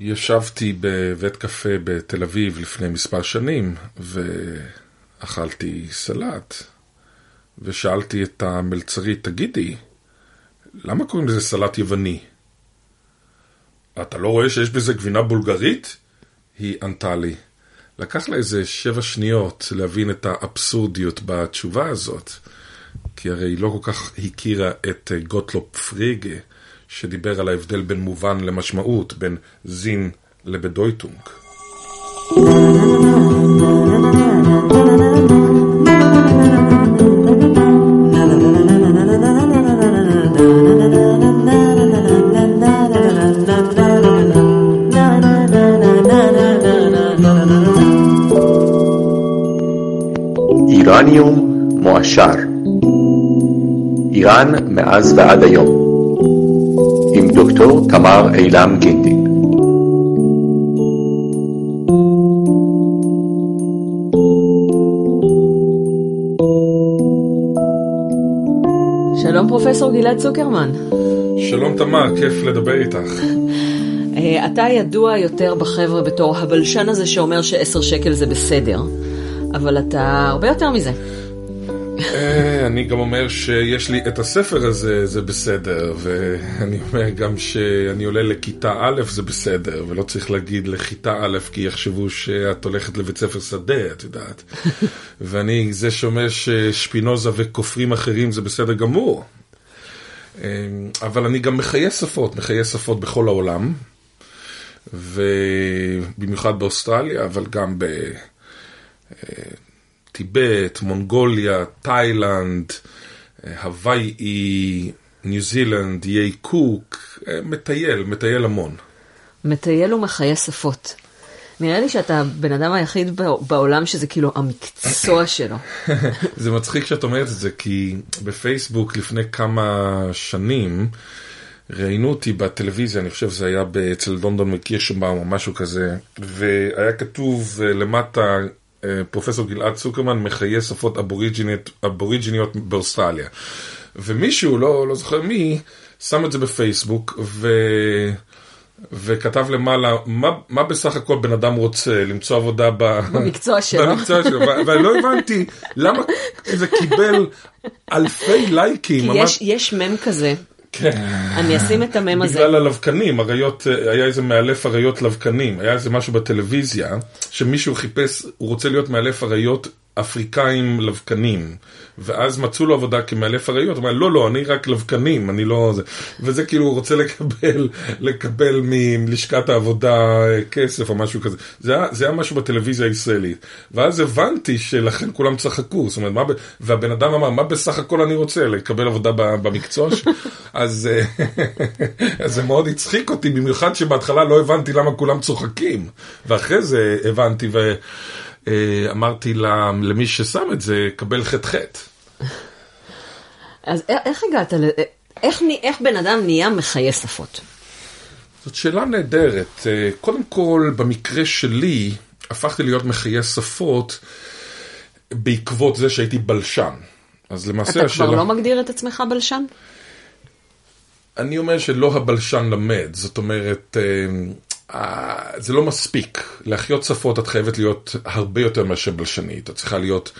ישבתי בבית קפה בתל אביב לפני מספר שנים, ואכלתי סלט, ושאלתי את המלצרית, תגידי, למה קוראים לזה סלט יווני? אתה לא רואה שיש בזה גבינה בולגרית? היא ענתה לי. לקח לה איזה שבע שניות להבין את האבסורדיות בתשובה הזאת, כי הרי היא לא כל כך הכירה את גוטלופ פריגה, שדיבר על ההבדל בין מובן למשמעות, בין זין לבדויטונג. איראניום מועשר איראן מאז ועד היום עם דוקטור תמר אילם גינדין שלום פרופסור גלעד צוקרמן. שלום תמר, כיף לדבר איתך. אה, אתה ידוע יותר בחבר'ה בתור הבלשן הזה שאומר שעשר שקל זה בסדר, אבל אתה הרבה יותר מזה. אני גם אומר שיש לי את הספר הזה, זה בסדר, ואני אומר גם שאני עולה לכיתה א', זה בסדר, ולא צריך להגיד לכיתה א', כי יחשבו שאת הולכת לבית ספר שדה, את יודעת. ואני זה שאומר ששפינוזה וכופרים אחרים זה בסדר גמור. אה, אבל אני גם מחיי שפות, מחיי שפות בכל העולם, ובמיוחד באוסטרליה, אבל גם ב... טיבט, מונגוליה, תאילנד, הוואי, ניו זילנד, איי קוק, מטייל, מטייל המון. מטייל ומחיה שפות. נראה לי שאתה הבן אדם היחיד בעולם שזה כאילו המקצוע שלו. זה מצחיק שאת אומרת את זה, כי בפייסבוק לפני כמה שנים ראיינו אותי בטלוויזיה, אני חושב שזה היה אצל לונדון מקירשנבאום או משהו כזה, והיה כתוב למטה פרופסור גלעד צוקרמן מחיי שפות אבוריג'יניות, באוסטרליה. ומישהו, לא, לא זוכר מי, שם את זה בפייסבוק, ו... וכתב למעלה, מה, מה בסך הכל בן אדם רוצה, למצוא עבודה ב... במקצוע שלו. במקצוע שלו, ואני לא הבנתי למה זה קיבל אלפי לייקים. כי יש, יש מם כזה. כן. אני אשים את המם הזה. בגלל הלבקנים, אריות, היה איזה מאלף אריות לבקנים, היה איזה משהו בטלוויזיה, שמישהו חיפש, הוא רוצה להיות מאלף אריות אפריקאים לבקנים, ואז מצאו לו עבודה כמאלף אריות, הוא אומר, לא, לא, אני רק לבקנים, אני לא... זה. וזה כאילו, הוא רוצה לקבל, לקבל מלשכת העבודה כסף או משהו כזה. זה היה, זה היה משהו בטלוויזיה הישראלית. ואז הבנתי שלכן כולם צחקו, זאת אומרת, מה, והבן אדם אמר, מה בסך הכל אני רוצה? לקבל עבודה במקצוע שלי? אז, אז זה מאוד הצחיק אותי, במיוחד שבהתחלה לא הבנתי למה כולם צוחקים. ואחרי זה הבנתי, ו... אמרתי למי ששם את זה, קבל ח"ח. אז איך הגעת, איך, איך בן אדם נהיה מחיי שפות? זאת שאלה נהדרת. קודם כל, במקרה שלי, הפכתי להיות מחיי שפות בעקבות זה שהייתי בלשן. אז למעשה אתה השאלה... כבר לא מגדיר את עצמך בלשן? אני אומר שלא הבלשן למד, זאת אומרת... זה לא מספיק. להחיות שפות את חייבת להיות הרבה יותר מאשר בלשנית. את צריכה להיות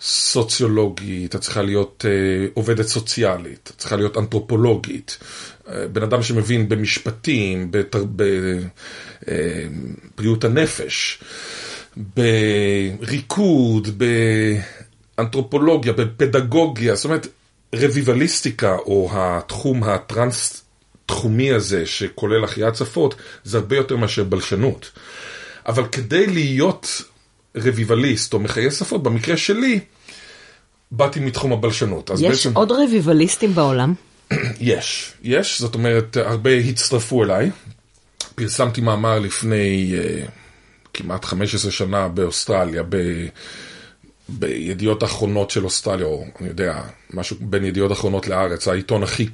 סוציולוגית, את צריכה להיות uh, עובדת סוציאלית, את צריכה להיות אנתרופולוגית. Uh, בן אדם שמבין במשפטים, בבריאות uh, הנפש, בריקוד, באנתרופולוגיה, בפדגוגיה, זאת אומרת, רביבליסטיקה או התחום הטרנס... תחומי הזה שכולל החייאת שפות, זה הרבה יותר מאשר בלשנות. אבל כדי להיות רביבליסט או מחיי שפות, במקרה שלי, באתי מתחום הבלשנות. יש בעצם... עוד רביבליסטים בעולם? יש, יש, זאת אומרת, הרבה הצטרפו אליי. פרסמתי מאמר לפני uh, כמעט 15 שנה באוסטרליה, ב... בידיעות אחרונות של אוסטרליה, או אני יודע, משהו בין ידיעות אחרונות לארץ, העיתון הכי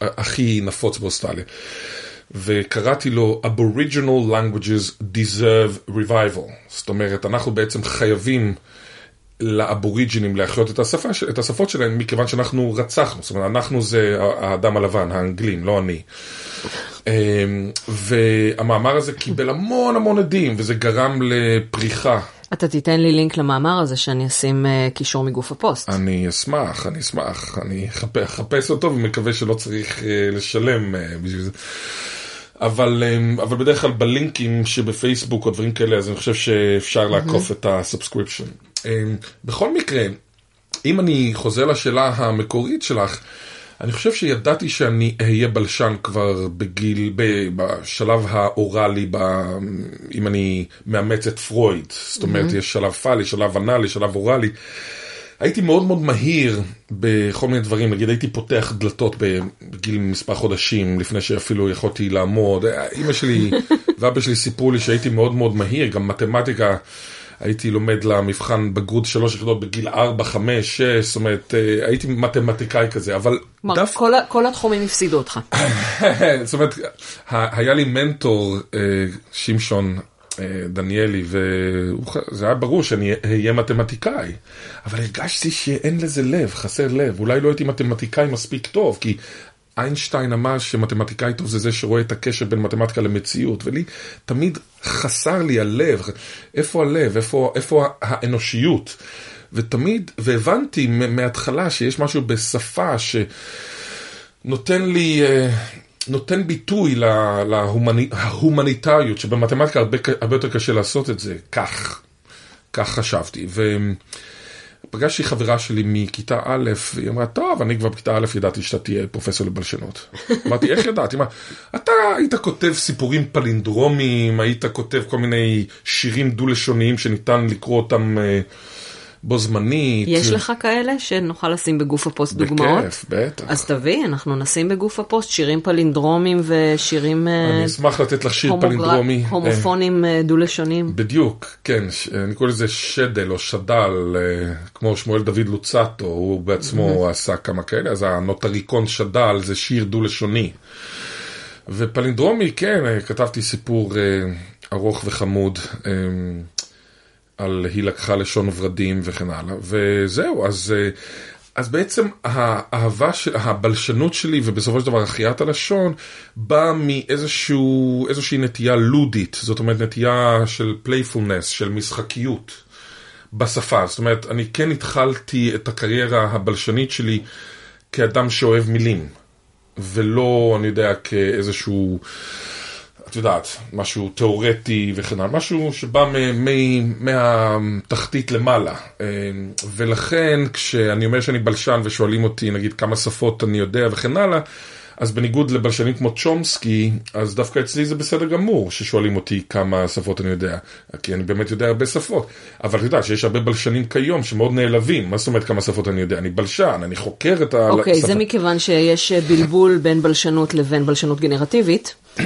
הכי נפוץ באוסטרליה. וקראתי לו Aboriginal Languages Deserve Revival. זאת אומרת, אנחנו בעצם חייבים לאבוריג'ינים להחיות את, השפה, את השפות שלהם, מכיוון שאנחנו רצחנו. זאת אומרת, אנחנו זה האדם הלבן, האנגלים, לא אני. אמ, והמאמר הזה קיבל המון המון הדים, וזה גרם לפריחה. אתה תיתן לי לינק למאמר הזה שאני אשים אה, קישור מגוף הפוסט. אני אשמח, אני אשמח, אני אחפ- אחפש אותו ומקווה שלא צריך אה, לשלם אה, בשביל זה. אבל, אבל בדרך כלל בלינקים שבפייסבוק או דברים כאלה, אז אני חושב שאפשר לעקוף את ה subscription. בכל מקרה, אם אני חוזר לשאלה המקורית שלך, אני חושב שידעתי שאני אהיה בלשן כבר בגיל, בשלב האוראלי, ב, אם אני מאמץ את פרויד. זאת אומרת, יש שלב פאלי, שלב אנאלי, שלב אוראלי. הייתי מאוד מאוד מהיר בכל מיני דברים, נגיד הייתי פותח דלתות בגיל מספר חודשים, לפני שאפילו יכולתי לעמוד. אימא שלי ואבא שלי סיפרו לי שהייתי מאוד מאוד מהיר, גם מתמטיקה. הייתי לומד למבחן בגרות שלוש יחידות בגיל 4, 5, 6, זאת אומרת, אה, הייתי מתמטיקאי כזה, אבל כלומר, דווקא... כל, כל התחומים הפסידו אותך. זאת אומרת, היה לי מנטור, אה, שמשון אה, דניאלי, וזה היה ברור שאני אהיה מתמטיקאי, אבל הרגשתי שאין לזה לב, חסר לב. אולי לא הייתי מתמטיקאי מספיק טוב, כי איינשטיין אמר שמתמטיקאי טוב זה זה שרואה את הקשר בין מתמטיקה למציאות, ולי תמיד חסר לי הלב, איפה הלב, איפה, איפה האנושיות. ותמיד, והבנתי מההתחלה שיש משהו בשפה ש... נותן לי, אה, נותן ביטוי לה- להומני- להומניטריות, שבמתמטיקה הרבה, הרבה יותר קשה לעשות את זה, כך, כך חשבתי. ופגשתי חברה שלי מכיתה א', והיא אמרה, טוב, אני כבר בכיתה א' ידעתי שאתה תהיה פרופסור לבלשנות. אמרתי, איך ידעת? היא אתה היית כותב סיפורים פלינדרומיים, היית כותב כל מיני שירים דו-לשוניים שניתן לקרוא אותם אה, בו זמנית. יש לך כאלה שנוכל לשים בגוף הפוסט דוגמאות? בכיף, בטח. אז תביא, אנחנו נשים בגוף הפוסט שירים פלינדרומים ושירים אה, אני אשמח לתת לך שיר הומוגר- פלינדרומי. הומופונים אה, דו-לשוניים. בדיוק, כן, ש- אני קורא לזה שדל או שדל, אה, כמו שמואל דוד לוצטו, הוא בעצמו עשה כמה כאלה, אז הנוטריקון שדל זה שיר דו-לשוני. ופלינדרומי, כן, כתבתי סיפור ארוך וחמוד. על היא לקחה לשון ורדים וכן הלאה, וזהו, אז, אה, אז בעצם האהבה של, הבלשנות שלי ובסופו של דבר החייאת הלשון באה מאיזושהי נטייה לודית, זאת אומרת נטייה של playfulness, של משחקיות בשפה, זאת אומרת אני כן התחלתי את הקריירה הבלשנית שלי כאדם שאוהב מילים, ולא, אני יודע, כאיזשהו... את יודעת, משהו תיאורטי וכן הלאה, משהו שבא מהתחתית למעלה. אה, ולכן כשאני אומר שאני בלשן ושואלים אותי נגיד כמה שפות אני יודע וכן הלאה, אז בניגוד לבלשנים כמו צ'ומסקי, אז דווקא אצלי זה בסדר גמור ששואלים אותי כמה שפות אני יודע, כי אני באמת יודע הרבה שפות. אבל את יודעת שיש הרבה בלשנים כיום שמאוד נעלבים, מה זאת אומרת כמה שפות אני יודע? אני בלשן, אני חוקר את השפה. אוקיי, זה מכיוון שיש בלבול בין בלשנות לבין בלשנות גנרטיבית.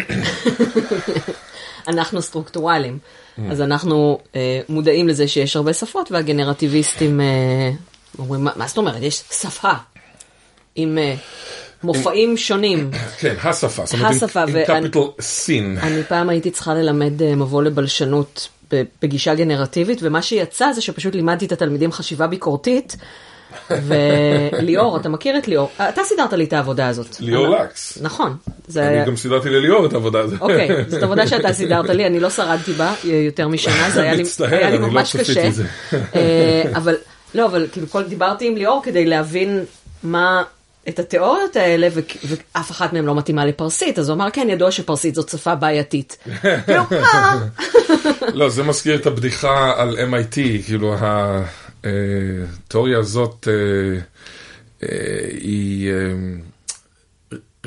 אנחנו סטרוקטורלים, אז אנחנו אה, מודעים לזה שיש הרבה שפות, והגנרטיביסטים אה, אומרים, "מה- מה זאת אומרת, יש שפה עם אה, מופעים שונים. כן, השפה, השפה, עם capital סין. אני פעם הייתי צריכה ללמד אה, מבוא לבלשנות בגישה גנרטיבית, ומה שיצא זה שפשוט לימדתי את התלמידים חשיבה ביקורתית. וליאור, אתה מכיר את ליאור? אתה סידרת לי את העבודה הזאת. ליאור לקס. נכון. זה. אני גם סידרתי לליאור את העבודה הזאת. אוקיי, זאת עבודה שאתה סידרת לי, אני לא שרדתי בה אה, יותר משנה, זה היה לי, מצטער, היה לי לא ממש צפיתי קשה. אה, אבל, לא, אבל כאילו כל, דיברתי עם ליאור כדי להבין מה, את התיאוריות האלה, ו- ואף אחת מהן לא מתאימה לפרסית, אז הוא אמר, כן, ידוע שפרסית זאת שפה בעייתית. לא, זה מזכיר את הבדיחה על MIT, כאילו התיאוריה הזאת אה, אה, היא אה,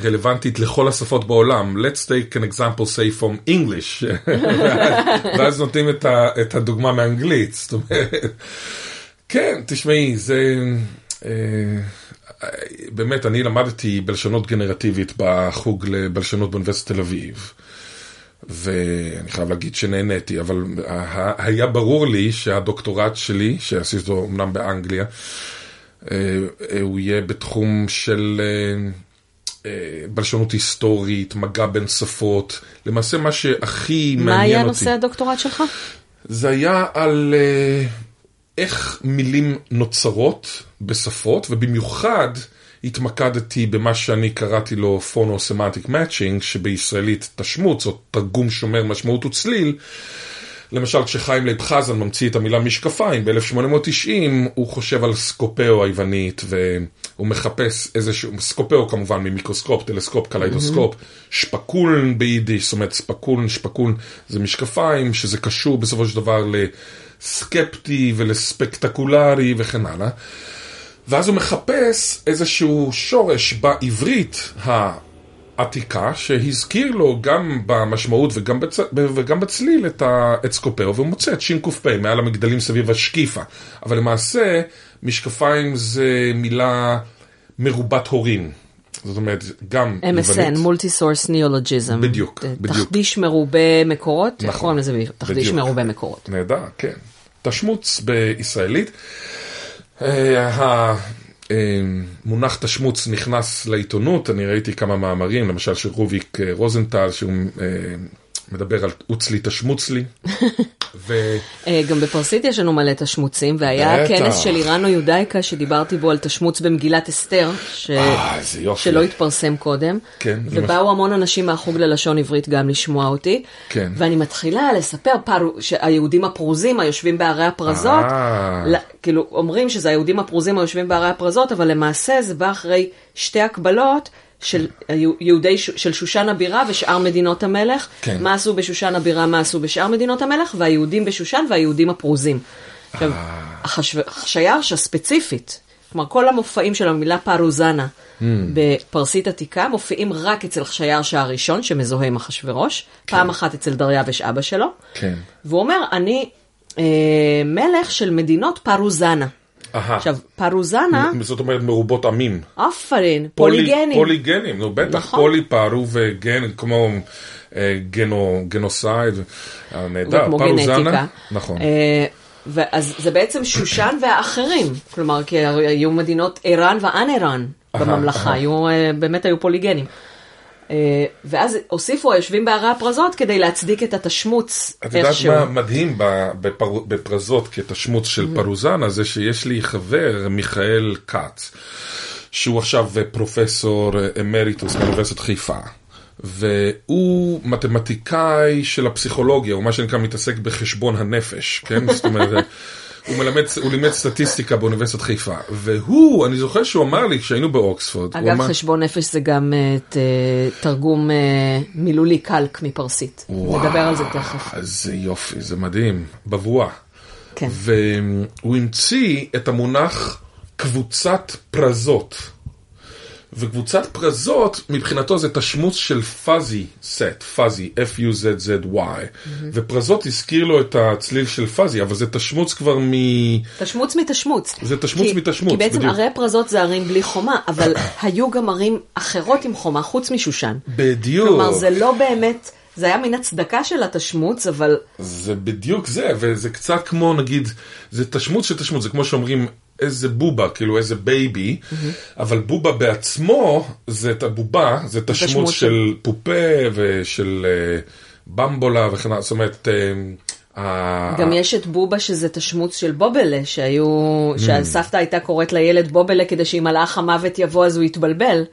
רלוונטית לכל השפות בעולם. Let's take an example say from English. ואז נותנים את ה- את הדוגמה מאנגלית. זאת אומרת, כן, תשמעי, זה... אה, באמת, אני למדתי בלשנות גנרטיבית בחוג לבלשנות באוניברסיטת תל אביב. ואני חייב להגיד שנהניתי, אבל היה ברור לי שהדוקטורט שלי, שעשיתי אותו אמנם באנגליה, אה, אה, הוא יהיה בתחום של אה, בלשנות היסטורית, מגע בין שפות, למעשה מה שהכי מה מעניין היה אותי. נושא הדוקטורט שלך? זה היה על איך מילים נוצרות בשפות, ובמיוחד התמקדתי במה שאני קראתי לו פונו-סמנטיק מאצ'ינג, שבישראלית תשמוץ או תרגום שומר משמעות וצליל. למשל, כשחיים לייב חזן ממציא את המילה משקפיים ב-1890, הוא חושב על σκοπέω היוונית, והוא מחפש איזשהו, σκοπέω כמובן ממיקרוסקופ, טלסקופ, קליידוסקופ, שפאַקולן ביידיש, זאת אומרת ספקולן, שפאַקולן זה משקפיים, שזה קשור בסופו של דבר לסקפטי ולספקטקולרי וכן הלאה. ואז הוא מחפש איזשהו שורש בעברית העתיקה, שהזכיר לו גם במשמעות וגם, בצ... וגם בצליל את, ה... את σκοπέω, והוא מוצא את שק"פ מעל המגדלים סביב השקיפה. אבל למעשה, משקפיים זה מילה מרובת הורים. זאת אומרת, גם MSN, multi-source neologism. בדיוק, בדיוק. תחדיש מרובה מקורות, איך נכון, קוראים לזה? תחדיש בדיוק. מרובה מקורות. נהדר, כן. תשמוץ בישראלית. אה, המונח תשמוץ נכנס לעיתונות, אני ראיתי כמה מאמרים, למשל של רוביק אה, רוזנטל, שהוא אה, מדבר על אוצלי תשמוץ לי. ו... אה, גם בפרסית יש לנו מלא תשמוצים, והיה. כנס של איראנו יודאיקה שדיברתי בו על תשמוץ במגילת אסתר, ש... אה. שלא התפרסם קודם, כן, ובאו המון אנשים מהחוג ללשון עברית גם לשמוע אותי, כן. ואני מתחילה לספר פרו, שהיהודים הפרוזים היושבים בערי הפרזות, אה. ל- כאילו אומרים שזה היהודים הפרוזים היושבים בערי הפרזות, אבל למעשה זה בא אחרי שתי הקבלות. של יהודי של שושן הבירה ושאר מדינות המלך, כן. מה עשו בשושן הבירה, מה עשו בשאר מדינות המלך, והיהודים בשושן והיהודים הפרוזים. עכשיו, החשו- החשיירשה ספציפית, כלומר כל המופעים של המילה פרוזנה בפרסית עתיקה מופיעים רק אצל חשיירשה הראשון שמזוהה עם אחשורוש, פעם אחת אצל דריווש אבא שלו, כן. והוא אומר, אני אה, מלך של מדינות פרוזנה. עכשיו, פרוזנה, זאת אומרת מרובות עמים. עפרין, פולי- פוליגנים. פוליגנים, נו בטח, נכון. פולי פארו וגן, כמו אה, גנו, גנוסייד, אה, נהדר, פרוזנה, גנטיקה. נכון, אה, ואז זה בעצם שושן והאחרים, כלומר, כי היו מדינות איראן ואן איראן בממלכה. היו, אה, באמת היו פוליגנים. אה, ואז הוסיפו היושבים בערי הפרזות כדי להצדיק את התשמוץ את יודעת איכשהו. מה מדהים בפר- בפרזות כתשמוץ של Mm-hmm. פרוזנה, זה שיש לי חבר, מיכאל כץ, שהוא עכשיו פרופסור אמריטוס באוניברסיטת חיפה. והוא מתמטיקאי של הפסיכולוגיה, הוא מה שנקרא מתעסק בחשבון הנפש, כן? זאת אומרת, הוא מלמד, הוא לימד סטטיסטיקה באוניברסיטת חיפה. והוא, אני זוכר שהוא אמר לי כשהיינו באוקספורד, אגב, אמר, חשבון נפש זה גם אה, ת- תרגום אה, מילולי קלק מפרסית. נדבר על זה תכף. איזה יופי, זה מדהים, בבואה. כן. והוא המציא את המונח קבוצת פרזות. וקבוצת פרזות, מבחינתו זה תשמוץ של פאזי סט, פאזי, F-U-Z-Z-Y. ופרזות הזכיר לו את הצליל של פאזי, אבל זה תשמוץ כבר מ... תשמוץ מתשמוץ. זה תשמוץ כי- מתשמוץ, כי בעצם בדיוק. ערי פרזות זה ערים בלי חומה, אבל היו גם ערים אחרות עם חומה, חוץ משושן. בדיוק. כלומר, זה לא באמת, זה היה מן הצדקה של התשמוץ, אבל זה בדיוק זה, וזה קצת כמו נגיד, זה תשמוץ של תשמוץ, זה כמו שאומרים איזה בובה, כאילו איזה baby, אבל בובה בעצמו, זה את הבובה, זה תשמוץ תשמוץ של פופה ושל אה, bambola וכן הלאה, זאת אומרת, אה, גם יש את בובה שזה תשמוץ של בובלה, שהיו, Mm. שהסבתא הייתה קוראת לילד בובלה כדי שאם מלאך המוות יבוא אז הוא יתבלבל.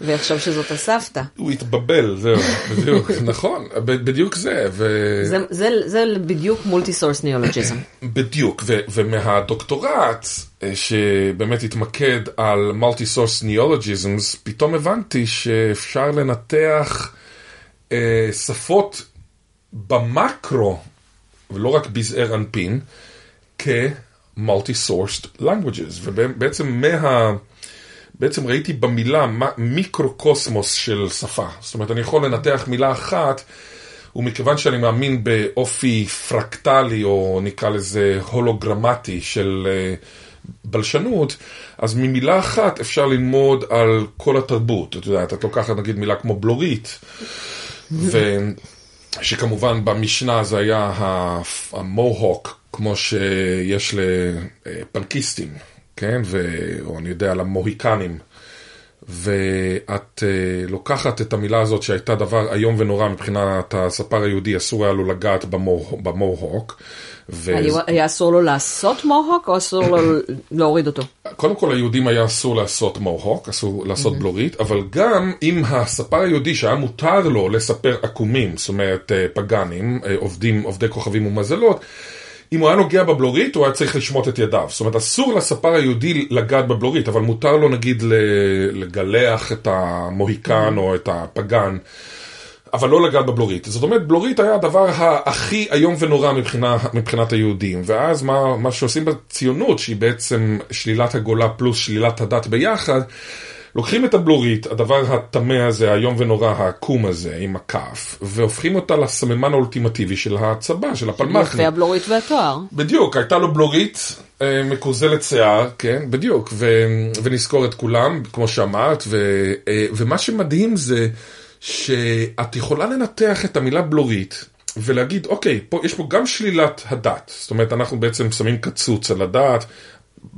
ויחשוב שזאת הסבתא. הוא התבבל, זהו, בדיוק, נכון, בדיוק זה, ו... זה, זה, זה בדיוק multi-source neologism. בדיוק, ו- ומהדוקטורט, אה, שבאמת התמקד על multi-source neologisms, פתאום הבנתי שאפשר לנתח אה, שפות במקרו, ולא רק בזעיר אנפין, כ-multi-sourced languages, ובעצם מה... בעצם ראיתי במילה מיקרוקוסמוס של שפה. זאת אומרת, אני יכול לנתח מילה אחת, ומכיוון שאני מאמין באופי פרקטלי, או נקרא לזה הולוגרמטי של אה, בלשנות, אז ממילה אחת אפשר ללמוד על כל התרבות. את יודעת, את לוקחת נגיד מילה כמו בלורית, ושכמובן במשנה זה היה המוהוק, כמו שיש לפנקיסטים, כן? ו... או אני יודע, למוהיקנים. ואת uh, לוקחת את המילה הזאת שהייתה דבר איום ונורא מבחינת הספר היהודי, אסור היה לו לגעת במור, במורהוק. ו... היה, היה אסור לו לעשות מורהוק או אסור לו להוריד אותו? קודם כל היהודים היה אסור לעשות מורהוק, אסור לעשות בלורית, אבל גם אם הספר היהודי שהיה מותר לו לספר עקומים, זאת אומרת אה, פגאנים, אה, עובדים, עובדי כוכבים ומזלות, אם הוא היה נוגע בבלורית, הוא היה צריך לשמוט את ידיו. זאת אומרת, אסור לספר היהודי לגעת בבלורית, אבל מותר לו נגיד לגלח את המוהיקן או את הפגן, אבל לא לגעת בבלורית. זאת אומרת, בלורית היה הדבר הכי איום ונורא מבחינה, מבחינת היהודים. ואז מה, מה שעושים בציונות, שהיא בעצם שלילת הגולה פלוס שלילת הדת ביחד, לוקחים את הבלורית, הדבר הטמא הזה, האיום ונורא, העקום הזה, עם הכף, והופכים אותה לסממן האולטימטיבי של הצבא, של הפלמ"ח. יפה הבלורית והתואר. בדיוק, הייתה לו בלורית אה, מקוזלת שיער, כן, בדיוק, ו, ונזכור את כולם, כמו שאמרת, ו, אה, ומה שמדהים זה שאת יכולה לנתח את המילה בלורית. ולהגיד, אוקיי, פה, יש פה גם שלילת הדת, זאת אומרת, אנחנו בעצם שמים קצוץ על הדת,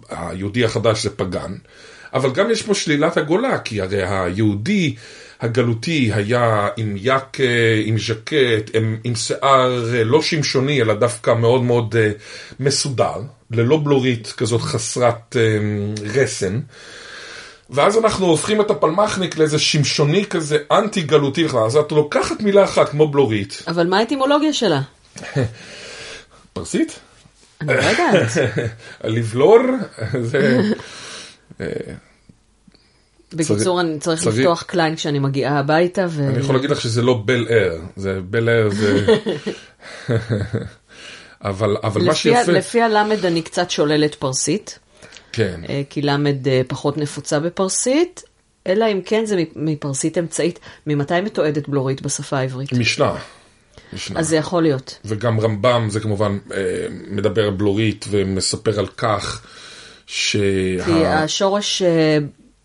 היהודי החדש זה פגן, אבל גם יש פה שלילת הגולה, כי הרי היהודי הגלותי היה עם יק, עם ז'קט, עם, עם שיער אה, לא שמשוני, אלא דווקא מאוד מאוד אה, מסודר, ללא בלורית כזאת חסרת אה, רסן. ואז אנחנו הופכים את הפלמחניק לאיזה שמשוני כזה אנטי גלותי בכלל, אז את לוקחת מילה אחת כמו בלורית. אבל מה האטימולוגיה שלה? פרסית? אני לא יודעת. לבלור זה... בקיצור, אני צריך לפתוח קליין כשאני מגיעה הביתה ו... אני יכול להגיד לך שזה לא בל אר, זה בל אר זה... אבל, אבל מה שיפה... לפי הלמד אני קצת שוללת פרסית. כן. אה, כי למד אה, פחות נפוצה בפרסית, אלא אם כן זה מפרסית אמצעית. ממתי מתועדת בלורית בשפה העברית? משנה. משנה. אז זה יכול להיות. וגם רמב"ם זה כמובן אה, מדבר על בלורית ומספר על כך שה... כי השורש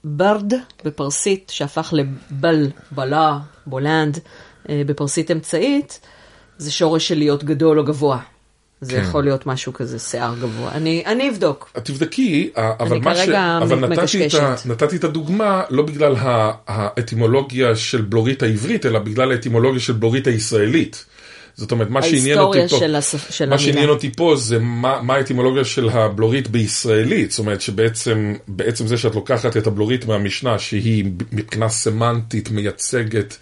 ברד בפרסית, שהפך לבל, בלה, בולנד, בפרסית אמצעית, זה שורש של להיות גדול או גבוה. זה כן. יכול להיות משהו כזה, שיער גבוה. אני, אני אבדוק. תבדקי, אבל מה ש... אבל נתתי את, ה... נתתי את הדוגמה לא בגלל האטימולוגיה של בלורית העברית, אלא בגלל האטימולוגיה של בלורית הישראלית. זאת אומרת, מה שעניין אותי פה, של הספ... של מה שעניין אותי פה זה מה, מה האטימולוגיה של הבלורית בישראלית, זאת אומרת שבעצם בעצם זה שאת לוקחת את הבלורית מהמשנה, שהיא מבחינה סמנטית מייצגת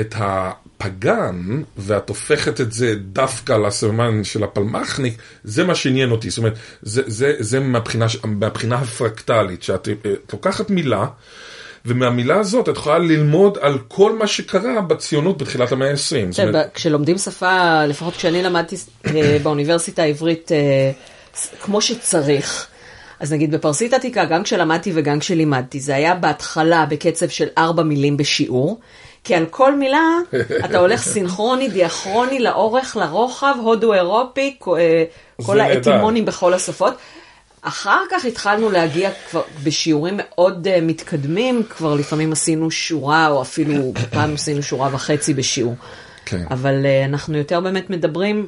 את הפגן, ואת הופכת את זה דווקא לסממן של הפלמחניק, זה מה שעניין אותי. זאת אומרת, זה, זה, זה מהבחינה, מהבחינה הפרקטלית, שאת לוקחת מילה, ומהמילה הזאת את יכולה ללמוד על כל מה שקרה בציונות בתחילת המאה ה-20. כן. כשלומדים שפה, לפחות כשאני למדתי אה, באוניברסיטה העברית אה, כמו שצריך, אז נגיד בפרסית עתיקה, גם כשלמדתי וגם כשלימדתי, זה היה בהתחלה בקצב של ארבע מילים בשיעור. כי על כל מילה אתה הולך סינכרוני, דיאכרוני, לאורך, לרוחב, הודו אירופי, אה, כל האטימונים בכל השפות. אחר כך התחלנו להגיע כבר בשיעורים מאוד uh, מתקדמים, כבר לפעמים עשינו שורה, או אפילו פעם עשינו שורה וחצי בשיעור. כן. אבל uh, אנחנו יותר באמת מדברים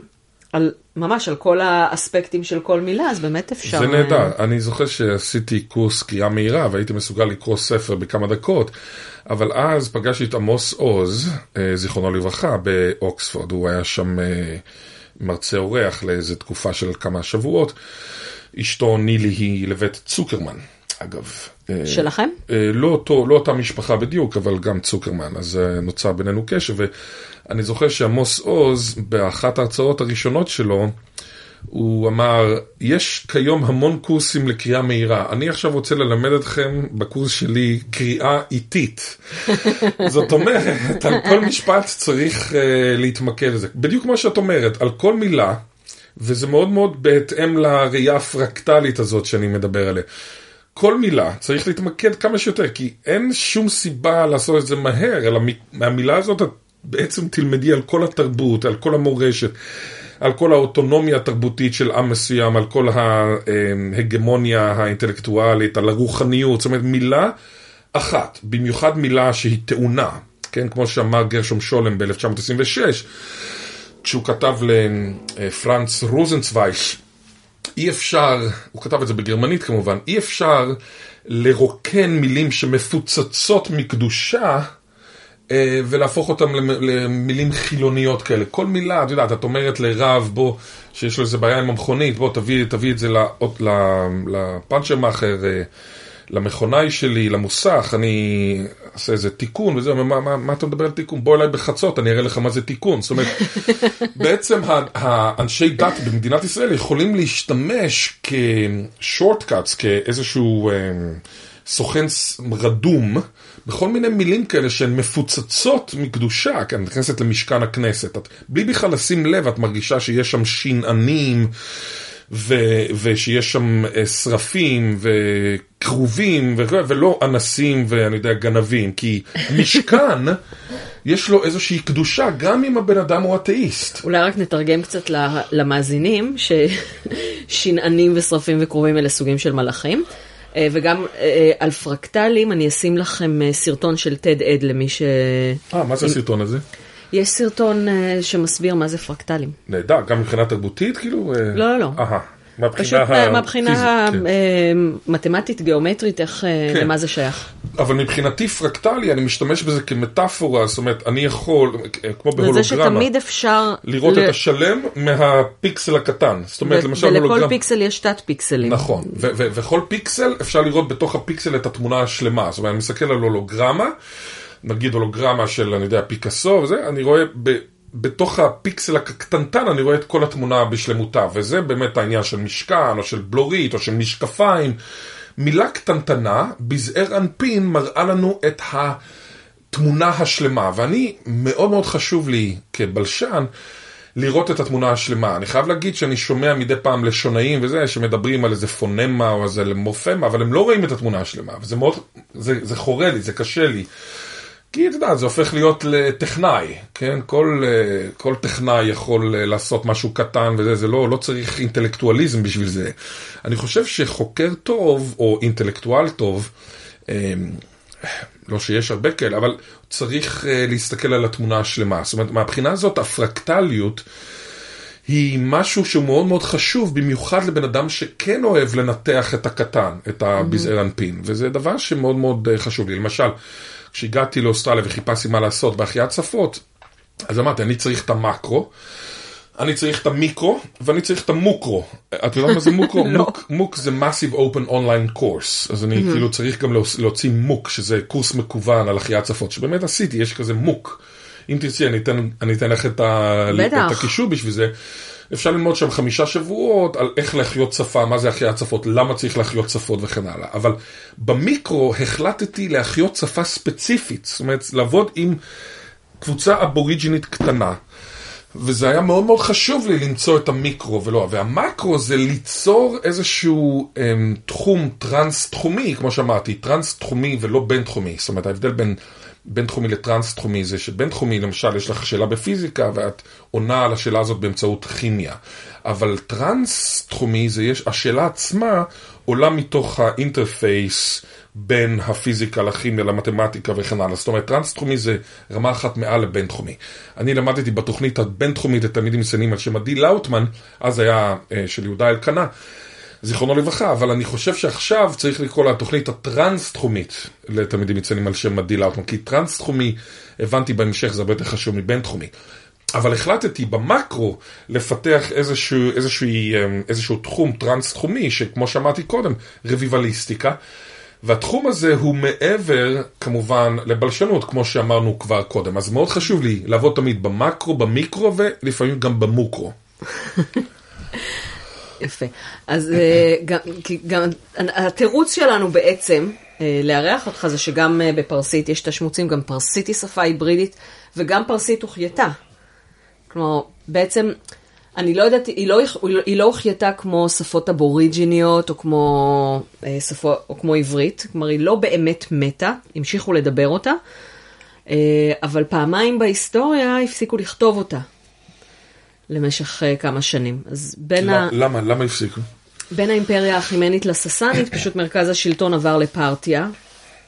על, ממש על כל האספקטים של כל מילה, אז באמת אפשר... זה נהדר. אני זוכר שעשיתי קורס קריאה מהירה, והייתי מסוגל לקרוא ספר בכמה דקות. אבל אז פגשתי את עמוס עוז, אה, זיכרונו לברכה, באוקספורד, הוא היה שם אה, מרצה אורח לאיזה תקופה של כמה שבועות. אשתו נילי היא לבית צוקרמן, אגב. אה, שלכם? לא, אותו, לא אותה משפחה בדיוק, אבל גם צוקרמן, אז נוצר בינינו קשר, ואני זוכר שעמוס עוז, באחת ההרצאות הראשונות שלו, הוא אמר, יש כיום המון קורסים לקריאה מהירה. אני עכשיו רוצה ללמד אתכם בקורס שלי קריאה איטית. זאת אומרת, על כל משפט צריך uh, להתמקד בזה. בדיוק כמו שאת אומרת, על כל מילה, וזה מאוד מאוד בהתאם לראייה הפרקטלית הזאת שאני מדבר עליה. כל מילה צריך להתמקד כמה שיותר, כי אין שום סיבה לעשות את זה מהר, אלא מהמילה הזאת את בעצם תלמדי על כל התרבות, על כל המורשת. על כל האוטונומיה התרבותית של עם מסוים, על כל ההגמוניה האינטלקטואלית, על הרוחניות, זאת אומרת מילה אחת, במיוחד מילה שהיא טעונה, כן, כמו שאמר גרשום שולם ב-1926, כשהוא כתב לפרנץ רוזנצווייש, אי אפשר, הוא כתב את זה בגרמנית כמובן, אי אפשר לרוקן מילים שמפוצצות מקדושה אה, ולהפוך אותם למ- למילים חילוניות כאלה. כל מילה, את יודעת, את אומרת לרב, בוא, שיש לו איזה בעיה עם המכונית, בוא תביא, תביא את זה לאות- ל- לפאנצ'רמאכר, אה, למכונאי שלי, למוסך, אני אעשה איזה תיקון וזה, מה, מה, מה אתה מדבר על תיקון? בוא אליי בחצות, אני אראה לך מה זה תיקון. זאת אומרת, בעצם האנשי דת במדינת ישראל יכולים להשתמש כשורטקאטס, כאיזשהו אה, סוכן רדום, בכל מיני מילים כאלה שהן מפוצצות מקדושה, כי את נכנסת למשכן הכנסת. את, בלי בכלל לשים לב, את מרגישה שיש שם שינענים. ו- ושיש שם אה, שרפים וכרובים ולא אנסים ואני יודע גנבים כי משכן יש לו איזושהי קדושה גם אם הבן אדם הוא אתאיסט. אולי רק נתרגם קצת למאזינים, ששנענים ושרפים וקרובים אלה סוגים של מלאכים. אה, וגם אה, על פרקטלים, אני אשים לכם סרטון של טד אד למי ש... אה, מה זה הסרטון הזה? יש סרטון אה, שמסביר מה זה פרקטלים. נהדר, גם מבחינה תרבותית כאילו? אה, לא, לא, לא. פשוט מה- מהבחינה הפיזית, כן. המתמטית, גיאומטרית, איך, אה, כן. למה זה שייך. אבל מבחינתי פרקטלי אני משתמש בזה כמטאפורה, זאת אומרת אני יכול, אה, כמו בהולוגרמה, שתמיד אפשר... לראות ל- את השלם מהפיקסל הקטן. זאת אומרת ו- למשל ולכל הולוגרמה. פיקסל יש תת פיקסלים. נכון, ו- ו- וכל פיקסל אפשר לראות בתוך הפיקסל את התמונה השלמה. זאת אומרת, אני מסתכל על הולוגרמה, נגיד הולוגרמה של, אני יודע, פיקאסו וזה, אני רואה ב- בתוך הפיקסל הקטנטן, אני רואה את כל התמונה בשלמותה, וזה באמת העניין של משכן, או של בלורית, או של משקפיים. מילה קטנטנה, בזעיר אנפין, מראה לנו את התמונה השלמה, ואני, מאוד מאוד חשוב לי כבלשן, לראות את התמונה השלמה. אני חייב להגיד שאני שומע מדי פעם לשונאים וזה, שמדברים על איזה פונמה או איזה מורפמה, אבל הם לא רואים את התמונה השלמה, וזה מאוד, זה, זה חורה לי, זה קשה לי. כי אתה יודע, זה הופך להיות לטכנאי, כן? כל, אה, כל טכנאי יכול אה, לעשות משהו קטן וזה, זה לא, לא צריך אינטלקטואליזם בשביל זה. אני חושב שחוקר טוב, או אינטלקטואל טוב, אה, לא שיש הרבה כאלה, אבל צריך אה, להסתכל על התמונה השלמה. זאת אומרת, מהבחינה הזאת, הפרקטליות היא משהו שהוא מאוד מאוד חשוב, במיוחד לבן אדם שכן אוהב לנתח את הקטן, את הבזעיר אנפין, וזה דבר שמאוד מאוד חשוב לי. למשל, כשהגעתי לאוסטרליה וחיפשתי מה לעשות בהחייאת שפות, אז אמרתי, אני צריך את המקרו. אני צריך את המיקרו, ואני צריך את המוקרו. את יודעת מה זה מוקרו? לא. מוק, מוק זה Massive Open Online Course. אז אני כאילו צריך גם להוצ- להוציא מוק, שזה קורס מקוון על החייאת שפות, שבאמת עשיתי, יש כזה מוק. אם תרצי, אני אתן, אני אתן לך את, ה. את הקישור בשביל זה. אפשר ללמוד שם חמישה שבועות על איך להחיות שפה, מה זה החייאת שפות, למה צריך להחיות שפות וכן הלאה. אבל במיקרו החלטתי להחיות שפה ספציפית, זאת אומרת, לעבוד עם קבוצה אבוריג'ינית קטנה. וזה היה מאוד מאוד חשוב לי למצוא את המיקרו ולא, והמקרו זה ליצור איזשהו אמ, תחום טרנס-תחומי, כמו שאמרתי, טרנס-תחומי ולא בין-תחומי. זאת אומרת, ההבדל בין בין-תחומי לטרנס-תחומי זה שבין-תחומי, למשל, יש לך שאלה בפיזיקה ואת עונה על השאלה הזאת באמצעות כימיה. אבל טרנס-תחומי זה יש, השאלה עצמה עולה מתוך ה interface בין הפיזיקה לכימיה למתמטיקה וכן הלאה. זאת אומרת, טרנס-תחומי זה רמה אחת מעל לבין-תחומי. אני למדתי בתוכנית הבין-תחומית לתלמידים מצטיינים על שם עדי לאוטמן, אז היה אה, של יהודה אלקנה. זיכרונו לברכה, אבל אני חושב שעכשיו צריך לקרוא לה התוכנית הטרנס-תחומית לתלמידים מצטיינים על שם עדי לאוטמן, כי טרנס-תחומי, הבנתי בהמשך, זה הרבה יותר חשוב מבין-תחומי. אבל החלטתי במקרו לפתח איזשהו, איזשהו, איזשהו תחום טרנס-תחומי, שכמו שאמרתי קודם, רביבליסטיקה. והתחום הזה הוא מעבר, כמובן, לבלשנות, כמו שאמרנו כבר קודם. אז מאוד חשוב לי לעבוד תמיד במקרו, במיקרו, ולפעמים גם במוקרו. יפה. אז אה, גם, התירוץ שלנו בעצם אה, לארח אותך זה שגם אה, בפרסית יש את השמוצים, גם פרסית היא שפה היברידית וגם פרסית הוחייתה. כלומר, בעצם, אני לא יודעת, היא לא, לא הוחייתה כמו שפות אבוריג'יניות או כמו, עברית, כלומר היא לא באמת מתה, המשיכו לדבר אותה, אבל פעמיים בהיסטוריה הפסיקו לכתוב אותה. למשך uh, כמה שנים. אז בין, ה... למה? למה הפסיקו? בין האימפריה האחימנית לססנית, פשוט מרכז השלטון עבר לפרטיה,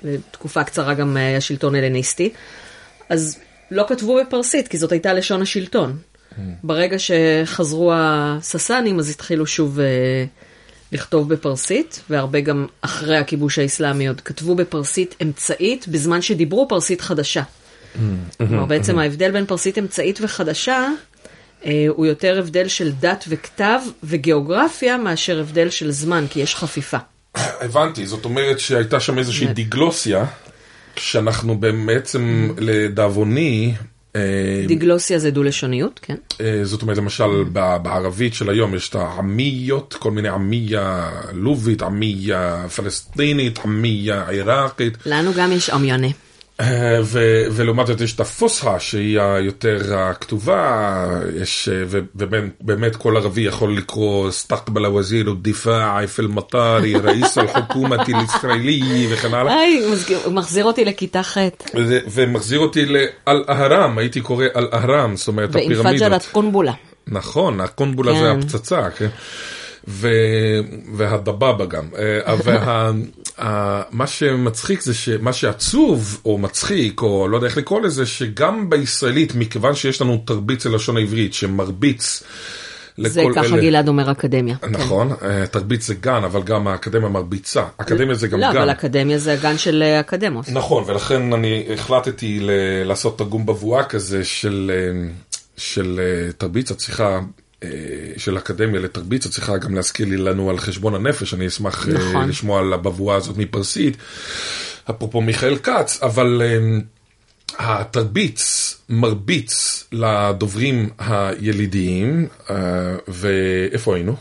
ותקופה קצרה גם היה שלטון הלניסטי, אז לא כתבו בפרסית, כי זאת הייתה לשון השלטון. ברגע שחזרו הססנים, אז התחילו שוב אה, לכתוב בפרסית, והרבה גם אחרי הכיבוש האסלאמי עוד כתבו בפרסית אמצעית, בזמן שדיברו פרסית חדשה. כלומר, בעצם ההבדל בין פרסית אמצעית וחדשה, אה, הוא יותר הבדל של דת וכתב וגיאוגרפיה, מאשר הבדל של זמן, כי יש חפיפה. הבנתי, זאת אומרת שהייתה שם איזושהי. דיגלוסיה, שאנחנו בעצם, לדאבוני, אה, דיגלוסיה זה דו-לשוניות, כן. אה, זאת אומרת, למשל, בערבית של היום יש את העמיות, כל מיני עמיה לובית, עמיה פלסטינית, עמיה עיראקית, לנו גם יש עמיונה. ולעומת זאת יש את הפוסחה, שהיא היותר הכתובה, יש, ובאמת כל ערבי יכול לקרוא סטקבל הווזיר דיפאע פי אל-מטארי, ראיס אל-חוכומת אל-ישראלי וכן הלאה. היי, מחזיר אותי לכיתה ח'. ומחזיר אותי לאל-אהרם, הייתי קורא אל-אהרם, זאת אומרת ואינפג'רת הפירמידות. קונבולה. נכון, הקונבולה זה כן. הפצצה, כן. ו... והדבבה גם. אה, וה... ה- מה שמצחיק זה שמה שעצוב או מצחיק או לא יודע איך לקרוא לזה שגם בישראלית מכיוון שיש לנו תרביץ ללשון העברית שמרביץ זה ככה אלה. גלעד אומר אקדמיה. כן. נכון, אה, תרביץ זה גן אבל גם האקדמיה מרביצה, אקדמיה זה גם לא, גן. אבל אקדמיה זה הגן של אה, אקדמוס. נכון, ולכן אני החלטתי ל- לעשות תרגום בבואה כזה של, אה, של אה, תרביץ, את צריכה, אה, של אקדמיה לתרביץ, את צריכה גם להזכיר לי לנו על חשבון הנפש, אני אשמח אה, נכון. לשמוע על הבבואה הזאת מפרסית, אפרופו מיכאל כץ, אבל אה, התרביץ מרביץ לדוברים הילידיים, אה, ואיפה היינו?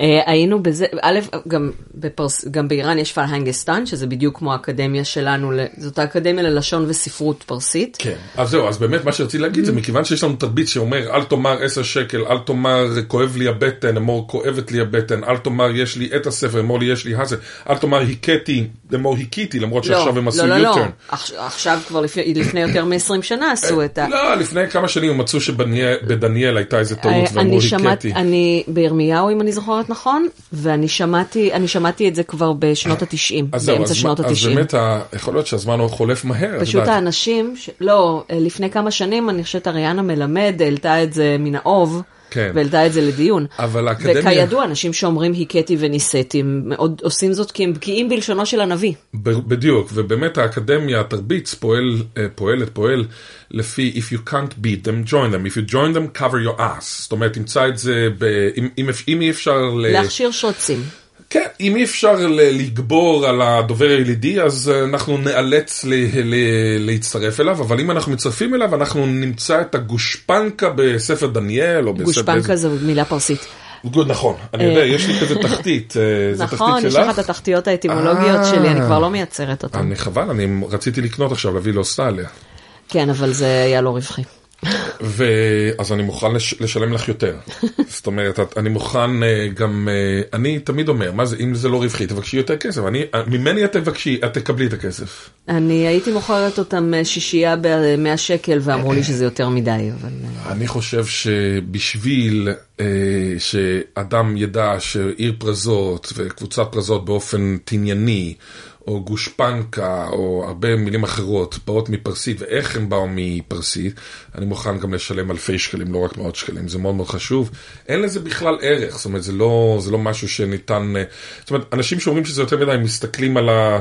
אה, היינו בזה, א', גם, בפרס, גם באיראן יש פלהנגסטן, שזה בדיוק כמו האקדמיה שלנו, זאת האקדמיה ללשון וספרות פרסית. כן. אז זהו, אז באמת מה שרציתי להגיד זה מכיוון שיש לנו תרביץ שאומר אל תאמר עשר שקל, אל תאמר כואב לי הבטן, אמור כואבת לי הבטן, אל תאמר יש לי את הספר, אמור לי יש לי הזה, אל תאמר הכיתי, אמור הכיתי, למרות שעכשיו הם עשו לא, לא, לא. עכש- עכשיו כבר לפני, יותר מ-20 שנה עשו את ה... לא, לפני כמה שנים הם מצאו שבדניאל הייתה איזה טעות אה, ואמרו הכיתי. אני בירמיהו, אם אני זוכרת נכון, ואני שמעתי, את זה כבר בשנות ה-90, אז זהו, באמצע שנות מה- אז ה-90. באמת יכול להיות שהזמן חולף מהר. פשוט. האנשים. לא, אה, לפני כמה שנים, אני חושבת אריאנה מלמד העלתה את זה מן האוב, כן. והעלתה את זה לדיון. אבל האקדמיה- וכידוע, אנשים שאומרים הכיתי ונישאתי, הם מאוד עושים זאת כי הם בקיאים בלשונו של הנביא. ב- בדיוק, ובאמת האקדמיה, התרביץ פועל, אה, פועלת, פועל לפי If you can't beat them, join them. If you join them, cover your ass. זאת אומרת, תמצא את זה, ב, אם, אם, אם אי אפשר, ל... להכשיר שרצים. כן, אם אי אפשר לגבור על הדובר הילידי, אז אה, אנחנו ל, להצטרף אליו, אבל אם אנחנו מצטרפים אליו, אנחנו נמצא את הגושפנקה בספר דניאל, או בספר... גושפנקה זו מילה פרסית. נכון, אני יודע, יש לי כזה תחתית, אה, זו תחתית נכון, שלך? יש לך את התחתיות האטימולוגיות אה. שלי, אני כבר לא מייצרת אותן. אני חבל, אני רציתי לקנות עכשיו, להביא לאוסטרליה. כן, אבל זה היה לא רווחי. ואז אני מוכן לש... לשלם לך יותר. זאת אומרת, אני מוכן אה, גם, אה, אני תמיד אומר, מה זה, אם זה לא רווחי, תבקשי יותר כסף. אני, אה, ממני את תבקשי, את תקבלי את הכסף. אני הייתי מוכרת אותם שישייה ב-100 שקל, ואמרו לי שזה יותר מדי, אבל... אני חושב שבשביל אה, שאדם ידע שעיר פרזות וקבוצת פרזות באופן תנייני, או גושפנקה, או הרבה מילים אחרות, באות מפרסית, ואיך הן באו מפרסית, אני מוכן גם לשלם אלפי שקלים, לא רק מאות שקלים, זה מאוד מאוד חשוב. אין לזה בכלל ערך, זאת אומרת, זה לא, זה לא משהו שניתן... אה, זאת אומרת, אנשים שאומרים שזה יותר מדי, מסתכלים על, ה,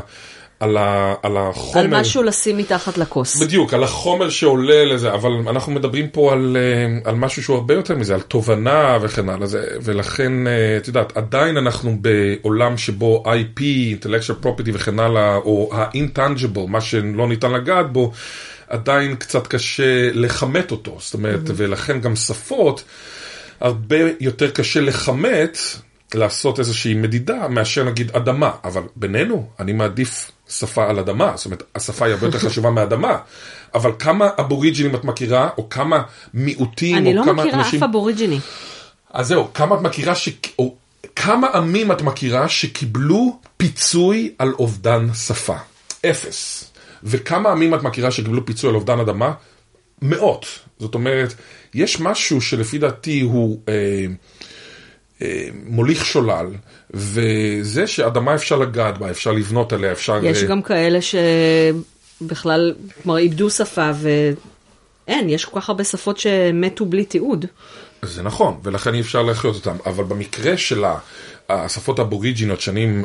על, ה, על החומר. על משהו לשים מתחת לכוס. בדיוק, על החומר שעולה לזה, אבל אנחנו מדברים פה על, אה, על משהו שהוא הרבה יותר מזה, על תובנה וכן הלאה, זה, ולכן, אה, את יודעת, עדיין אנחנו בעולם שבו IP, intellectual property וכן הלאה, או ה-intangible, מה שלא ניתן לגעת בו, עדיין קצת קשה לכמת אותו, זאת אומרת, ולכן גם שפות, הרבה יותר קשה לכמת, לעשות איזושהי מדידה, מאשר נגיד אדמה, אבל בינינו, אני מעדיף שפה על אדמה, זאת אומרת, השפה היא הרבה יותר חשובה מאדמה, אבל כמה אבוריג'ינים את מכירה, או כמה מיעוטים, אני או לא כמה מכירה אנשים... אף אבוריג'יני. אז זהו, כמה את מכירה, ש... או כמה עמים את מכירה שקיבלו פיצוי על אובדן שפה? אפס. וכמה עמים את מכירה שקיבלו פיצוי על אובדן אדמה? מאות. זאת אומרת, יש משהו שלפי דעתי הוא אה, אה, מוליך שולל, וזה שאדמה אפשר לגעת בה, אפשר לבנות עליה, אפשר... יש אה, גם כאלה שבכלל, כלומר, איבדו שפה אין, יש כל כך הרבה שפות שמתו בלי תיעוד. זה נכון, ולכן אי אפשר להחיות אותם, אבל במקרה של השפות האבוריג'ינות שאני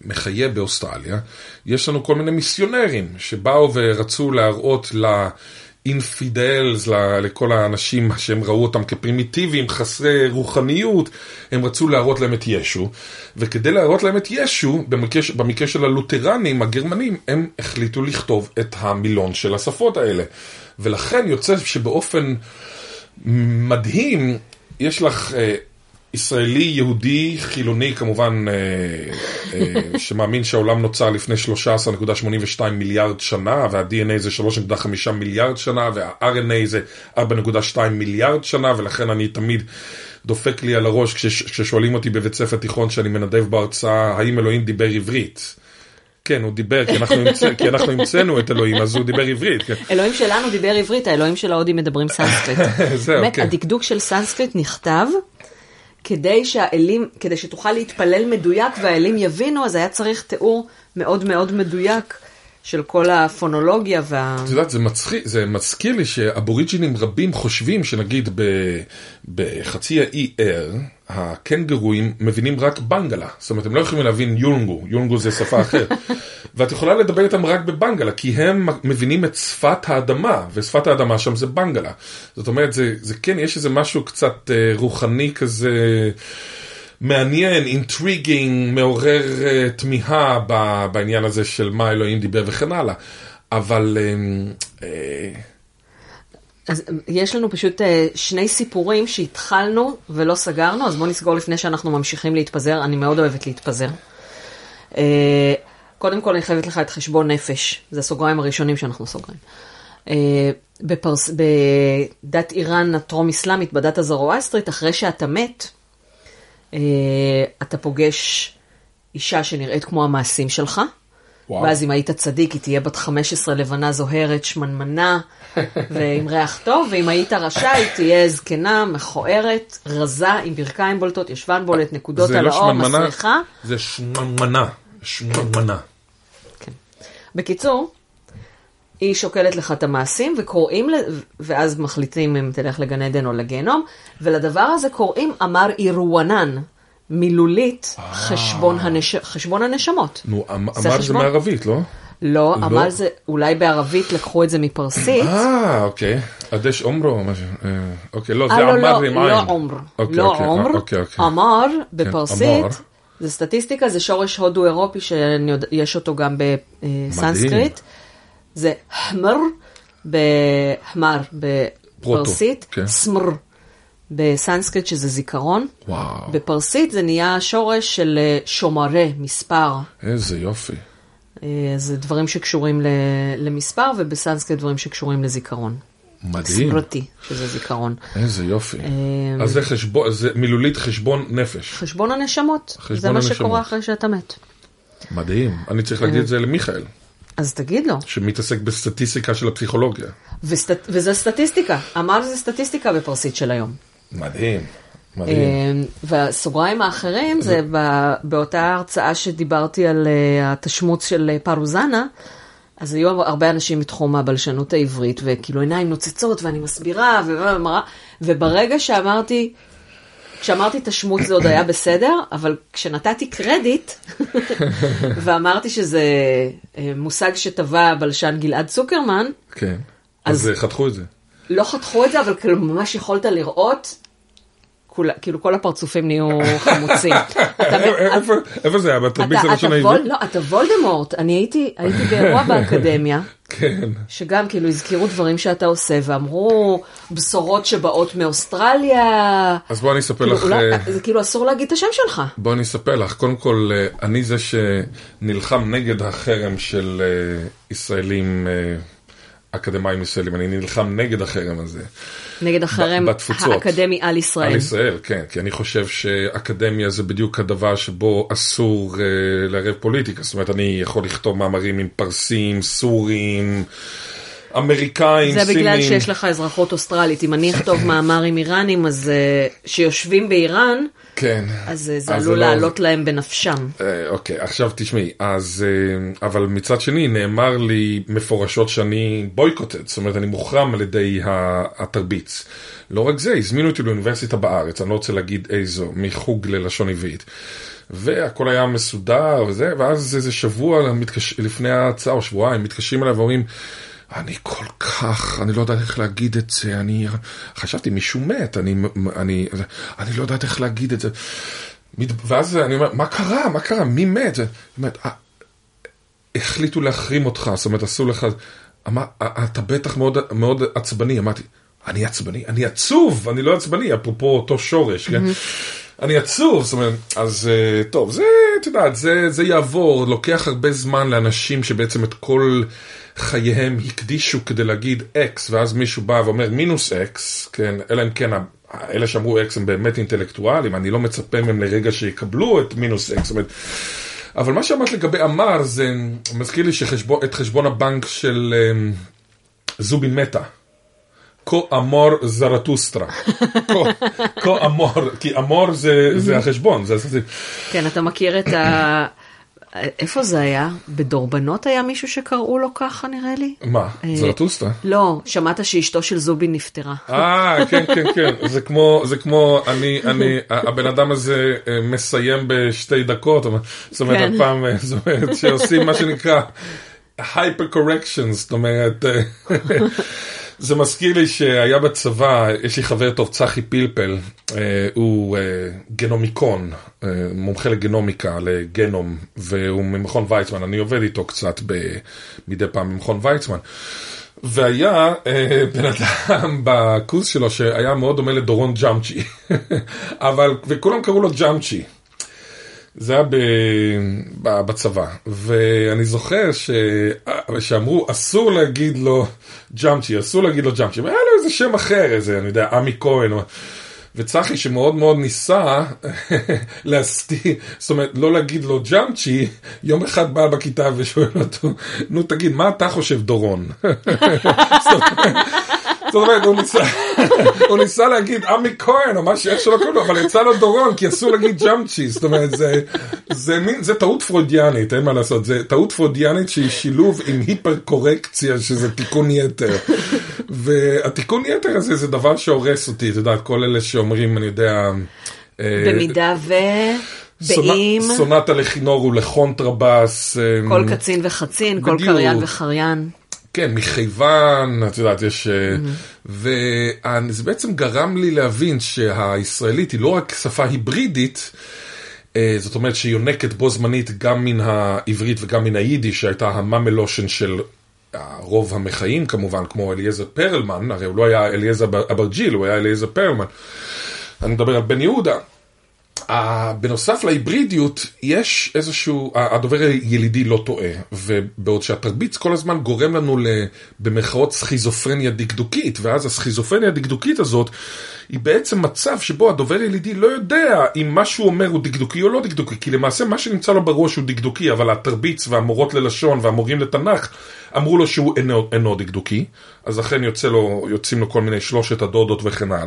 מחיה באוסטרליה, יש לנו כל מיני מיסיונרים שבאו ורצו להראות לאינפידלס, ל- לכל האנשים שהם ראו אותם כפרימיטיביים, חסרי רוחניות, הם רצו להראות להם את ישו, וכדי להראות להם את ישו, במקרה, במקרה של הלותרנים, הגרמנים, הם החליטו לכתוב את המילון של השפות האלה. ולכן יוצא שבאופן מדהים, יש לך אה, ישראלי, יהודי, חילוני כמובן, אה, אה, שמאמין שהעולם נוצר לפני 13.82 מיליארד שנה, וה-DNA זה 3.5 מיליארד שנה, וה-RNA זה 4.2 מיליארד שנה, ולכן אני תמיד דופק לי על הראש כשש, כששואלים אותי בבית ספר תיכון שאני מנדב בהרצאה, האם אלוהים דיבר עברית? כן, הוא דיבר, כי אנחנו, המצא, כי אנחנו המצאנו את אלוהים, אז הוא דיבר עברית. כן. אלוהים שלנו דיבר עברית, האלוהים של ההודים מדברים סנסקריט. זהו, כן. הדקדוק של סנסקריט נכתב כדי שהאלים, כדי שתוכל להתפלל מדויק והאלים יבינו, אז היה צריך תיאור מאוד מאוד מדויק של כל הפונולוגיה וה... את יודעת, זה מצחיק, זה מזכיר לי שאבוריג'ינים רבים חושבים שנגיד ב, בחצי האי אייר, הקנגרואים מבינים רק ברנגרלה. זאת אומרת, הם לא יכולים להבין יולנגו, יולנגו זה שפה אחרת. ואת יכולה לדבר איתם רק בבנגלה, כי הם מבינים את שפת האדמה, ושפת האדמה שם זה בנגלה. זאת אומרת, זה, זה כן, יש איזה משהו קצת אה, רוחני כזה... מעניין, אינטריגינג, מעורר uh, תמיהה ב- בעניין הזה של מה אלוהים דיבר וכן הלאה. אבל um, uh, אז יש לנו פשוט אה, שני סיפורים שהתחלנו ולא סגרנו, אז בוא נסגור לפני שאנחנו ממשיכים להתפזר, אני מאוד אוהבת להתפזר. אה, קודם כל אני חייבת לך את חשבון נפש, זה הסוגריים הראשונים שאנחנו סוגרים. אה, בפרס, בדת איראן הטרום-אסלאמית, בדת הזרואסטרית, אחרי שאתה מת, אתה פוגש אישה שנראית כמו המעשים שלך. וואו. ואז אם היית צדיק, היא תהיה בת 15 לבנה זוהרת, שמנמנה ועם ריח טוב, ואם היית רשע, היא תהיה זקנה, מכוערת, רזה, עם ברכיים בולטות, ישבן בולט, נקודות על לא האור, שמנמנה, מסריחה. זה שמנמנה, שמנמנה. כן. בקיצור, היא שוקלת לך את המעשים וקוראים. ואז מחליטים אם תלך לגן עדן או לגיהנום, ולדבר הזה קוראים אמר אירואנן, מילולית חשבון, הנש... חשבון הנשמות. נו, אמ- זה אמר זה חשבון? מערבית, לא? לא, לא? אמר זה, אולי בערבית לקחו את זה מפרסית. אה, אוקיי. עדש עומרו, משהו. אה, אוקיי, לא, זה אה, לא, אמר לא, עם לא עין. עומר. אוקיי, לא אוקיי, עומר. אה, אוקיי, אוקיי. אמר אמר. בפרסית, זה סטטיסטיקה, זה שורש הודו אירופי שיש אותו גם בסנסקריט. זה חמר, בחמר בפרסית, כן. סמר בסנסקריט שזה זיכרון. וואו, בפרסית זה נהיה שורש של אה, שומרה, מספר. איזה יופי. אה, זה דברים שקשורים למספר, ובסנסקריט דברים שקשורים לזיכרון. מדהים. סמרתי, שזה זיכרון. איזה יופי. אה, אז זה חשבון, זה מילולית חשבון נפש. חשבון הנשמות, חשבון זה מה הנשמות. שקורה אחרי שאתה מת. מדהים. אני צריך להגיד את זה למיכאל, אז תגיד לו, שמתעסק בסטטיסטיקה של הפסיכולוגיה. וסט... וזה סטטיסטיקה, אמר זה סטטיסטיקה בפרסית של היום. מדהים. מדהים. אה, והסוגריים האחרים זה ב- באותה הרצאה שדיברתי על אה, התשמוץ של אה, פרוזנה, אז היו הרבה אנשים מתחום הבלשנות העברית, וכאילו עיניים נוצצות ואני מסבירה, ומראה, וברגע שאמרתי, כשאמרתי תשמוץ זה עוד היה בסדר, אבל כשנתתי קרדיט, ואמרתי שזה אה, מושג שטבע הבלשן גלעד צוקרמן, כן. אז אה, חתכו את זה. לא חתכו את זה, אבל כאילו ממש יכולת לראות, כול, כאילו כל הפרצופים נהיו חמוצים. אתה, איפה- איפה זה היה? הראשון אתה, העברית? לא, אתה וולדמורט, אני הייתי, הייתי באירוע באקדמיה, כן. שגם כאילו הזכירו דברים שאתה עושה, ואמרו בשורות שבאות מאוסטרליה. אז בואי אני אספר כאילו, לך... אולי, אה, זה כאילו אסור להגיד את השם שלך. בואי אני אספר לך. קודם כל, אה, אני זה שנלחם נגד החרם של אה, ישראלים, אקדמאים ישראלים. אני נלחם נגד החרם הזה. נגד החרם. האקדמי על ישראל. על ישראל, כן, כי אני חושב שאקדמיה זה בדיוק הדבר שבו אסור uh, לערב פוליטיקה. זאת אומרת, אני יכול לכתוב מאמרים עם פרסים, סורים, אמריקאים, זה סינים. בגלל שיש לך אזרחות אוסטרלית. אם אני אכתוב מאמר עם איראנים, אז אה, שיושבים באיראן, כן. אז אה, זה עלול לא- לעלות להם בנפשם. אה, אוקיי, עכשיו תשמעי, אז, אה, אבל מצד שני נאמר לי מפורשות שאני בויקוטד, זאת אומרת אני מוחרם על ידי התרביץ. לא רק זה, הזמינו אותי לאוניברסיטה בארץ, אני לא רוצה להגיד איזו, מחוג ללשון עברית. והכל היה מסודר וזה, ואז איזה שבוע מתקש... לפני ההצעה או שבועיים מתקשרים אליי ואומרים, אני כל כך, אני לא יודעת איך להגיד את זה, אני חשבתי מישהו מת, אני, אני, אני לא יודעת איך להגיד את זה. ואז אני אומר, מה קרה? מה קרה? מי מת? אומרת, "אה, החליטו להחרים אותך, זאת אומרת, עשו לך... אמר, "אה, אתה בטח מאוד, מאוד עצבני. אמרתי, אני עצבני? אני עצוב, אני לא עצבני, אפרופו אותו שורש, כן? אני עצוב, זאת אומרת, אז אה, טוב, זה, את יודעת, זה, זה יעבור, לוקח הרבה זמן לאנשים שבעצם את כל חייהם הקדישו כדי להגיד אקס, ואז מישהו בא ואומר מינוס אקס, כן, אלא אם כן, אלה שאמרו אקס הם באמת אינטלקטואלים, אני לא מצפה מהם לרגע שיקבלו את מינוס אקס, זאת אומרת, אבל מה שאמרת לגבי אמר, זה מזכיר לי שחשבון, את חשבון הבנק של אה, זובין מטה. כה אמור זרטוסטרה. כה- אמור, כי אמור זה, זה החשבון. זה, זה, כן, אתה מכיר את ה... איפה זה היה? בדורבנות היה מישהו שקראו לו ככה, נראה לי? מה, אה, זרטוסטרה? לא, שמעת שאשתו של זובין נפטרה. אה, כן, כן, כן. זה כמו, זה כמו, אני, אני, הבן אדם הזה אה, מסיים בשתי דקות. זאת אומרת, כן. הפעם, אה, זאת אומרת, שעושים מה שנקרא hyper corrections, זאת אומרת, זה מזכיר לי שהיה בצבא, יש לי חבר טוב, צחי פלפל, אה, הוא אה, גנומיקון, אה, מומחה לגנומיקה, לגנום, והוא ממכון ויצמן, אני עובד איתו קצת ב- מדי פעם במכון ויצמן. והיה אה, בן אדם בקורס שלו שהיה מאוד דומה לדורון ג'אמצ'י, אבל, וכולם קראו לו ג'אמצ'י. זה היה ב, בצבא, ואני זוכר ש, שאמרו אסור להגיד לו ג'אמצ'י, אסור להגיד לו ג'אמצ'י, והיה לו איזה שם אחר, איזה, אני יודע, עמי כהן, או- וצחי שמאוד מאוד ניסה להסתיר, זאת אומרת, לא להגיד לו ג'אמצ'י, יום אחד בא בכיתה ושואל אותו, נו תגיד, מה אתה חושב דורון? זאת אומרת, הוא ניסה, הוא ניסה להגיד עמי כהן או מה שאיך שלא קוראים לו, אבל יצא לו דורון כי אסור להגיד ג'אמצ'י, זאת אומרת, זה, זה, מין, זה טעות פרוידיאנית, אין מה לעשות, זה טעות פרוידיאנית שהיא שילוב עם היפר קורקציה, שזה תיקון יתר. והתיקון יתר הזה זה דבר שהורס אותי, את יודעת, כל אלה שאומרים, אני יודע... אה, במידה ו... באם סונטה לכינור ולקונטרבאס. אה, כל קצין וחצין, כל. קריין וחריין. כן, מכיוון, את יודעת, יש... אה, וזה בעצם גרם לי להבין שהישראלית היא לא רק שפה היברידית, אה, זאת אומרת שהיא יונקת בו זמנית גם מן העברית וגם מן היידיש, שהייתה הממלושן של רוב המחאים כמובן, כמו אליעזר פרלמן, הרי הוא לא היה אליעזר אברג'יל, הוא היה אליעזר פרלמן. אני מדבר על בן יהודה. ה- בנוסף להיברידיות, יש איזשהו, הדובר הילידי לא טועה, ובעוד שהתרביץ כל הזמן גורם לנו במרכאות סכיזופרניה דקדוקית, ואז הסכיזופרניה הדקדוקית הזאת, היא בעצם מצב שבו הדובר הילידי לא יודע אם מה שהוא אומר הוא דקדוקי או לא דקדוקי, כי למעשה מה שנמצא לו בראש הוא דקדוקי, אבל התרביץ והמורות ללשון והמורים לתנ"ך אמרו לו שהוא אינו, אינו דקדוקי, אז אכן יוצא לו, יוצאים לו כל מיני שלושת הדודות וכן הלאה.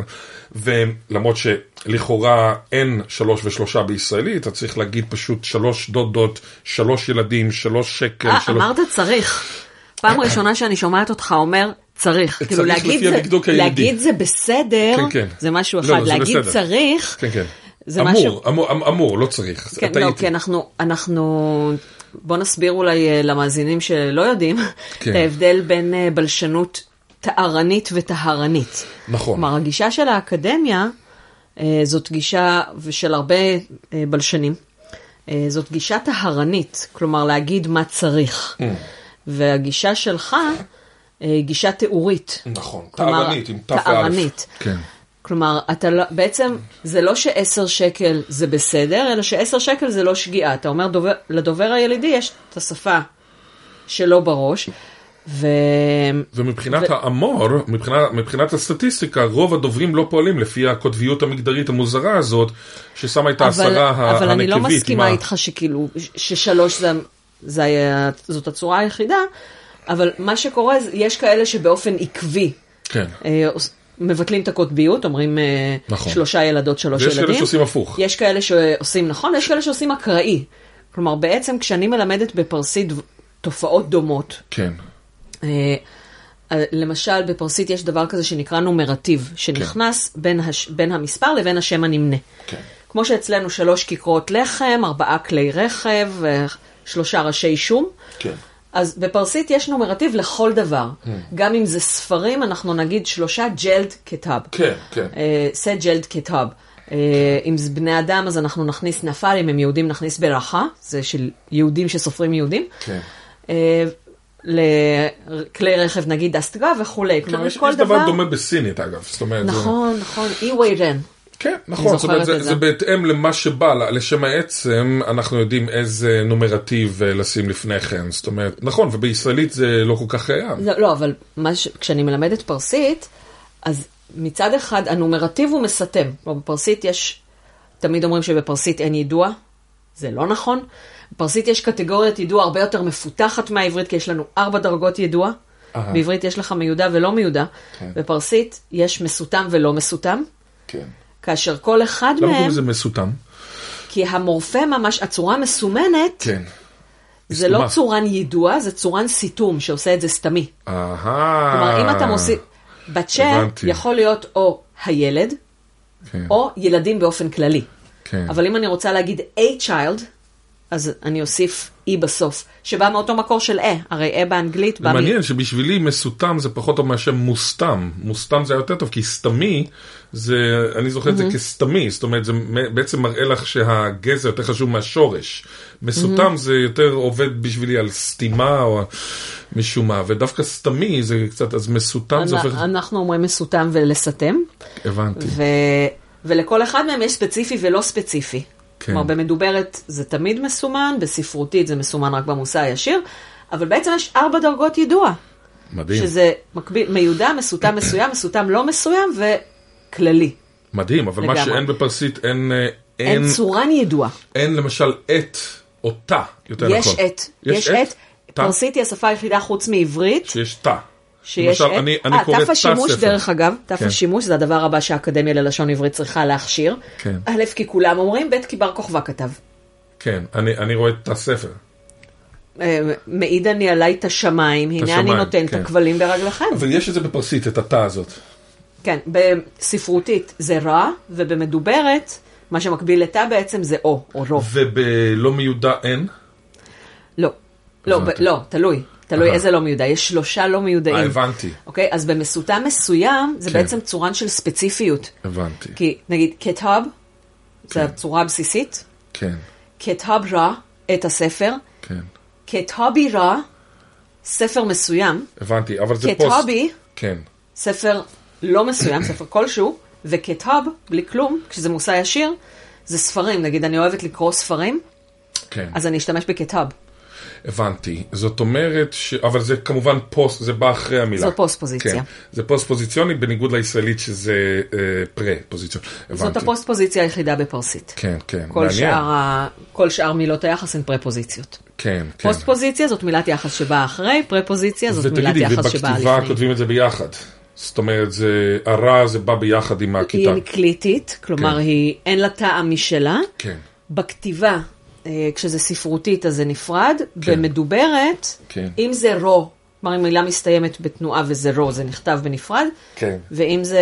ולמרות שלכאורה אין שלוש ושלושה בישראלית, אתה צריך להגיד פשוט שלוש דודות, שלוש ילדים, שלוש שקל, אה, שלוש... אמרת צריך. פעם ראשונה שאני שומעת אותך אומר צריך. כאילו להגיד זה-. להגיד זה בסדר, כן, כן. זה משהו לא, אחד. לא, זה להגיד בסדר. צריך, כן, כן. זה אמור, משהו... אמור, אמור, אמור, לא צריך. כן, לא. כי אנחנו, אנחנו, בוא נסביר אולי אה, למאזינים שלא יודעים, כן. את ההבדל בין אה, בלשנות טהרנית וטהרנית. נכון. כלומר, הגישה של האקדמיה, אה, זאת גישה, ושל הרבה אה, בלשנים, אה, זאת גישה טהרנית, כלומר להגיד מה צריך. Mm. והגישה שלך היא גישה תיאורית. נכון, טהרנית, עם תא ואלף. טהרנית. כן. כלומר, אתה לא, בעצם זה לא שעשר שקל זה בסדר, אלא שעשר שקל זה לא שגיאה. אתה אומר דובר, לדובר הילידי יש את השפה שלו בראש, ו... ומבחינת ו- האמור, מבחינת, מבחינת הסטטיסטיקה, רוב הדוברים לא פועלים לפי הקוטביות המגדרית המוזרה הזאת, ששמה את ההסרה ה- אבל אני לא הנקבית. מסכימה מה- איתך שכאילו, ששלוש זה, זה היה, זאת הצורה היחידה. אבל מה שקורה, יש כאלה שבאופן עקבי כן. אה, מבטלים את הקוטביות, אומרים אה, נכון. שלושה ילדות, שלוש ויש ילדים. כאלה שעושים הפוך. יש כאלה שעושים נכון, ויש כאלה שעושים אקראי. כלומר, בעצם כשאני מלמדת בפרסית תופעות דומות, כן. אה, אה, למשל, בפרסית יש דבר כזה שנקרא נומרטיב, שנכנס בין, הש... בין המספר לבין השם הנמנה. כן. כמו שאצלנו שלוש כיכרות לחם, ארבעה כלי רכב, אה, שלושה ראשי שום. כן. אז בפרסית יש נומרטיב לכל דבר. Mm. גם אם זה ספרים, אנחנו נגיד שלושה ג'לד כתב. כן, כן. סט ג'לד כתב. אם זה בני אדם, אז אנחנו נכניס נפל, אם הם יהודים נכניס ברכה, זה של יהודים שסופרים יהודים. כן. לכלי רכב נגיד אסטגה וכולי. כן, כלומר, יש, כל יש דבר דבר... דומה בסינית אגב, זאת אומרת, זה- נכון, נכון, אי ויירן. כן, נכון, זאת אומרת, זה, זה. בהתאם למה שבא, לשם העצם, אנחנו יודעים איזה נומרטיב אה, לשים לפני כן, זאת אומרת, נכון, ובישראלית זה לא כל כך קיים. לא, לא, אבל ש... כשאני מלמדת פרסית, אז מצד אחד הנומרטיב הוא מסתם. כלומר, בפרסית יש, תמיד אומרים שבפרסית אין יידוע, זה לא נכון. בפרסית יש קטגוריית יידוע הרבה יותר מפותחת מהעברית, כי יש לנו ארבע דרגות יידוע. אהה. בעברית יש לך מיודע ולא מיודע. כן. בפרסית יש מסותם ולא מסותם, כן. כאשר כל אחד למה קוראים מהם, לזה מסותם? כי המורפמה, מש- הצורה המסומנת, כן. זה לא. צורן יידוע, זה צורן סיתום שעושה את זה סתמי. אהה. כלומר, אם אתה מוסיף... הבנתי. יכול להיות או הילד, כן, או ילדים באופן כללי. כן. אבל אם אני רוצה להגיד a child, אז אני אוסיף e בסוף, שבא מאותו מקור של אה, הרי אה באנגלית בא זה מ... מעניין שבשבילי מסותם זה פחות טוב מאשר מוסתם. מוסתם זה היה יותר טוב, כי סתמי, זה, אני זוכר את זה כסתמי, זאת אומרת, זה מ- בעצם מראה לך שהגזע יותר חשוב מהשורש. מסותם זה יותר עובד בשבילי על סתימה או משום מה, ודווקא סתמי זה קצת, אז מסותם זה הופך... אנחנו אומרים מסותם ולסתם, הבנתי. ו... ולכל אחד מהם יש ספציפי ולא ספציפי. כן. כלומר, במדוברת זה תמיד מסומן, בספרותית זה מסומן רק במושא הישיר, אבל בעצם יש ארבע דרגות יידוע. מדהים. שזה מקביל, מיודע, מסותם מסוים, מסותם לא מסוים וכללי. מדהים, אבל מה לגמרי. שאין בפרסית, אין, אה, אין, אין צורן ידוע. אין למשל את או תא, יותר יש נכון. את, יש את. תא? פרסית היא השפה היחידה חוץ מעברית, שיש תא. שיש למשל, את. אני, אני אה, קורא תף השימוש, ספר. דרך אגב, תף כן. השימוש זה הדבר הבא שהאקדמיה ללשון עברית צריכה להכשיר. כן. א', כי כולם אומרים, ב', כי בר כוכבא כתב. כן, אני, אני רואה את הספר. אה, מעיד אני עליי את השמיים, הנה אני נותן את כן. הכבלים ברגליכם. אבל יש את זה בפרסית, את התא הזאת. כן, בספרותית זה רע, ובמדוברת, מה שמקביל לתא בעצם זה או, או רו. ובלא מיודע אין. לא, לא. לא, תלוי. תלוי. איזה לא מיודע, יש שלושה לא מיודעים. אה, הבנתי, אוקיי, אז במסותם מסוים, זה כן. בעצם צורן של ספציפיות. הבנתי. כי נגיד כתב, כן. זה הצורה הבסיסית, כן, کتاب را, את הספר, כן. کتابی را, ספר מסוים, הבנתי, אבל זה פוסט. כתבי, כן, ספר לא מסוים, ספר כלשהו, ו کتاب, בלי כלום, כשזה מושא ישיר, זה ספרים. נגיד, אני אוהבת לקרוא ספרים, כן. אז אני אשתמש ב کتاب. הבנתי. זאת אומרת ש... אבל זה כמובן פוסט, זה בא אחרי המילה. זאת פוסטפוזיציה. כן. זה פוסטפוזיציוני בניגוד לישראלית שזה אה, פרה פוזיציון. זאת הבנתי. הפוסט פוזיציה היחידה בפרסית. כן, כן. כל מעניין. שאר, ה... כל שאר מילות היחס הן פרפוזיציות. כן, כן. פוסט פוזיציה זאת מילת יחס שבאה אחרי, פרפוזיציה זאת מילת ותגידי, יחס שבאה ובכתיבה לפני. כותבים את זה ביחד. זאת אומרת, זה, הרע זה בא ביחד עם היא הכיתה. אנקליטית, כלומר כן. היא, אין לה טעם משלה. כן, בכתיבה, כשזה ספרותית אז זה נפרד, במדוברת, כן. אם זה רו, כלומר אם מילה מסתיימת בתנועה וזה רו, זה נכתב בנפרד, כן. ואם זה,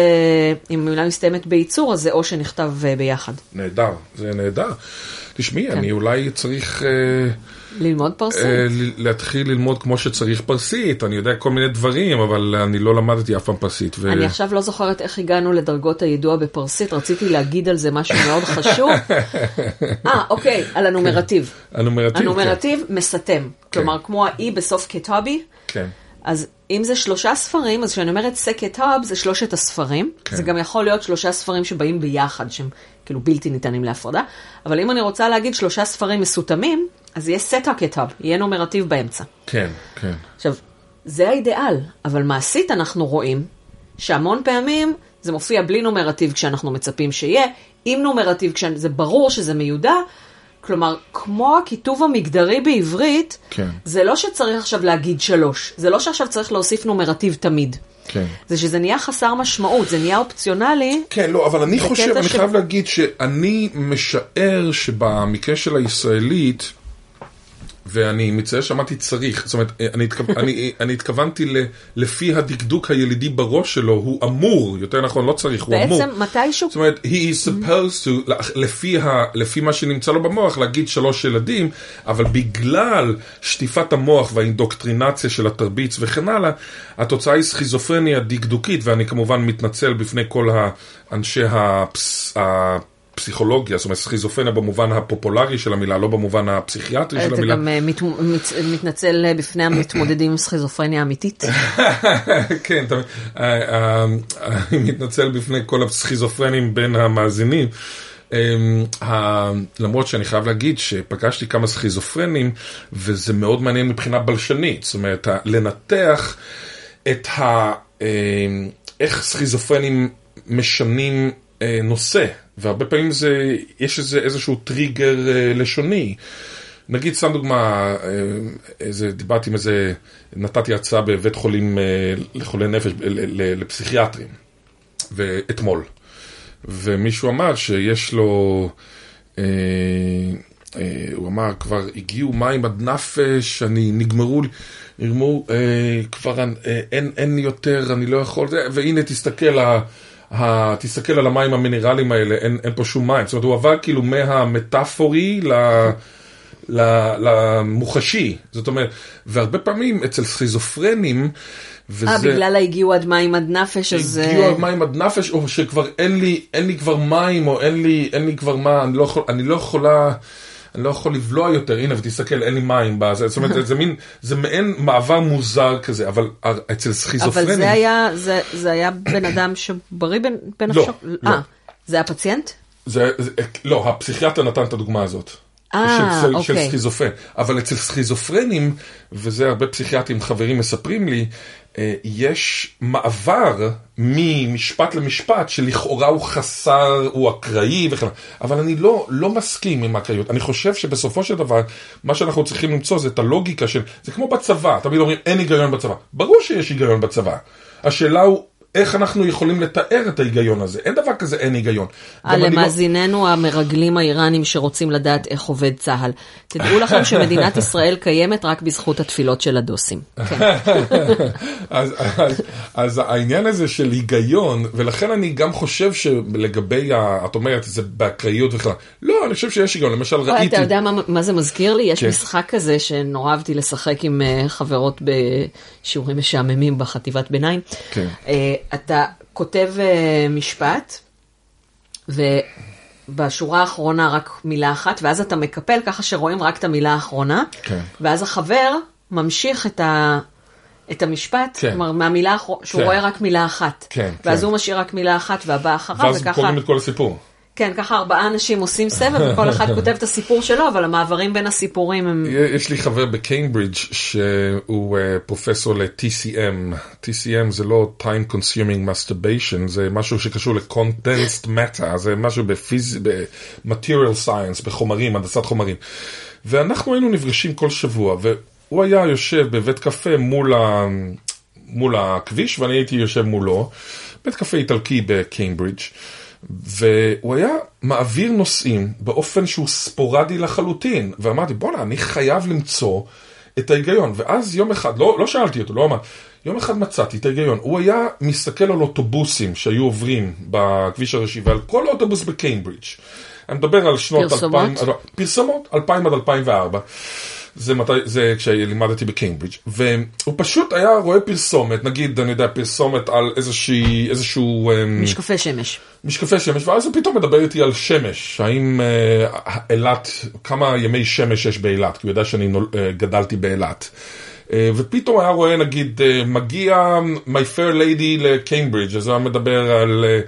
אם מילה מסתיימת בייצור, אז זה או שנכתב אה, ביחד. נהדר, זה נהדר. תשמעי, כן. אני אולי צריך אה, ללמוד פרסית. ל- להתחיל ללמוד כמו שצריך פרסית. אני יודע כל מיני דברים, אבל אני לא למדתי אף פעם פרסית. ו... אני עכשיו לא זוכרת איך הגענו לדרגות היידוע בפרסית, רציתי להגיד על זה משהו מאוד חשוב. אה, אוקיי, על הנומרטיב. הנומרטיב, הנומרטיב מסתם. כלומר, כמו האי בסוף כתובי, כן. אז אם זה שלושה ספרים, אז כשאני אומרת סקטאב זה שלושת הספרים. כן. זה גם יכול להיות שלושה ספרים שבאים ביחד, שהם כאילו בלתי ניתנים להפרדה. אבל אם אני רוצה להגיד שלושה ספרים מסותמים, אז יהיה סטה כתאב, יהיה נומרטיב באמצע. כן, כן. עכשיו, זה האידיאל, אבל מעשית אנחנו רואים שהמון פעמים זה מופיע בלי נומרטיב כשאנחנו מצפים שיהיה, עם נומרטיב כשזה ברור שזה מיודע, כלומר, כמו הכיתוב המגדרי בעברית, כן. זה לא שצריך עכשיו להגיד שלוש, זה לא שעכשיו צריך להוסיף נומרטיב תמיד. כן. זה שזה נהיה חסר משמעות, זה נהיה אופציונלי. כן, לא, אבל אני חושב, אני של- חייב להגיד שאני משער שבמקרה של הישראלית, ואני מציין שאמרתי צריך, זאת אומרת, אני, התכו... אני, אני התכוונתי ל... לפי הדקדוק הילידי בראש שלו, הוא אמור, יותר נכון, לא צריך, הוא אמור. בעצם מתישהו, זאת אומרת, he is supposed to, לפי, ה, לפי מה שנמצא לו במוח, להגיד שלוש ילדים, אבל בגלל שטיפת המוח והאינדוקטרינציה של התרביץ וכן הלאה, התוצאה היא סכיזופרניה דקדוקית, ואני כמובן מתנצל בפני כל האנשי הפס, הפסיכולוגיה, זאת אומרת, סכיזופרניה במובן הפופולרי של המילה, לא במובן הפסיכיאטרי של אתה המילה. גם אה, מת, מת, מתנצל אה, בפני המתמודדים עם סכיזופרניה אמיתית. כן, אתה- אה, אה, אני מתנצל בפני כל הסכיזופרנים בין המאזינים. אמ, למרות שאני חייב להגיד שפגשתי כמה סכיזופרנים, וזה מאוד מעניין מבחינה בלשנית. זאת אומרת, לנתח את ה... אמ, איך סכיזופרנים משנים אה, נושא, והרבה פעמים זה, יש איזה, איזשהו טריגר אה, לשוני. נגיד, סתם דוגמה, אה, איזה, דיברתי עם איזה, נתתי הצעה בבית חולים אה, לחולי נפש, לפסיכיאטרים, ואתמול. ומישהו אמר שיש לו, אה, אה, הוא אמר, כבר הגיעו מים עד נפש, אני, נגמרו לי, נגמרו, אה, כבר אה, אין, אין יותר, אני לא יכול, והנה תסתכל, תסתכל על המים המינרליים האלה, אין, אין פה שום מים. זאת אומרת, הוא עבר כאילו מהמטאפורי ל... ל- למוחשי, זאת אומרת, והרבה פעמים אצל סכיזופרנים, וזה... אה, בגלל הגיעו עד מים עד נפש, אז... הגיעו אה, על מים עד נפש, או שכבר אין לי, אין לי כבר מים, או אין לי, אין לי כבר מה, אני לא, יכול, אני לא יכולה, אני לא יכול לבלוע יותר, הנה ותסתכל, אין לי מים בזה, זאת אומרת, זה, מין, זה מעין מעבר מוזר כזה, אבל אצל סכיזופרנים, אבל זה היה, זה, זה היה בן אדם שבריא בין- לא, בנפשו? לא. אה, זה הפציינט? זה, זה, לא, הפסיכיאטר נתן את הדוגמה הזאת. אה, של, של אוקיי. סכיזופרן. אבל אצל סכיזופרנים, וזה הרבה פסיכיאטרים חברים מספרים לי, אה, יש מעבר ממשפט למשפט שלכאורה הוא חסר, הוא אקראי וכן. אבל אני לא, לא מסכים עם האקראיות. אני חושב שבסופו של דבר, מה שאנחנו צריכים למצוא זה את הלוגיקה של, זה כמו בצבא, תמיד אומרים אין היגיון בצבא. ברור שיש היגיון בצבא. השאלה הוא... איך אנחנו יכולים לתאר את ההיגיון הזה? אין דבר כזה אין היגיון. אה, גם אני לא- המרגלים האיראנים שרוצים לדעת איך עובד צה"ל. תדעו לכם שמדינת ישראל קיימת רק בזכות התפילות של הדוסים. כן. אז, אז, אז העניין הזה של היגיון, ולכן אני גם חושב שלגבי, ה, את אומרת, זה באקראיות וכן, לא, אני חושב שיש היגיון, למשל ראיתי, אתה יודע מה, מה זה מזכיר לי? יש כן. משחק כזה שנורא אהבתי לשחק עם אה, חברות בשיעורים משעממים בחטיבת ביניים. כן. אתה כותב אה, משפט, ובשורה האחרונה רק מילה אחת, ואז אתה מקפל ככה שרואים רק את המילה האחרונה, כן. ואז החבר ממשיך את ה... את המשפט, כן. כלומר מהמילה האחרונה, שהוא כן. רואה רק מילה אחת. כן, ואז כן. הוא משאיר רק מילה אחת והבא אחריו, ואז וככה... קוראים את כל הסיפור. כן, ככה ארבעה אנשים עושים סבב, וכל אחד כותב את הסיפור שלו, אבל המעברים בין הסיפורים הם... יש לי חבר בקיימברידג' שהוא אה, פרופסור ל-TCM. TCM זה לא time consuming masturbation, זה משהו שקשור ל-condensed matter, זה משהו בפיז... ב-material science, בחומרים, הנדסת חומרים. ואנחנו היינו נפגשים כל שבוע, והוא היה יושב בבית קפה מול, ה... מול הכביש, ואני הייתי יושב מולו, בית קפה איטלקי בקיימברידג'. והוא היה מעביר נושאים באופן שהוא ספורדי לחלוטין. ואמרתי, בואנה, אני חייב למצוא את ההיגיון. ואז יום אחד, לא, לא שאלתי אותו, לא אמר, יום אחד מצאתי את ההיגיון. הוא היה מסתכל על אוטובוסים שהיו עוברים בכביש הראשי, ועל כל אוטובוס בקיימברידג'. אני מדבר על שנות פרסומות? 2000, פרסומות, 2000 עד 2004. זה מתי, זה כשלימדתי בקיימברידג', והוא פשוט היה רואה פרסומת, נגיד, אני יודע, פרסומת על איזושהי, איזשהו... אמ, משקפי שמש. משקפי שמש, ואז הוא פתאום מדבר איתי על שמש, האם אה, אילת, כמה ימי שמש יש באילת, כי הוא יודע שאני נול, אה, גדלתי באילת. אה, ופתאום היה רואה, נגיד, מגיע My Fair Lady לקיימברידג', אז הוא היה מדבר על... אה,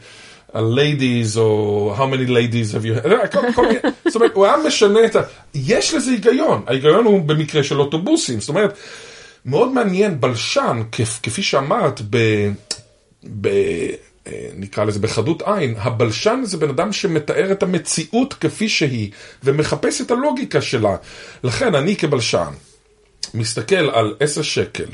על ladies, או how many ladies have you had, כל, כל מיני, זאת אומרת, הוא היה משנה את ה... יש לזה היגיון, ההיגיון הוא במקרה של אוטובוסים, זאת אומרת, מאוד מעניין, בלשן, כפ, כפי שאמרת, ב... ב אה, נקרא לזה בחדות עין, הבלשן זה בן אדם שמתאר את המציאות כפי שהיא, ומחפש את הלוגיקה שלה. לכן אני כבלשן, מסתכל על עשר שקל,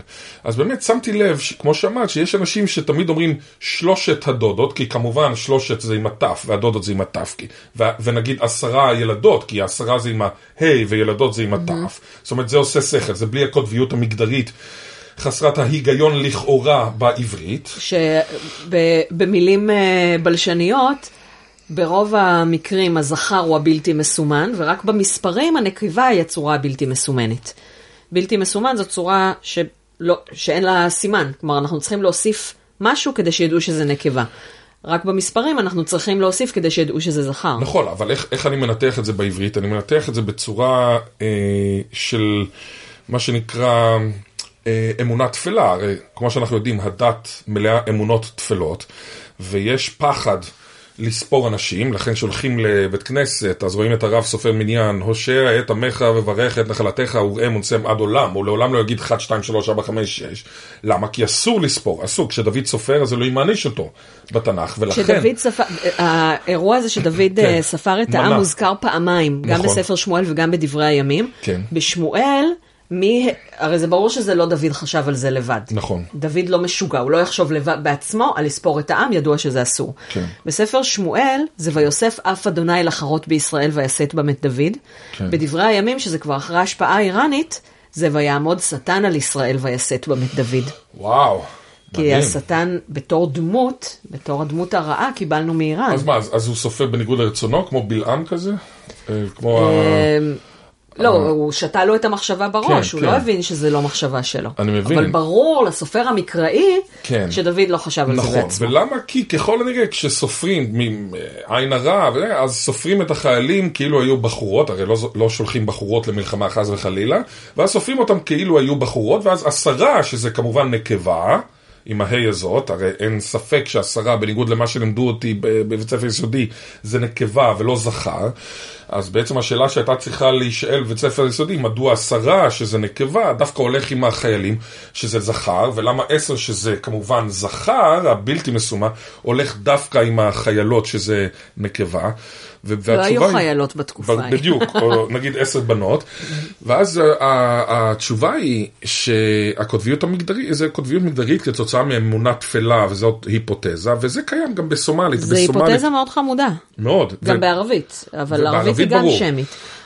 אז באמת שמתי לב, כמו שאמרת, שיש אנשים שתמיד אומרים שלושת הדודות, כי כמובן שלושת זה עם התף, והדודות זה עם התף, כי- ו- ונגיד עשרה ילדות, כי עשרה זה עם ה-ה' וילדות זה עם התף. זאת אומרת, זה עושה שכל, זה בלי הקוטביות המגדרית. חסרת ההיגיון לכאורה בעברית. שבמילים אה, בלשניות, ברוב המקרים הזכר הוא הבלתי מסומן, ורק במספרים הנקבה היא הצורה הבלתי מסומנת. בלתי מסומן זו צורה שלא, שאין לה סימן, כלומר אנחנו צריכים להוסיף משהו כדי שידעו שזה נקבה. רק במספרים אנחנו צריכים להוסיף כדי שידעו שזה זכר. נכון, אבל איך, איך אני מנתח את זה בעברית? אני מנתח את זה בצורה אה, של מה שנקרא אה, אמונה תפלה. הרי כמו שאנחנו יודעים, הדת מלאה אמונות תפלות, ויש פחד לספור אנשים, לכן שולחים לבית כנסת, אז רואים את הרב סופר מניין, הושע את עמך וברך את נחלתך וראה מונסם עד עולם, הוא לעולם לא יגיד 1, 2, 3, 4, 5, 6. למה? כי אסור לספור, אסור. כשדוד סופר אז אלוהים מעניש אותו בתנ"ך, ולכן... כשדוד ספר, האירוע הזה שדוד כן. אה, ספר את העם מנה. מוזכר פעמיים, גם נכון. בספר שמואל וגם בדברי הימים. כן. בשמואל, מי, הרי זה ברור שזה לא דוד חשב על זה לבד. נכון. דוד לא משוגע, הוא לא יחשוב לבד בעצמו על לספור את העם, ידוע שזה אסור. כן. בספר שמואל, זה ויוסף אף אדוני לחרות בישראל ויסט בם את דוד. כן. בדברי הימים, שזה כבר אחרי ההשפעה האיראנית, זה ויעמוד שטן על ישראל ויסט בם את דוד. וואו. כי מדהים. השטן בתור דמות, בתור הדמות הרעה, קיבלנו מאיראן. אז מה, אז, אז הוא סופר בניגוד לרצונו, כמו בלעם כזה? אה, כמו ה... לא, הוא שתה לו את המחשבה בראש, כן, הוא כן. לא הבין שזה לא מחשבה שלו. אני מבין. אבל ברור לסופר המקראי, כן. שדוד לא חשב על זה נכון, בעצמו. ולמה? כי ככל הנראה כשסופרים מעין הרע, וזה, אז סופרים את החיילים כאילו היו בחורות, הרי לא, לא שולחים בחורות למלחמה חס וחלילה, ואז סופרים אותם כאילו היו בחורות, ואז עשרה, שזה כמובן נקבה, עם ההי הזאת, הרי אין ספק שעשרה, בניגוד למה שלימדו אותי בבית ספר יסודי, זה נקבה ולא זכר. אז בעצם השאלה שהייתה צריכה להישאל בבית ספר יסודי, מדוע עשרה, שזה נקבה, דווקא הולך עם החיילים, שזה זכר, ולמה עשר, שזה כמובן זכר, הבלתי מסומן, הולך דווקא עם החיילות, שזה נקבה. ו- לא היו והתשובה היא- חיילות בתקופה. בדיוק, או נגיד עשר בנות, ואז ה- ה- התשובה היא שהקוטביות המגדרית, זה קוטביות מגדרית כתוצאה מאמונה תפלה, וזאת היפותזה, וזה קיים גם בסומלית. זה בסומלית- היפותזה מאוד חמודה, מאוד. גם ו- בערבית, אבל ערבית היא גם ברור. שמית.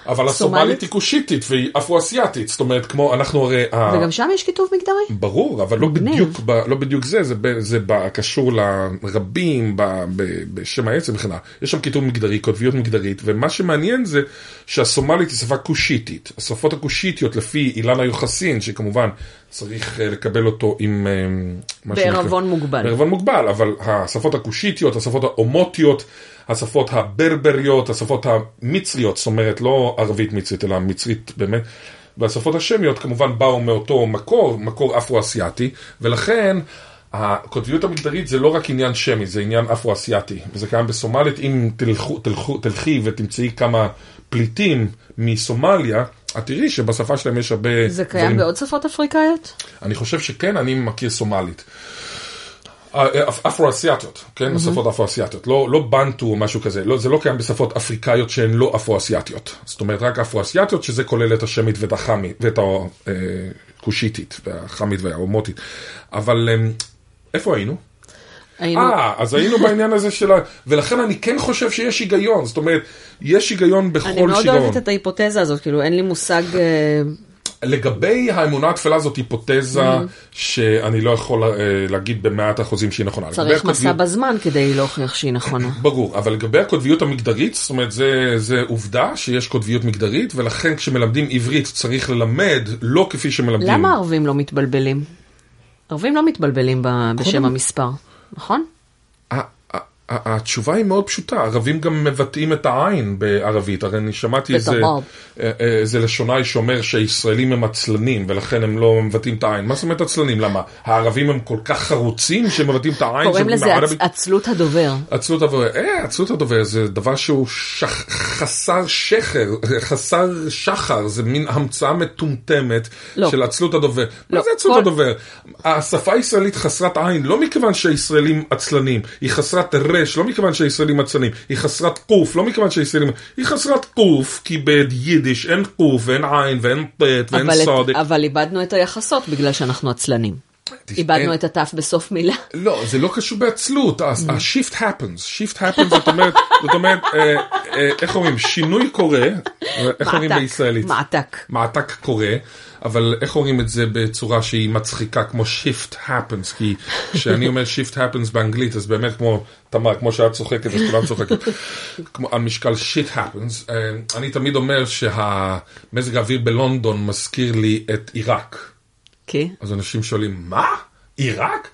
אבל הסומלית היא כושיטית והיא אפרו-אסיאתית, זאת אומרת, כמו אנחנו הרי... וגם שם יש כיתוב מגדרי? ברור, אבל לא. בדיוק, לא בדיוק זה, זה, קשור לרבים, בשם העצם וכן הלאה. יש שם כיתוב מגדרי, קוטביות מגדרית, ומה שמעניין זה שהסומלית היא שפה כושיטית. השפות הכושיטיות לפי אילנה יוחסין, שכמובן צריך אה, לקבל אותו עם... אה, בערבון מוגבל. בערבון מוגבל, אבל השפות הכושיטיות, השפות האומוטיות, השפות הברבריות, השפות המצריות, זאת אומרת לא ערבית מצרית אלא מצרית באמת, והשפות השמיות כמובן באו מאותו מקור, מקור אפרו-אסיאתי, ולכן הקוטביות המגדרית זה לא רק עניין שמי, זה עניין אפרו-אסיאתי, וזה קיים בסומלית, אם תלכו, תלכו, תלכי ותמצאי כמה פליטים מסומליה, את תראי שבשפה שלהם יש הרבה זה קיים בעוד שפות אפריקאיות? אני חושב שכן, אני מכיר סומלית. אפ- אפרו-אסיאתיות, כן? השפות אפרו-אסיאתיות. לא, לא בנטו או משהו כזה. לא, זה לא קיים בשפות אפריקאיות שהן לא אפרו-אסיאתיות. זאת אומרת, רק אפרו-אסיאתיות, שזה כולל את השמית ואת החמית, ואת הכושיתית, והחמית והאומותית. אבל אמ, איפה היינו? היינו... אה, אז היינו בעניין הזה של ה... ולכן אני כן חושב שיש היגיון. זאת אומרת, יש היגיון בכל אני שיגעון. מאוד אוהבת את ההיפותזה הזאת, כאילו אין לי מושג... אה, לגבי האמונה התפלה זאת היפותזה שאני לא יכול אה, להגיד במאת אחוזים שהיא נכונה. צריך מסע בזמן כדי להוכיח שהיא נכונה. ברור, אבל לגבי הקוטביות המגדרית, זאת אומרת, זה, עובדה שיש קוטביות מגדרית, ולכן כשמלמדים עברית צריך ללמד לא כפי שמלמדים. למה ערבים לא מתבלבלים? ערבים לא מתבלבלים בשם המספר, נכון? התשובה היא מאוד פשוטה, ערבים גם מבטאים את העין בערבית, הרי אני שמעתי איזה. אה, אה, איזה לשונאי שאומר שהישראלים הם עצלנים ולכן הם לא מבטאים את העין. מה זאת אומרת עצלנים? למה? הערבים הם כל כך חרוצים שהם מבטאים את העין? קוראים לזה בערבית- עצלות הדובר. עצלות הדובר, אה, עצלות הדובר זה דבר שהוא שח, חסר שחר, חסר שחר, זה מין המצאה מטומטמת לא. של עצלות הדובר. לא, מה זה עצלות כל- הדובר? השפה הישראלית חסרת עין, לא מכיוון שהישראלים עצלנים, היא חסרת רש, לא מכיוון שהישראלים עצלנים, היא חסרת קוף, לא מכיוון שהישראלים, היא חסרת קוף, כי ביידיש אין קוף ואין עין ואין ט' ואין סודק. אבל איבדנו את היחסות בגלל שאנחנו עצלנים. איבדנו את התף בסוף מילה. לא, זה לא קשור בעצלות, ה-shift happens, shift happens זאת אומרת, זאת אומרת, אה, אה, איך אומרים, שינוי קורה, איך אומרים בישראלית? מעתק. מעתק קורה, אבל איך אומרים את זה בצורה שהיא מצחיקה כמו shift happens, כי כשאני אומר shift happens באנגלית, אז באמת כמו, תמר, כמו שאת צוחקת, אז כולם צוחקים, כמו על משקל shit happens, אה, אני תמיד אומר שהמזג האוויר בלונדון מזכיר לי את עיראק. כי? אז אנשים שואלים, מה? עיראק?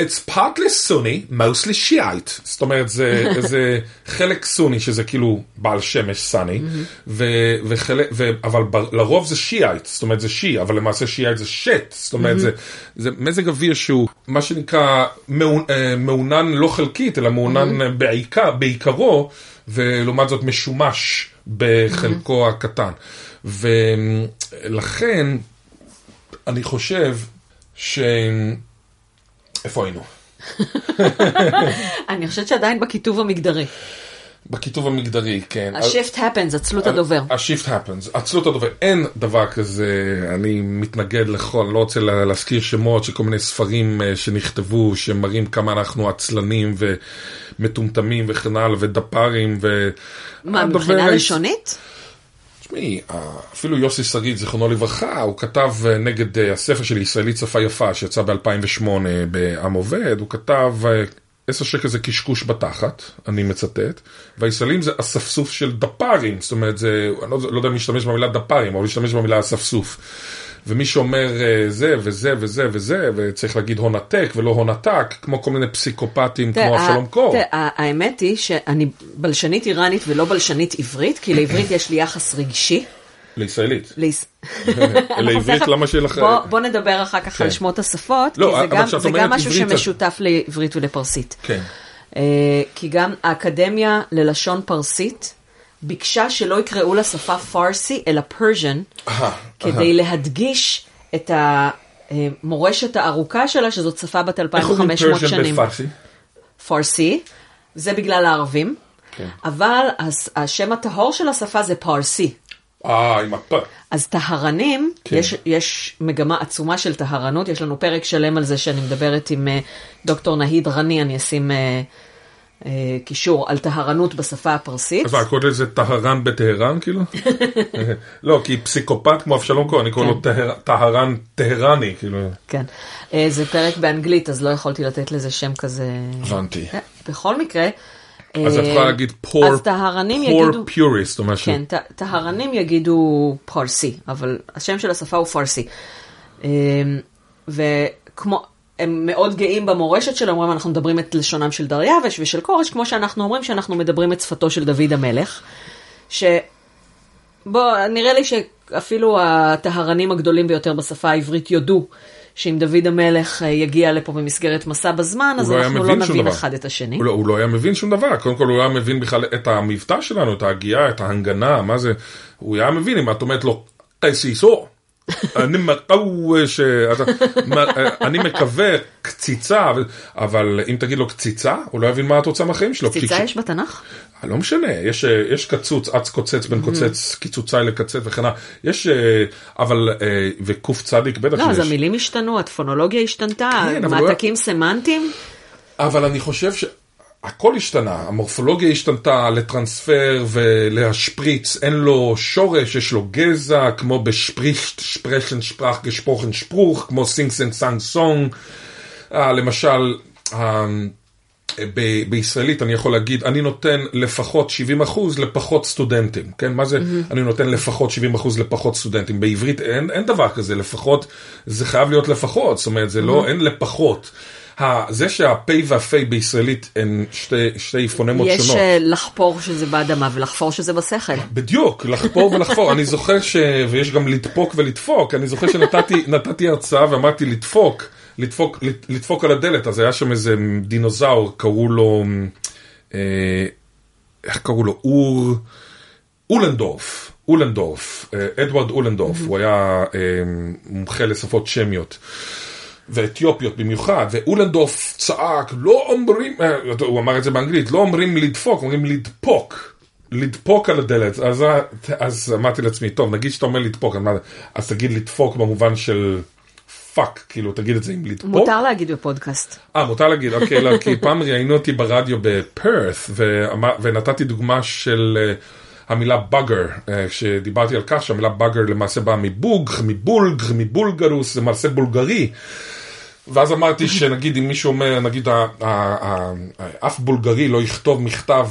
It's partly Sunni, mostly Shiite. זאת אומרת, זה, זה חלק סוני, שזה כאילו בעל שמש סני, ו, וחלק, ו, אבל ב, לרוב זה שיעית, זאת אומרת זה שי, אבל למעשה שיעית זה שט, זאת אומרת, זה, זה מזג אוויר שהוא מה שנקרא מעונ, אה, מעונן לא חלקית, אלא מעונן בעיקר, בעיקרו, ולעומת זאת משומש בחלקו הקטן. ולכן, אני חושב ש... איפה היינו? אני חושבת שעדיין בכיתוב המגדרי. בכיתוב המגדרי, כן. ה-shift happens, עצלות הדובר. ה-shift happens, עצלות הדובר, אין דבר כזה, אני מתנגד לכל, לא רוצה לה- להזכיר שמות של כל מיני ספרים אה, שנכתבו, שמראים כמה אנחנו עצלנים ומטומטמים וכן הלאה, ודפ"רים, ו... מה, מבחינה לשונית? תשמעי, אה, אפילו יוסי שריד, זיכרונו לברכה, הוא כתב אה, נגד אה, הספר של ישראלית שפה יפה, שיצא ב-2008 בעם עובד, הוא כתב עשר שקל זה קשקוש בתחת, אני מצטט, והישראלים זה אספסוף של דפ"רים, זאת אומרת, זה, אני לא, לא יודע אם להשתמש במילה דפ"רים, אבל להשתמש במילה אספסוף. ומי שאומר אה, זה וזה וזה וזה, וצריך להגיד הון עתק ולא הון עתק, כמו כל מיני פסיכופטים כמו תראה, אבשלום קור. האמת היא שאני בלשנית איראנית ולא בלשנית עברית, כי לעברית יש לי יחס רגשי. לישראלית. לעברית, למה שיהיה לך... בוא, נדבר אחר כך כן. על שמות השפות, לא, כי זה גם, משהו שמשותף לעברית ולפרסית. כן. אה, כי גם האקדמיה ללשון פרסית ביקשה שלא יקראו לשפה פרסי, אלא פרז'ן, כדי להדגיש את המורשת הארוכה שלה, שזאת שפה בת איך אומרים 2,500 פרשן שנים. בפרסי? פרסי, זה בגלל הערבים, כן. אבל השם הטהור של השפה זה פרסי. אה, עם הפה. אז טהרנים, כן. יש, יש מגמה עצומה של טהרנות, יש לנו פרק שלם על זה שאני מדברת עם אה, דוקטור נהיד רני, אני אשים אה, קישור על טהרנות בשפה הפרסית. אז מה, קורא לזה טהרן בטהרן, כאילו? לא, כי פסיקופט כמו אבשלום כהן, אני קורא לו כן. טהר- טהרן טהרני, כאילו. כן. אה, זה פרק באנגלית, אז לא יכולתי לתת לזה שם כזה... הבנתי. כן, בכל מקרה... אז את אה, יכולה להגיד poor, poor purist או משהו. כן, טהרנים יגידו פרסי, אבל השם של השפה הוא פרסי. וכמו, הם מאוד גאים במורשת שלהם, אומרים, אנחנו מדברים את לשונם של דריווש ושל כורש, כמו שאנחנו אומרים שאנחנו מדברים את שפתו של דוד המלך. ש... בוא, נראה לי שאפילו הטהרנים הגדולים ביותר בשפה העברית יודו שאם דוד המלך אה, יגיע לפה במסגרת מסע בזמן, אז לא אנחנו לא נבין דבר. אחד את השני. הוא לא, הוא לא היה מבין שום דבר, קודם כל הוא לא היה מבין בכלל את המבטא שלנו, את ההגייה, את ההנגנה, מה זה, הוא היה מבין אם את אומרת לו, קסיסו, אני מקווש, אני מקווה קציצה, אבל- אם תגיד לו קציצה, הוא לא יבין מה את רוצה מהחיים שלו. קציצה יש בתנ"ך? לא משנה, יש, אה, יש קצוץ, אץ קוצץ Mm-hmm. בין קוצץ, קיצוצאי לקצץ וכן הלאה, יש, אה, אבל, אה, וקוף צדיק בטח לא, אז. המילים השתנו, הפונולוגיה השתנתה, כן, מעתקים סמנטיים. אבל אני חושב שהכל השתנה, המורפולוגיה השתנתה לטרנספר ולהשפריץ, אין לו שורש, יש לו גזע, כמו ב spricht, sprechen, sprach, gesprochen, Spruch, כמו sing sang sung song. אה, למשל, ה- ב- בישראלית אני יכול להגיד, אני נותן לפחות 70 אחוז לפחות סטודנטים, כן? מה זה אני נותן לפחות 70 אחוז לפחות סטודנטים? בעברית אין, אין דבר כזה, לפחות, זה חייב להיות לפחות, זאת אומרת, זה לא, אין לפחות. זה שהפ' והפ' בישראלית הן שתי, פונמות יש שונות. אה, לחפור שזה באדמה ולחפור שזה בשכל. בדיוק, לחפור ולחפור. אני זוכר ש... ויש גם לדפוק ולדפוק. אני זוכר שנתתי נתתי הרצאה ואמרתי לדפוק, לדפוק, על הדלת. אז היה שם איזה דינוזאור, קראו לו... אה, איך קראו לו? אור... אולנדורף. אולנדורף. אה, אדוארד אולנדורף. הוא היה מומחה לשפות שמיות. ואתיופיות במיוחד, ואולנדורף צעק, לא אומרים, אה, הוא אמר את זה באנגלית, לא אומרים לדפוק, אומרים לדפוק. לדפוק על הדלת, אז, אז אמרתי לעצמי, טוב, נגיד שאתה אומר לדפוק, אז, אז תגיד לדפוק במובן של fuck, כאילו, תגיד את זה עם לדפוק. מותר להגיד בפודקאסט. אה, מותר להגיד, אוקיי, לא, כי פעם ראיינו אותי ברדיו ואמר- ונתתי דוגמה של אה, המילה bugger, אה, כשדיברתי על כך שהמילה bugger למעשה באה מבוג, מבולג, מבולגרוס, זה מעשה בולגרי. ואז אמרתי שנגיד אם מישהו אומר, נגיד אף בולגרי לא יכתוב מכתב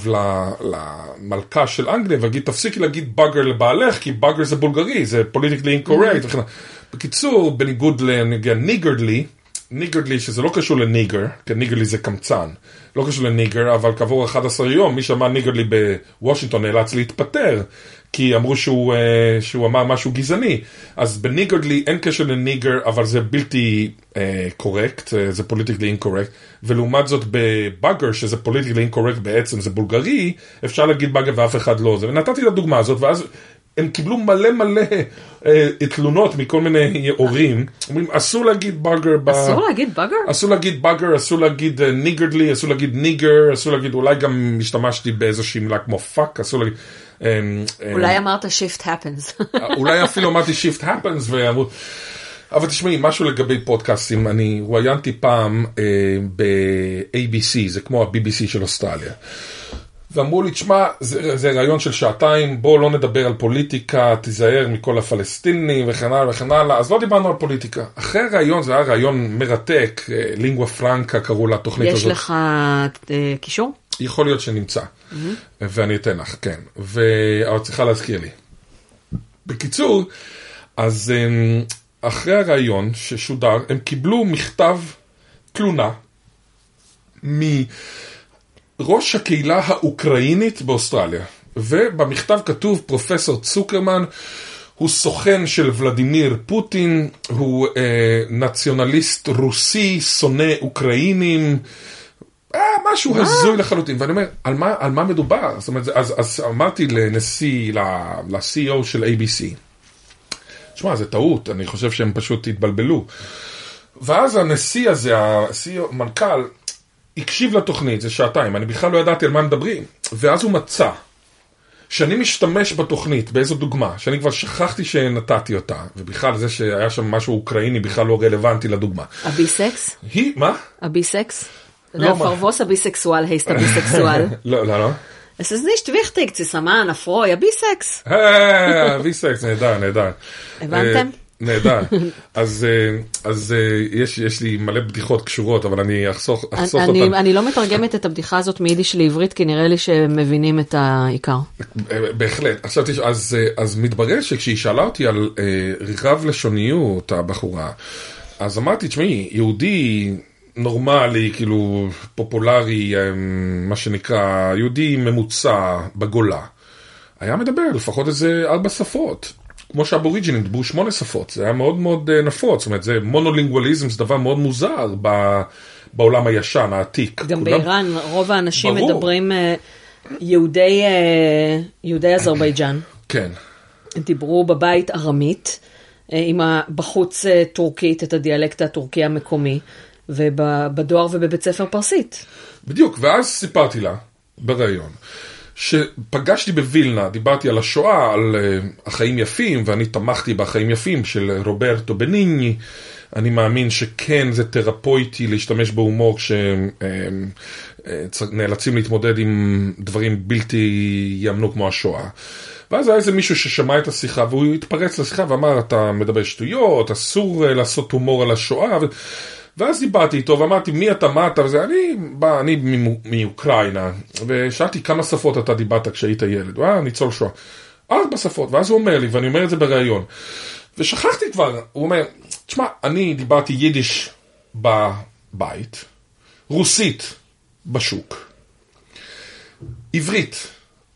למלכה של אנגליה ויגיד תפסיקי להגיד bugger לבעלך כי bugger זה בולגרי, זה politically incorrect וכן הלאה. בקיצור, בניגוד ל niggardly, niggardly שזה לא קשור ל nigger, כי niggardly זה קמצן, לא קשור ל nigger, אבל כעבור 11 יום מי שאמר niggardly בוושינגטון נאלץ להתפטר. כי אמרו שהוא, אה, שהוא אמר משהו גזעני. אז ב niggardly אין קשר ל nigger, אבל זה בלתי אה, correct, אה, זה politically incorrect, ולעומת זאת ב bugger, שזה politically incorrect בעצם, זה בולגרי, אפשר להגיד bugger ואף אחד לא. ונתתי את הדוגמה הזאת, ואז הם קיבלו מלא מלא אה, תלונות מכל מיני הורים, אומרים אסור להגיד bugger. ב... אסור להגיד bugger? אסור להגיד bugger, אסור להגיד niggardly, אסור להגיד nigger, אסור להגיד, אולי גם השתמשתי באיזושהי מילה כמו fuck, אסור להגיד... אמ, אמ, אולי אמרת shift happens. אולי אפילו אמרתי shift happens ואמרו... אבל תשמעי, משהו לגבי פודקאסטים, אני רואיינתי פעם אה, ב-ABC, זה כמו ה-BBC של אוסטרליה. ואמרו לי, תשמע, זה, זה רעיון של שעתיים, בוא לא נדבר על פוליטיקה, תיזהר מכל הפלסטינים וכן הלאה וכן הלאה, אז לא דיברנו על פוליטיקה. אחרי הרעיון, זה היה רעיון מרתק, אה, לינגווה פרנקה קראו לתוכנית הזאת. יש לך אה, קישור? יכול להיות שנמצא, ואני אתן לך, כן, ו- אבל צריכה להזכיר לי. בקיצור, אז אמ, אחרי הראיון ששודר, הם קיבלו מכתב תלונה מראש הקהילה האוקראינית באוסטרליה, ובמכתב כתוב פרופסור צוקרמן הוא סוכן של ולדימיר פוטין, הוא אה, נציונליסט רוסי, שונא אוקראינים, משהו הזוי לחלוטין, ואני אומר, על מה, על מה מדובר? זאת אומרת, אז, אז אמרתי לנשיא, ל-CEO של ABC, תשמע, זה טעות, אני חושב שהם פשוט התבלבלו. ואז הנשיא הזה, ה-CEO, מנכ"ל, הקשיב לתוכנית, זה שעתיים, אני בכלל לא ידעתי על מה מדברים, ואז הוא מצא שאני משתמש בתוכנית, באיזו דוגמה, שאני כבר שכחתי שנתתי אותה, ובכלל זה שהיה שם משהו אוקראיני בכלל לא רלוונטי לדוגמה. הביסקס? היא, מה? הביסקס? לא, מה? פרבוס הביסקסואל, הייסט הביסקסואל. לא, לא, לא. Es ist nicht wichtig, צסמן, אפרוי, הביסקס. אה, ויסקס, נהדר, נהדר. הבנתם? אה, נהדר. אז, אה, אז אה, יש, יש לי מלא בדיחות קשורות, אבל אני אחסוך, אחסוך אני, אותן. אני לא מתרגמת את הבדיחה הזאת מיידיש לעברית, כי נראה לי שהם מבינים את העיקר. בהחלט. עכשיו תשמע, אז, אז מתברר שכשהיא שאלה אותי על רב לשוניות, הבחורה, אז אמרתי, תשמעי, יהודי נורמלי, כאילו פופולרי, אה, מה שנקרא, יהודי ממוצע בגולה, היה מדבר לפחות איזה ארבע שפות. כמו שהאבוריג'ינים דיברו שמונה שפות, זה היה מאוד מאוד אה, נפוץ, זאת אומרת, זה מונולינגואליזם, זה דבר מאוד מוזר ב, בעולם הישן, העתיק. גם כולם- באיראן רוב האנשים ברור. מדברים, אה, יהודי, אה, יהודי אזרבייג'אן, כן. דיברו בבית ארמית, עם בחוץ טורקית, את הדיאלקט הטורקי המקומי, ובדואר ובבית ספר פרסית. בדיוק, ואז סיפרתי לה, בריאיון, שפגשתי בווילנה, דיברתי על השואה, על uh, החיים יפים, ואני תמכתי בחיים יפים של רוברטו בניני. אני מאמין שכן זה תרפויטי להשתמש בהומור הם, אה, נאלצים להתמודד עם דברים בלתי יאמנו כמו השואה. ואז היה איזה מישהו ששמע את השיחה והוא התפרץ לשיחה ואמר אתה מדבר שטויות, אסור אה, לעשות הומור על השואה. ואז דיברתי איתו ואמרתי, מי אתה, מה אתה, וזה, אני בא, אני מאוקראינה, ושאלתי כמה שפות אתה דיברת כשהיית ילד, הוא היה ניצול שואה. ארבע שפות, ואז הוא אומר לי, ואני אומר את זה בריאיון, ושכחתי כבר, הוא אומר, תשמע, אני דיברתי יידיש בבית, רוסית בשוק, עברית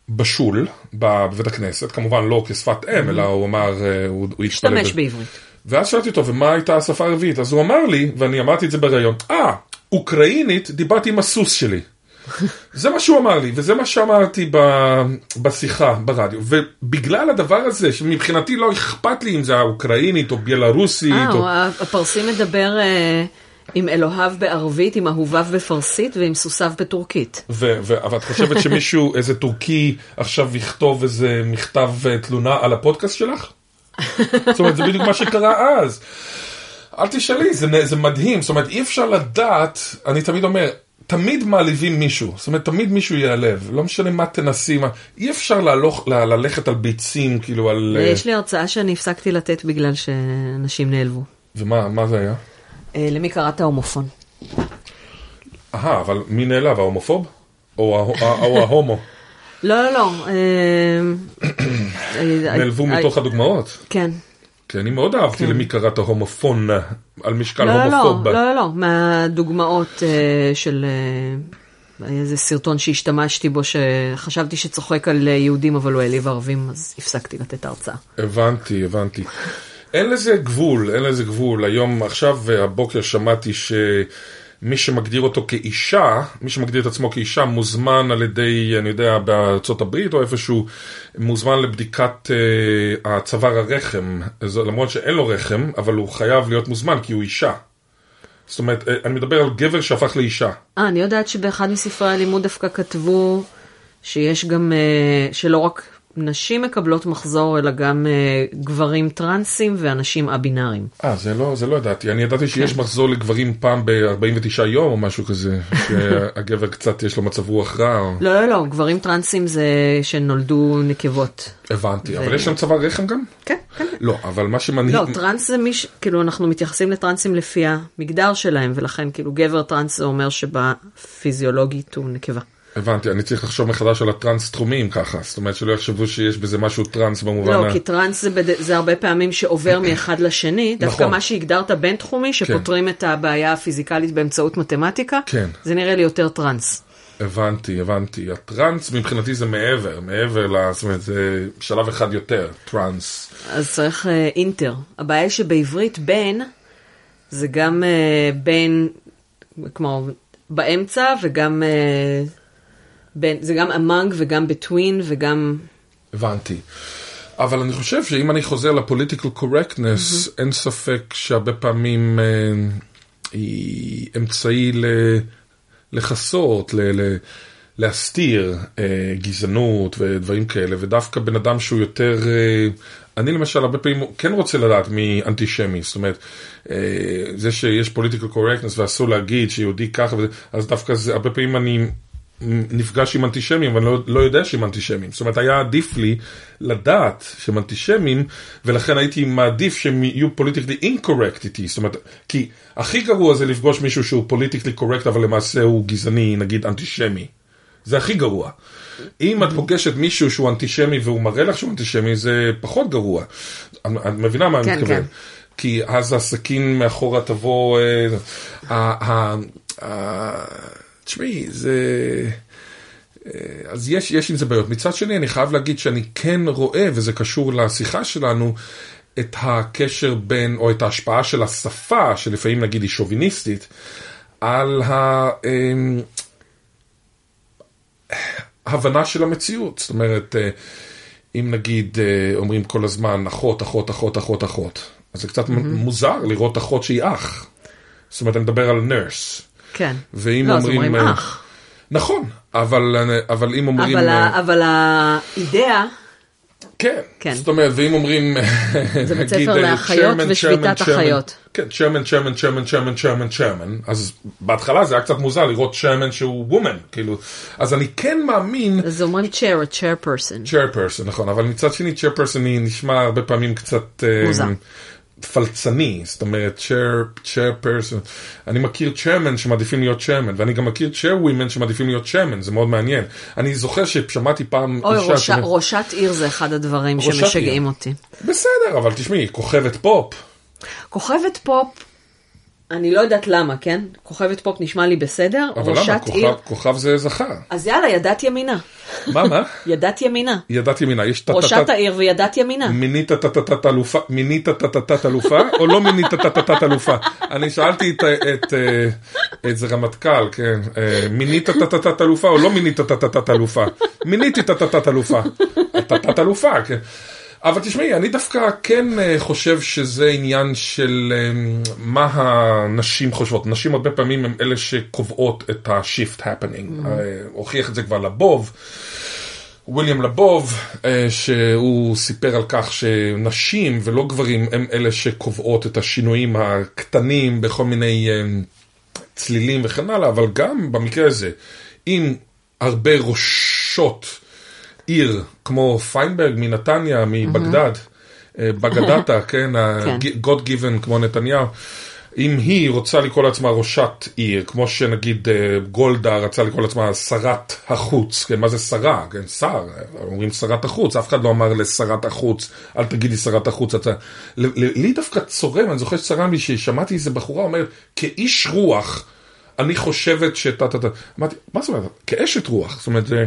בשול, בבית הכנסת, כמובן לא כשפת אם, אלא הוא אמר, אה, הוא התפלל השתמש. בעברית. ואז שאלתי אותו, ומה הייתה השפה הרביעית? אז הוא אמר לי, ואני אמרתי את זה בריאיון, אה, אוקראינית, דיברתי עם הסוס שלי. זה מה שהוא אמר לי, וזה מה שאמרתי ב, בשיחה ברדיו. ובגלל הדבר הזה, שמבחינתי לא אכפת לי אם זה האוקראינית או בלרוסית, אה, או... הוא- הפרסי מדבר אה, עם אלוהיו בערבית, עם אהוביו בפרסית ועם סוסיו בטורקית. ו- ו- אבל את חושבת שמישהו, איזה טורקי, עכשיו יכתוב איזה מכתב אה, תלונה על הפודקאסט שלך? זאת אומרת, זה בדיוק מה שקרה אז. אל תשאלי, זה, זה מדהים, זאת אומרת, אי אפשר לדעת, אני תמיד אומר, תמיד מעליבים מישהו, זאת אומרת, תמיד מישהו ייעלב, לא משנה מה תנסי, מה, אי אפשר להלוך, ל- ללכת על ביצים, כאילו על... אה, יש לי הרצאה שאני הפסקתי לתת בגלל שאנשים נעלבו. ומה מה זה היה? אה, למי קראת הומופון? אהה, אבל מי נעלב, ההומופוב? או ההומו? לא, לא, לא. אה, אה, נעלבו אה, מתוך הדוגמאות? כן. כי אני מאוד אהבתי למי קראת הומופון על משקל לא, לא, לא, הומופוב. לא, לא, לא, מהדוגמאות אה, של אה, איזה סרטון שהשתמשתי בו, שחשבתי שצוחק על אה, יהודים, אבל הוא העליב ערבים, אז הפסקתי לתת הרצאה. הבנתי, הבנתי. אין לזה גבול, אין לזה גבול. היום, עכשיו, אה, הבוקר שמעתי שמי שמגדיר אותו כאישה, מי שמגדיר את עצמו כאישה, מוזמן על ידי, אני יודע, בארצות הברית או איפשהו, מוזמן לבדיקת אה, הצוואר הרחם. אז, למרות שאין לו רחם, אבל הוא חייב להיות מוזמן כי הוא אישה. זאת אומרת, אה, אני מדבר על גבר שהפך לאישה. אה, אני יודעת שבאחד מספרי הלימוד דווקא כתבו שיש גם, אה, שלא רק נשים מקבלות מחזור, אלא גם אה, גברים טרנסים ואנשים א-בינאריים. אה, זה לא, זה לא ידעתי. אני ידעתי שיש מחזור לגברים פעם ב-49 יום או משהו כזה, שהגבר קצת יש לו מצב רוח רע. או... לא, לא, לא, גברים טרנסים זה שנולדו נקבות. הבנתי, אבל יש להם צוואר רחם גם? כן, כן. לא, אבל מה שמנהיג... לא, טרנס זה מי ש... כאילו, אנחנו מתייחסים לטרנסים לפי המגדר שלהם, ולכן כאילו גבר טרנס זה אומר שבפיזיולוגית הוא נקבה. הבנתי, אני צריך לחשוב מחדש על הטרנס תחומיים ככה, זאת אומרת שלא יחשבו שיש בזה משהו טרנס במובן לא, ה... כי טרנס זה, בד... זה הרבה פעמים שעובר מאחד לשני, דווקא נכון. מה שהגדרת בינתחומי, שפותרים את הבעיה הפיזיקלית באמצעות מתמטיקה, כן. זה נראה לי יותר טרנס. הבנתי, הבנתי. הטרנס מבחינתי זה מעבר, מעבר ל... זאת אומרת, זה שלב אחד יותר, טרנס. אז צריך אה, אינטר. הבעיה היא שבעברית בין, זה גם אה, בין, כמו באמצע, וגם אה, בין, זה גם among וגם between וגם... הבנתי. אבל אני חושב שאם אני חוזר לפוליטיקל קורקטנס, אין ספק שהרבה פעמים אה, היא אמצעי ל... לכסות, ל... ל... להסתיר אה, גזענות ודברים כאלה, ודווקא בן אדם שהוא יותר... אה, אני למשל הרבה פעמים כן רוצה לדעת מי אנטישמי, זאת אומרת, אה, זה שיש פוליטיקל קורקטנס ואסור להגיד שיהודי ככה, אז דווקא זה, הרבה פעמים אני נפגש עם אנטישמים, אבל לא, לא יודע שהם אנטישמים. זאת אומרת, היה עדיף לי לדעת שהם אנטישמים, ולכן הייתי מעדיף שהם יהיו politically incorrect איתי. זאת אומרת, כי הכי גרוע זה לפגוש מישהו שהוא politically correct, אבל למעשה הוא גזעני, נגיד אנטישמי. זה הכי גרוע. אם את פוגשת מישהו שהוא אנטישמי והוא מראה לך שהוא אנטישמי, זה פחות גרוע. את את מבינה מה אני כן, מתכוון? כן. כי אז הסכין מאחורה תבוא... אה, ה- ה- ה- תשמעי, זה... אה, אז יש, יש עם זה בעיות. מצד שני, אני חייב להגיד שאני כן רואה, וזה קשור לשיחה שלנו, את הקשר בין, או את ההשפעה של השפה, שלפעמים נגיד היא שוביניסטית, על ה... אמ, הבנה של המציאות. זאת אומרת, אה, אם נגיד אה, אומרים כל הזמן אחות, אחות, אחות, אחות, אחות, אז זה קצת מוזר לראות אחות שהיא אח. זאת אומרת, אני מדבר על נרס. כן. ואם לא, אז אומרים... אומרים אה, אח. נכון, אבל, אבל אם אומרים... אבל, אה, ה- אבל האידאה, כן, כן. זאת אומרת, ואם אומרים... זה בית ספר אה, לאחיות ושביתת. אחיות. כן, chairman, chairman, chairman, chairman, chairman, chairman. אז בהתחלה זה היה קצת מוזר לראות chairman שהוא woman, כאילו. אז אני כן מאמין... אז אומרים chair, a chair person. chairperson, נכון, אבל מצד שני chairperson היא נשמע הרבה פעמים קצת... אה, מוזר. פלצני, זאת אומרת, chair, chair person. אני מכיר chairman שמעדיפים להיות chairman, ואני גם מכיר chairwomen שמעדיפים להיות chairman, זה מאוד מעניין. אני זוכר ששמעתי פעם אוי, אישה ראשה- שאומרת, ראשת עיר זה אחד הדברים שמשגעים עיר. אותי. בסדר, אבל תשמעי, כוכבת פופ. כוכבת פופ, אני לא יודעת למה, כן? כוכבת פופ נשמע לי בסדר, אבל למה? ראשת כוכב, עיר. כוכב זה זכר. אז יאללה, ידת ימינה. מה, מה? ידת ימינה. ידעת ימינה, יש ראשת טה-טה-טה. העיר וידת ימינה. מינית טה-טה-טה אלופה, מינית טה-טה-טה אלופה, או לא מינית טה-טה-טה אלופה? אני שאלתי את, את, אה, את זה רמטכ"ל, כן, אה, מינית טה-טה-טה אלופה או לא מינית טה-טה-טה אלופה? מיניתי טה-טה-טה אלופה. טה-טה אלופה, כן. אבל תשמעי, אני דווקא כן אה, חושב שזה עניין של אה, מה הנשים חושבות. נשים הרבה פעמים הן אלה שקובעות את ה-shift happening. אה, הוכיח את זה כבר לבוב. וויליאם לבוב, אה, שהוא סיפר על כך שנשים ולא גברים הם אלה שקובעות את השינויים הקטנים בכל מיני אה, צלילים וכן הלאה, אבל גם במקרה הזה, אם הרבה ראשות עיר, כמו פיינברג מנתניה, מבגדד, אה, בגדתה, כן, כן. ה-God given כמו נתניהו, אם היא רוצה לקרוא לעצמה ראשת עיר, כמו שנגיד אה, גולדה רצה לקרוא לעצמה שרת החוץ, כן, מה זה שרה? כן, שר, אומרים שרת החוץ, אף אחד לא אמר לשרת החוץ, אל תגידי שרת החוץ, אתה... לי דווקא צורם, אני זוכר שצרם לי ששמעתי איזה בחורה אומרת, כאיש רוח, אני חושבת שאתה, אתה, אתה, אמרתי, מה זאת אומרת? כאשת רוח, זאת אומרת, זה-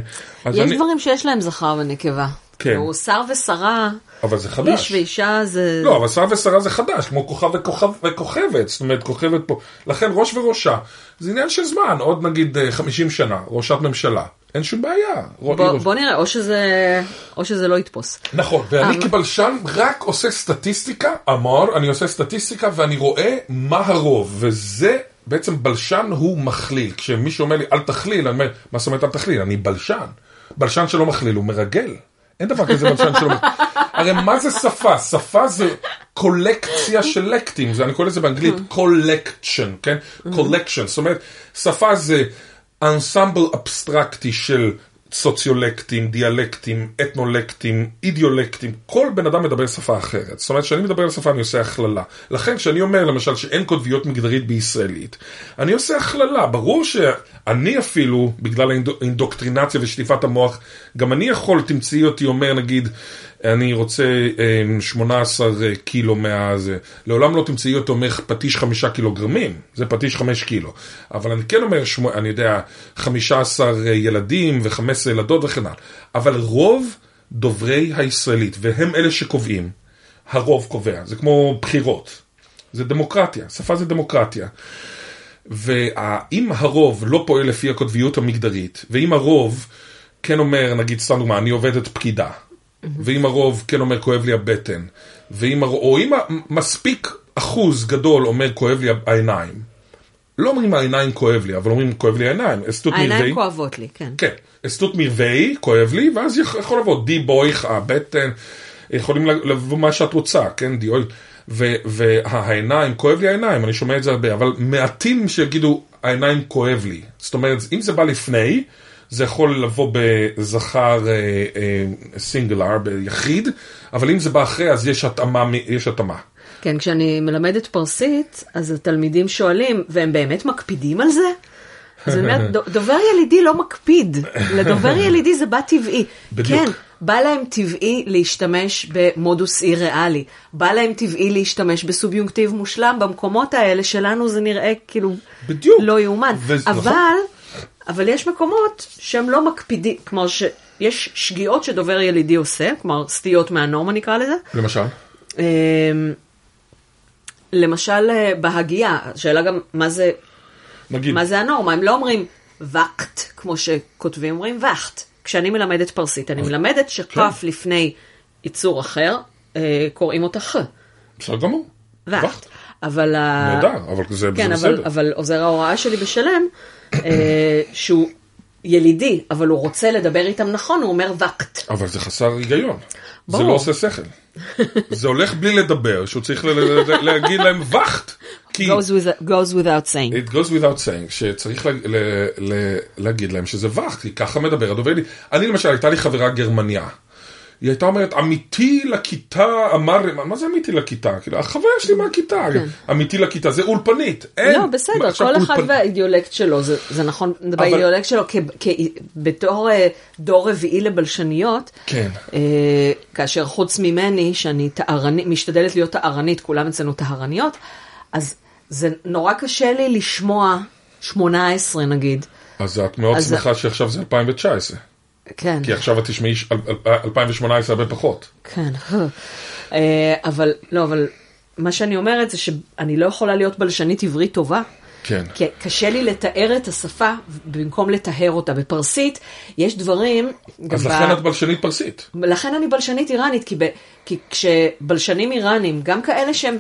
יש אני, דברים שיש להם זכר ונקבה. כן. הוא שר ושרה, אבל זה איש חדש. ואישה זה... לא, אבל שר ושרה זה חדש, כמו כוכב וכוכב וכוכבת, זאת אומרת כוכבת פה, לכן ראש וראשה, זה עניין של זמן, עוד נגיד אה, 50 שנה, ראשת ממשלה, אין שום בעיה. בוא, ראש- בוא נראה, או שזה, או שזה לא יתפוס. נכון, ואני אבל- כבלשן רק עושה סטטיסטיקה, אמר, אני עושה סטטיסטיקה ואני רואה מה הרוב, וזה בעצם בלשן הוא מכליל. כשמישהו אומר לי אל תכליל, אני אומר, מה זאת אומרת אל תכליל? אני בלשן. בלשן שלא מכליל הוא מרגל. אין דבר כזה בלשן שלא מכליל. הרי מה זה שפה? שפה זה קולקציה של לקטים, זה, אני קורא לזה באנגלית collection, כן? collection, זאת אומרת, שפה זה אנסמבל אבסטרקטי של סוציולקטים, דיאלקטים, אתנולקטים, אידיאולקטים, כל בן אדם מדבר שפה אחרת. זאת אומרת, כשאני מדבר על שפה אני עושה הכללה. לכן כשאני אומר למשל שאין קוטביות מגדרית בישראלית, אני עושה הכללה. ברור שאני אפילו, בגלל האינדוקטרינציה ושטיפת המוח, גם אני יכול, תמצאי אותי אומר נגיד, אני רוצה אה, 18 קילו מהזה. לעולם לא תמצאי אותו אומר פטיש חמישה קילוגרמים, זה פטיש חמש קילו. אבל אני כן אומר, אני יודע, 15 ילדים ו-15 ילדות וכן הלאה. אבל רוב דוברי הישראלית, והם אלה שקובעים, הרוב קובע, זה כמו בחירות. זה דמוקרטיה, שפה זה דמוקרטיה. ואם הרוב לא פועל לפי הקוטביות המגדרית, ואם הרוב כן אומר, נגיד סתם דוגמה, אני עובדת פקידה, ואם הרוב כן אומר כואב לי הבטן, ואם הרוב, או אם מספיק אחוז גדול אומר כואב לי העיניים, לא אומרים העיניים כואב לי, אבל אומרים כואב לי העיניים, אסתות העיניים כואבות לי, כן. כן, אסתות מרבי, כואב לי, ואז יכ- יכול לבוא די בויך, הבטן, יכולים לבוא מה שאת רוצה, כן, די אוי, והעיניים, כואב לי העיניים, אני שומע את זה הרבה, אבל מעטים שיגידו העיניים כואב לי, זאת אומרת, אם זה בא לפני, זה יכול לבוא בזכר אה, אה, סינגלר, ביחיד, אבל אם זה בא אחרי, אז יש התאמה, יש התאמה. כן, כשאני מלמדת פרסית, אז התלמידים שואלים, והם באמת מקפידים על זה? אז אני אומרת, "ד- דובר ילידי לא מקפיד, לדובר ילידי זה בא טבעי. בדיוק. כן, בא להם טבעי להשתמש במודוס אי ריאלי, בא להם טבעי להשתמש בסוביונקטיב מושלם, במקומות האלה שלנו זה נראה כאילו בדיוק. לא יאומן. וזה- אבל, נכון. אבל יש מקומות שהם לא מקפידים, כלומר שיש שגיאות שדובר ילידי עושה, כלומר סטיות מהנורמה נקרא לזה. למשל? אמ, למשל אה, בהגייה, השאלה גם מה זה, נגיד, מה זה הנורמה, הם לא אומרים וקט, כמו שכותבים, אומרים וקט. כשאני מלמדת פרסית, אני מלמדת שכף לפני יצור אחר, אה, קוראים אותה ח, בסדר גמור. וקט. אבל... נהדר, אבל זה כן, אבל, בסדר. אבל עוזר ההוראה שלי בשלם, שהוא ילידי, אבל הוא רוצה לדבר איתם נכון, הוא אומר וקט. אבל זה חסר היגיון. זה. לא עושה שכל. זה הולך בלי לדבר, שהוא צריך להגיד להם. כי goes, with, goes without saying. it goes without saying, שצריך להגיד להם שזה וקט, כי ככה מדבר הדובר. אני למשל, הייתה לי חברה גרמניה, היא הייתה אומרת, עמיתי לכיתה אמר, מה- זה עמיתי לכיתה? כאילו, החוויה שלי מהכיתה, עמיתי לכיתה, זה אולפנית. אין. לא, בסדר, כל אחד והאידיאולקט שלו, זה, זה נכון, באידיאולקט שלו, בתור אה, דור רביעי לבלשניות, כן. אה, כאשר חוץ ממני, שאני משתדלת להיות טהרנית, כולם אצלנו טהרניות, אז זה נורא קשה לי לשמוע 18 נגיד. אז את מאוד שמחה שעכשיו זה 2019. כן. כי עכשיו את תשמעי ש- על- על- 2018 הרבה פחות. כן. אה, אבל, לא, אבל מה שאני אומרת זה שאני לא יכולה להיות בלשנית עברית טובה. כן. כי קשה לי לתאר את השפה במקום לטהר אותה. בפרסית יש דברים... אז ב- לכן את בלשנית פרסית. לכן אני בלשנית איראנית, כי, ב, כי כשבלשנים איראנים, גם כאלה שהם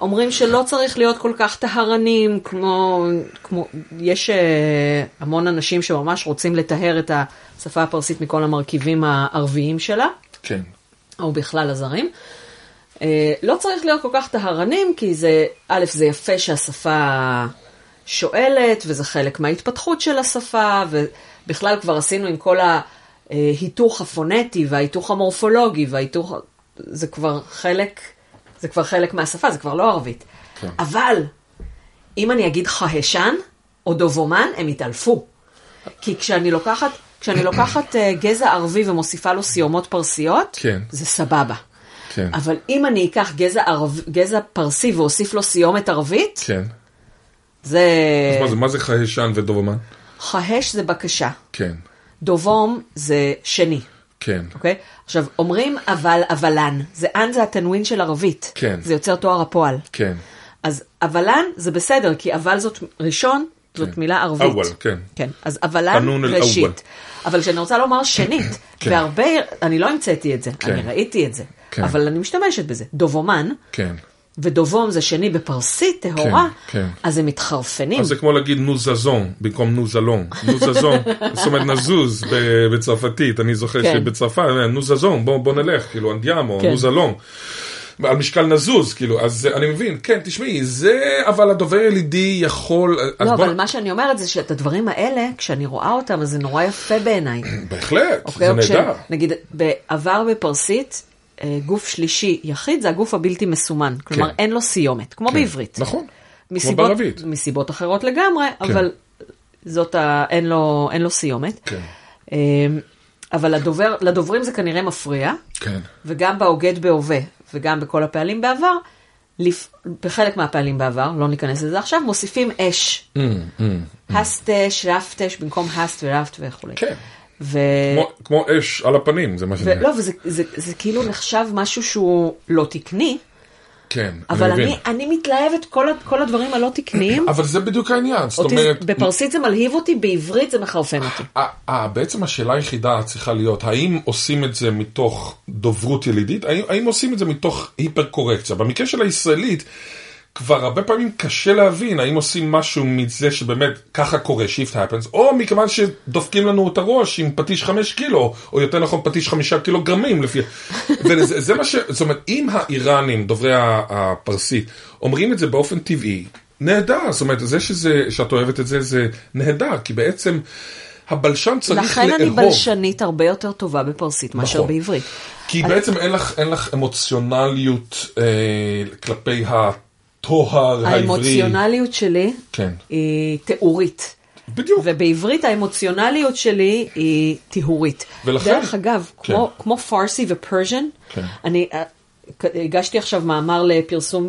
אומרים שלא צריך להיות כל כך טהרנים, כמו, כמו יש uh, המון אנשים שממש רוצים לטהר את השפה הפרסית מכל המרכיבים הערביים שלה, כן. או בכלל הזרים. Uh, לא צריך להיות כל כך טהרנים, כי זה, א', זה יפה שהשפה שואלת, וזה חלק מההתפתחות של השפה, ובכלל כבר עשינו עם כל ההיתוך הפונטי וההיתוך המורפולוגי וההיתוך, זה כבר חלק, זה כבר חלק מהשפה, זה כבר לא ערבית. כן. אבל, אם אני אגיד חהשן או דובומן, הם יתעלפו. כי כשאני לוקחת, כשאני לוקחת אה, גזע ערבי ומוסיפה לו סיומות פרסיות, כן. זה סבבה. כן. אבל אם אני אקח גזע, ערב, גזע פרסי ואוסיף לו סיומת ערבית, כן. זה... אז מה זה, מה זה חיישן ודובמן? חהש זה בקשה, כן. דובום זה שני, כן. אוקיי? עכשיו, אומרים אבל אבלן, זה אן זה התנווין של ערבית. כן. זה יוצר תואר הפועל. כן. אז אבלן זה בסדר, כי אבל זאת ראשון, זאת כן. מילה ערבית. אוול, כן. כן, אז אבלן. ראשית. אבל כשאני רוצה לומר שנית, כן. והרבה, אני לא המצאתי את זה, כן. אני ראיתי את זה, כן. אבל אני משתמשת בזה. דובומן, כן. ודובום זה שני בפרסית טהורה, כן, כן. אז הם מתחרפנים. אז זה כמו להגיד נוזזון במקום נוזלון. נוזזון, זאת אומרת נזוז בצרפתית, אני זוכר כן. שבצרפת, נוזזון, בוא, בוא נלך, כאילו אנדיאמו, כן. נוזלון. על משקל נזוז, כאילו, אז אני מבין, כן, תשמעי, זה, אבל הדובר ילידי יכול... לא, בוא- אבל מה שאני אומרת זה שאת הדברים האלה, כשאני רואה אותם, אז זה נורא יפה בעיניי. בהחלט, אוקיי? זה נהדר. נגיד, בעבר בפרסית, גוף שלישי יחיד זה הגוף הבלתי מסומן. כלומר, כן. אין לו סיומת, כמו כן, בעברית. נכון, מסיבות, בערבית. מסיבות אחרות לגמרי, אבל זאת ה... אין לו, אין לו סיומת. כן. אה, אבל לדובר, לדוברים זה כנראה מפריע, כן, וגם באוגד בהווה, וגם בכל הפעלים בעבר, לפ... בחלק מהפעלים בעבר, לא ניכנס לזה עכשיו, מוסיפים אש. Mm, הסטש, רפטש, במקום הסט ורפט וכולי. כן. ו... כמו- כמו אש על הפנים, זה מה שאני... ולא, וזה זה, זה כאילו נחשב משהו שהוא לא תקני, כן, אבל מבין. אני, אני מתלהבת כל, כל הדברים הלא תקניים. אבל זה בדיוק העניין, זאת אותי, אומרת... בפרסית זה מלהיב אותי, בעברית זה מחרפן אותי. אה, אה, בעצם השאלה היחידה צריכה להיות, האם עושים את זה מתוך דוברות ילידית? האם, האם עושים את זה מתוך היפר קורקציה? במקרה של הישראלית, כבר הרבה פעמים קשה להבין האם עושים משהו מזה שבאמת ככה קורה, shift happens, או מכיוון שדופקים לנו את הראש עם פטיש חמש קילו, או יותר נכון פטיש חמישה קילוגרמים לפי... וזה זה מה ש... זאת אומרת, אם האיראנים, דוברי ה- הפרסית, אומרים את זה באופן טבעי, נהדר, זאת אומרת, זה שזה, שאת אוהבת את זה, זה נהדר, כי בעצם הבלשן צריך לאהוב. לכן אני בלשנית הרבה יותר טובה בפרסית מאשר נכון. בעברית. כי בעצם אין לך, אין לך אמוציונליות אה, כלפי הטוהר העברי. האמוציונליות שלי כן. היא תיאורית. בדיוק. ובעברית האמוציונליות שלי היא טיהורית. ולכן- דרך אגב, כן. כמו, כמו פרסי ופרז'ן, כן. אני אה, הגשתי עכשיו מאמר לפרסום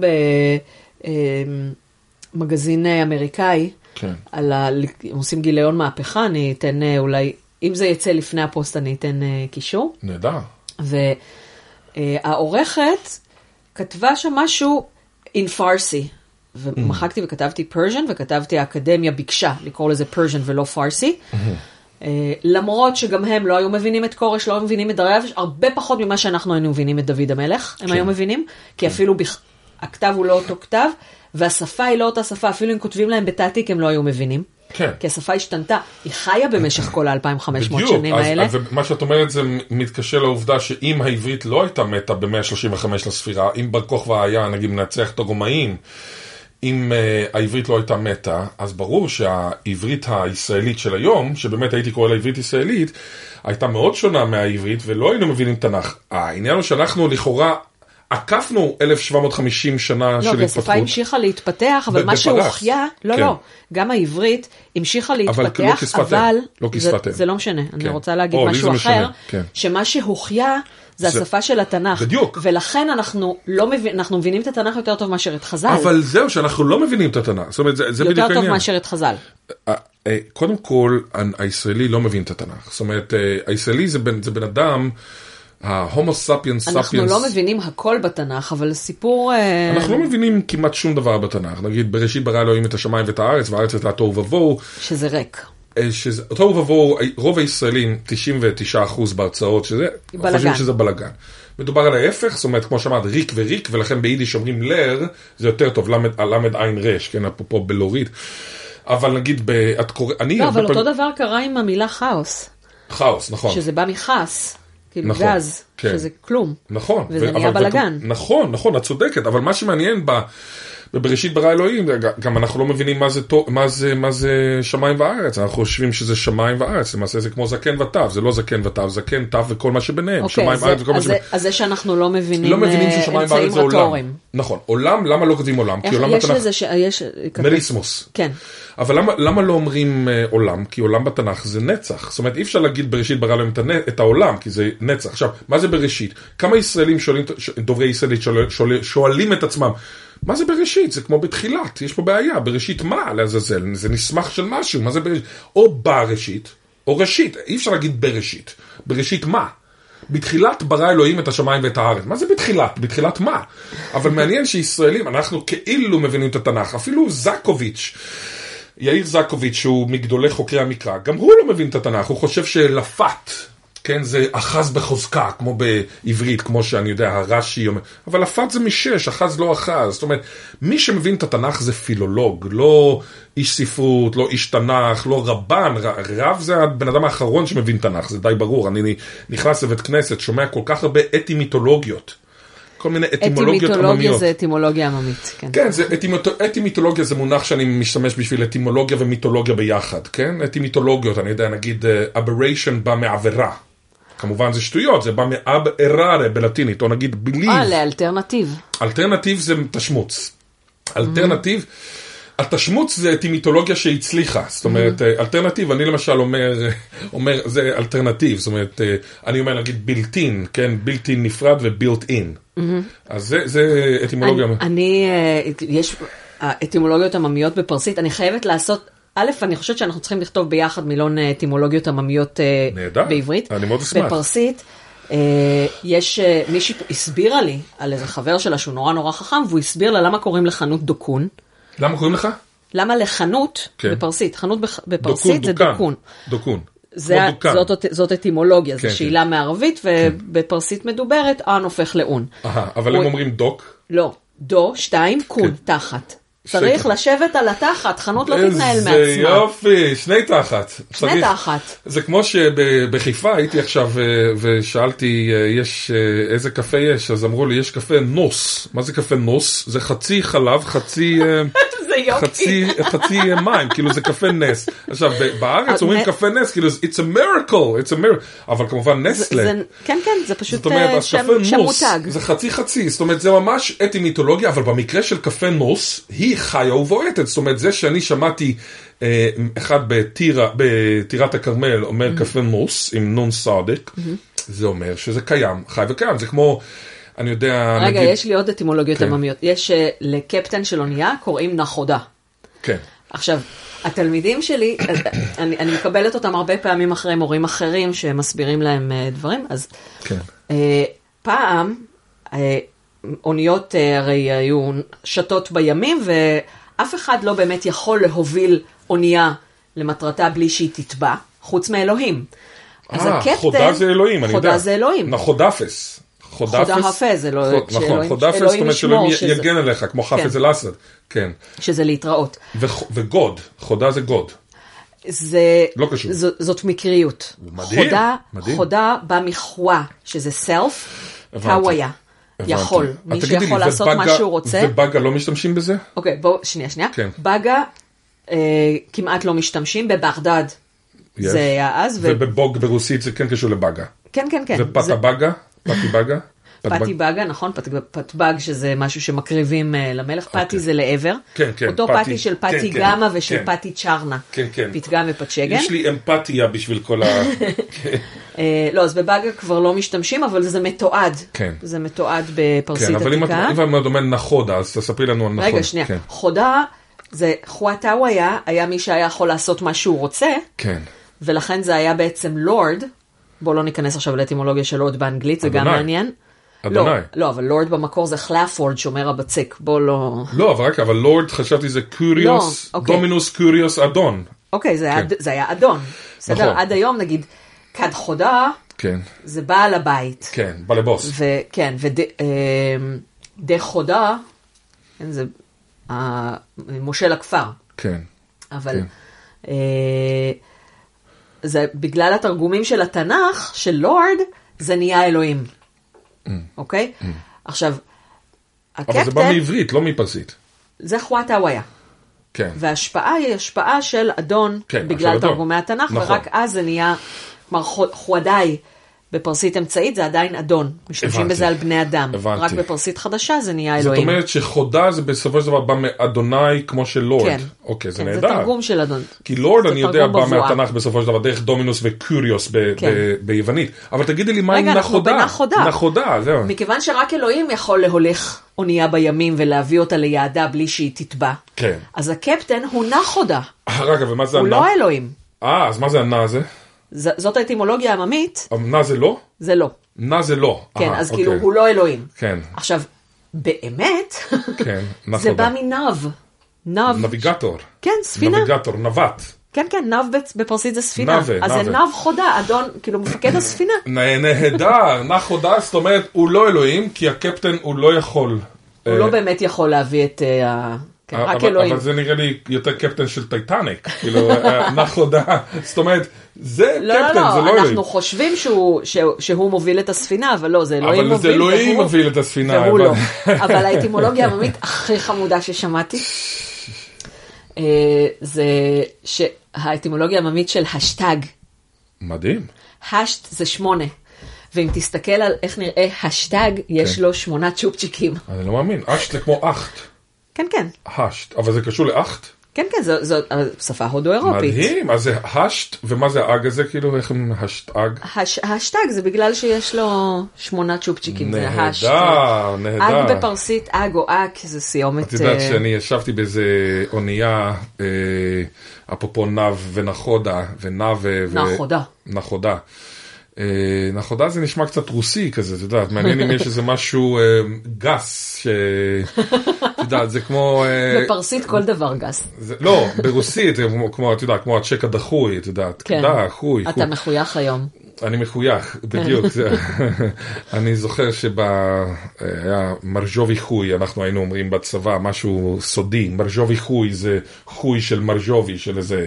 במגזין אה, אמריקאי, כן. על ה... עושים גיליון מהפכה, אני אתן אה, אולי, אם זה יצא לפני הפוסט אני אתן אה, קישור. נהדר. והעורכת כתבה שם משהו in Farsi. ומחקתי וכתבתי Persian, וכתבתי האקדמיה ביקשה לקרוא לזה Persian ולא פרסי. אה, למרות שגם הם לא היו מבינים את כורש, לא היו מבינים את דריווש, הרבה פחות ממה שאנחנו היינו מבינים את דוד המלך, הם כן. היו מבינים, כי אפילו בכ- הכתב הוא לא אותו כתב, והשפה היא לא אותה שפה, אפילו אם כותבים להם בתעתיק הם לא היו מבינים. כן. כי השפה השתנתה, היא חיה במשך כל ה-2500 בדיוק. שנים אז, האלה. ומה שאת אומרת זה מתקשר לעובדה שאם העברית לא הייתה מתה ב-135 לספירה, אם בר כוכבא היה נגיד מנצח את הרומאים, אם אה, העברית לא הייתה מתה, אז ברור שהעברית הישראלית של היום, שבאמת הייתי קורא לה עברית ישראלית, הייתה מאוד שונה מהעברית ולא היינו מבינים תנ"ך. העניין הוא שאנחנו לכאורה עקפנו 1750 שנה לא, של כי התפתחות. השפה המשיכה להתפתח, אבל מה בפרס. שהוחיה, לא, כן. לא, גם העברית המשיכה אבל להתפתח, לא כשפת אבל לא זה- כשפת אם. זה לא משנה, אני כן. רוצה להגיד או, משהו זה משנה, אחר, כן. שמה שהוחיה זה זה- השפה של התנ"ך. בדיוק. ולכן אנחנו לא מבין, אנחנו מבינים את התנ"ך יותר טוב מאשר את חז"ל. אבל זהו, שאנחנו לא מבינים את התנ"ך. זאת אומרת, זה, זה בדיוק יותר העניין. טוב מאשר את חז"ל. אה, אה, קודם כל, הישראלי לא מבין את התנ"ך. זאת אומרת, אה, הישראלי זה בן, זה בן אדם, ההומו ספיאנס אנחנו ספיאנס. לא מבינים הכל בתנ"ך, אבל סיפור... אה, אנחנו לא מבינים כמעט שום דבר בתנ"ך. נגיד, בראשית ברא אלוהים את השמיים ואת הארץ, והארץ הייתה תוהו ובוהו. שזה ריק. אה, שזה, תוהו ובוהו, רוב הישראלים, 99% בהרצאות, שזה, בלגן. חושבים שזה בלאגן. מדובר על ההפך, זאת אומרת, כמו שאמרת, ריק וריק, ולכן ביידיש אומרים לר, זה יותר טוב, למד למד עין רש, כן, אפרופו בלורית. אבל נגיד, ב, את קורא, אני... לא, אבל אותו פעמים- דבר קרה עם המילה כאוס, כאוס, נכון. שזה בא מכעס, כאילו נכון, גז, כן. שזה כלום. נכון. וזה ו- נהיה בלאגן. נכון, נכון, את צודקת, אבל מה שמעניין ב... בבראשית ברא אלוהים, גם אנחנו לא מבינים מה זה, מה, זה, מה זה שמיים וארץ, אנחנו חושבים שזה שמיים וארץ, למעשה זה כמו זקן וטף, זה לא זקן וטף, זקן, טף וכל מה שביניהם, אוקיי, שמיים וארץ וכל מה שביניהם. אז זה שאנחנו לא מבינים לא מבינים אה, ששמיים וארץ זה עולם. נכון, עולם, למה לא כותבים עולם? כי עולם יש בתנ"ך, לזה ש... יש... מריסמוס. כן. אבל למה, למה לא אומרים אה, עולם? כי עולם בתנ"ך זה נצח. זאת אומרת, אי אפשר להגיד בראשית ברא להם את, הנ... את העולם, כי זה נצח. עכשיו, מה זה בראשית? כמה ישראלים שואלים, דוברי ישראלית שואל, שואל, שואלים את עצמם, מה זה בראשית? זה כמו בתחילת, יש פה בעיה. בראשית מה לעזאזל? זה נסמך של משהו, מה זה בראשית? או בראשית, או ראשית. אי אפשר להגיד בראשית. בראשית מה? בתחילת ברא אלוהים את השמיים ואת הארץ. מה זה בתחילת? בתחילת מה? אבל מעניין שישראלים, אנחנו כאילו מבינים את התנ"ך. אפילו זקוביץ', יאיר זקוביץ', שהוא מגדולי חוקרי המקרא, גם הוא לא מבין את התנ"ך, הוא חושב שלפת, כן, זה אחז בחוזקה, כמו בעברית, כמו שאני יודע, הרש"י אומר, אבל לפת זה משש, אחז לא אחז. זאת אומרת, מי שמבין את התנ"ך זה פילולוג, לא איש ספרות, לא איש תנ"ך, לא רבן, רב זה הבן אדם האחרון שמבין תנ"ך, זה די ברור. אני נכנס לבית כנסת, שומע כל כך הרבה אטימיתולוגיות. כל מיני אטימולוגיות אטימיתולוגיה עממיות. זה אטימולוגיה עממית, כן. כן, זה אטימיתולוגיה זה מונח שאני משתמש בשביל אטימולוגיה ומיתולוגיה ביחד, כן? אטימיתולוגיות, אני יודע, נגיד uh, aberration בא מעבירה. כמובן זה שטויות, זה בא מ aberrare בלטינית, או נגיד believe. אה, לאלטרנטיב. אלטרנטיב זה תשמו"צ. אלטרנטיב, התשמו"צ זה אטימיתולוגיה שהצליחה, זאת אומרת, אה, אלטרנטיב, אני למשל אומר, אומר, זה אלטרנטיב, זאת אומרת, אה, אני אומר נגיד built-in, כן, built-in נפרד ו built in. אז זה, זה אטימולוגיה. אני- אני, אה, יש אטימולוגיות עממיות בפרסית, אני חייבת לעשות, א', אני חושבת שאנחנו צריכים לכתוב ביחד מילון אה, אטימולוגיות עממיות אה, נהדר, בעברית. אני מאוד אשמח. בפרסית, אה, יש, אה, מישהי הסבירה לי על איזה חבר שלה שהוא נורא נורא חכם, והוא הסביר לה למה קוראים לחנות دکان. למה קוראים לך? למה לחנות כן. בפרסית, חנות בפרסית זה דוקן. דוקון. דוקון. זה, דוקן. זאת, זאת אטימולוגיה, כן, זו כן. שאלה מערבית, ובפרסית מדוברת, אן הופך לאון. אהה, אבל הם הוא- אומרים דוק. לא, דו, שתיים, קון, תחת. צריך לשבת על התחת, חנות לא תתנהל איזה מעצמה. יופי, שני תחת. שני תחת. זה כמו שבחיפה הייתי עכשיו אה, ושאלתי, אה, יש, אה, איזה קפה יש? אז אמרו לי, יש קפה נוס. מה זה קפה נוס? זה חצי חלב, חצי... אה. חצי, חצי אה, מים, כאילו זה קפה נס. עכשיו, בארץ אומרים נ- קפה נס, כאילו, it's a miracle, it's a miracle, אבל כמובן נסטלה. כן, כן, זה פשוט זאת אומרת, אה, שם קפה שם נוס, מותג. זה חצי חצי, זאת אומרת, זה ממש אטימיתולוגיה, אבל במקרה של קפה נוס, היא חיה ובועטת, זאת אומרת, זה שאני שמעתי אה, אחד בטירה, בטירת הכרמל אומר Mm-hmm. קפה נוס, עם נון סאדק, זה אומר שזה קיים, חי וקיים, זה כמו, אני יודע, רגע, נגיד, יש לי עוד אטימולוגיות כן. עממיות. יש אה, לקפטן של אונייה קוראים נחודה. כן, עכשיו, התלמידים שלי, אז, אני, אני מקבלת אותם הרבה פעמים אחרי מורים אחרים שמסבירים להם אה, דברים, אז כן, אה, פעם אה, אוניות אה, הרי היו שטות בימים, ואף אחד לא באמת יכול להוביל אונייה למטרתה בלי שהיא תטבע, חוץ מאלוהים. אז אה, הקפטן... חודה זה אלוהים, אני יודע. חודה זה אלוהים. נכון, זה לא- כשאלוהים- נכון, חודפס, זאת אומרת שאלוהים יגן עליך, כמו חפז אל-אסד, כן. שזה להתראות. וגוד, חודה זה גוד. זה, לא קשור. ז, זאת מקריות. מדהים, חודה, מדהים. חודה בא מחווה, שזה סלף. הבנתי. יכול. מי שיכול לעשות מה שהוא רוצה. ובאגה לא משתמשים בזה? אוקיי, בואו, שנייה, שנייה. כן. בגה אה, כמעט לא משתמשים, בבגדד יש. זה היה אז, ו- ובבוג ברוסית זה כן קשור לבאגה. כן, כן, כן. ופתה זה- בגה? פתי בגה? פתי בגה, נכון, פתבג שזה משהו שמקריבים אה, למלך, פתי זה לעבר. כן, כן, אותו פתי של כן, כן, גמא ושל כן. פתי צ'רנה. כן, כן. פתגם ופתשגן. יש לי אמפתיה בשביל כל ה... אה, לא, אז בבגה כבר לא משתמשים, אבל זה מתועד. כן. זה מתועד בפרסית כן, אבל אם את עתיקה. אומרת נחודה, אז תספרי לנו על נחודה. רגע, שנייה. חודה, זה חואטאו היה, היה מי שהיה יכול לעשות מה שהוא רוצה, כן. ולכן זה היה בעצם לורד. בואו לא ניכנס עכשיו לאטימולוגיה של לורד באנגלית, זה גם. מעניין. אדוני. לא, לא, אבל לורד במקור זה חלאפורד, שומר הבצק. בוא לא... לא, אבל רק, אבל לורד חשבתי זה קוריוס, לא, אוקיי. דומינוס קוריוס אדון. אוקיי, זה, היה, כן. זה היה אדון. בסדר? נכון. עד היום נגיד, כד חודה כן, זה בעל הבית. כן, בא לבוס. וכן, ודה חודה, כן, זה מושל הכפר. כן. אבל כן. אה, זה בגלל התרגומים של התנ"ך, של לורד, זה נהיה אלוהים. אוקיי? עכשיו, אבל זה בא הקפטן, מעברית, לא מפרסית. זה חואט הוויה. כן. וההשפעה היא השפעה של אדון, כן, בגלל. תרגומי התנ"ך, נכון. ורק אז זה נהיה, כלומר חו- חואדאי בפרסית אמצעית זה עדיין אדון, משתמשים. בזה על בני אדם, הבנתי. רק בפרסית חדשה זה נהיה זאת אלוהים. אומרת שחודה זה בסופו של דבר בא מאדוני כמו של לורד. כן, אוקיי, זה כן, זה נהדר. תרגום של אדון. כי לורד זה אני יודע בא. מהתנ"ך בסופו של דבר דרך דומינוס וקוריוס ב- כן. ב- ביוונית. אבל תגידי לי מה עם רגע, אנחנו נחודה? בנחודה. נחודה, זהו. מכיוון שרק אלוהים יכול להולך אונייה בימים ולהביא אותה ליעדה בלי שהיא תטבע, כן. אז הקפטן הוא נחודה, אה, רגע, ומה זה הוא הנע? לא אלוהים. אה, אז מה זה הנע הזה? ז- זאת האטימולוגיה העממית, נע זה לא? זה לא. נע זה לא. כן, אה, אז אוקיי. כאילו הוא לא אלוהים. כן, עכשיו, באמת, כן, זה נחודה. בא מנב. נב. נביגטור. כן, ספינה. נביגטור, נווט. כן, כן, נב בפרסית זה ספינה. נווה, אז זה. נב חודה, אדון, כאילו מפקד הספינה. נה- נהדר, נחודה, זאת אומרת, הוא לא אלוהים, כי הקפטן הוא לא יכול. הוא אה, לא באמת יכול להביא את אה, ה... כן, רק אלוהים. אבל זה נראה לי יותר קפטן של טייטניק, כאילו, אה, ناخدا, זאת אומרת, זה לא, קפטן, לא, זה לא לא, אלוהים. אנחנו חושבים שהוא, שהוא, שהוא מוביל את הספינה, אבל לא, זה אלוהים אבל מוביל. זה אלוהים והוא- מוביל את הספינה. והוא לא. אבל- אבל האטימולוגיה העממית הכי חמודה ששמעתי, אה, זה שהאטימולוגיה העממית של השטג, מדהים. هشت זה שמונה. ואם תסתכל על איך נראה השטג, יש כן. לו שמונה צ'ופצ'יקים. אני לא מאמין, هشت זה כמו acht, כן, כן. هشت, אבל זה קשור ל acht? כן, כן, זו, אה, שפה הודו-אירופית. מדהים, אז זה هشت, ומה זה האג הזה, כאילו, איך הם השטאג? הש, השטג זה בגלל שיש לו שמונה צ'ופצ'יקים, זה هشت. נהדר, נהדר. אג בפרסית, אג או אק, זה סיומת. את יודעת אה, שאני ישבתי באיזה אונייה, אה, אפרופו ناو ו ناخدا, ו ناو ו... ناخدا. ناخدا. אה, נחודה זה נשמע קצת רוסי כזה, את יודעת, מעניין אם יש איזה משהו אה, גס, ש... את יודעת, זה כמו... אה, בפרסית כל דבר גס. לא, ברוסית, כמו- את יודעת, כמו הצ'ק הדחוי, את יודעת, כן. אתה מחוייך היום. אני מחוייך, בדיוק. אני זוכר שהיה מרג'ובי חוי, אנחנו היינו אומרים בצבא, משהו סודי. מרג'ובי חוי זה חוי של מרג'ובי, של איזה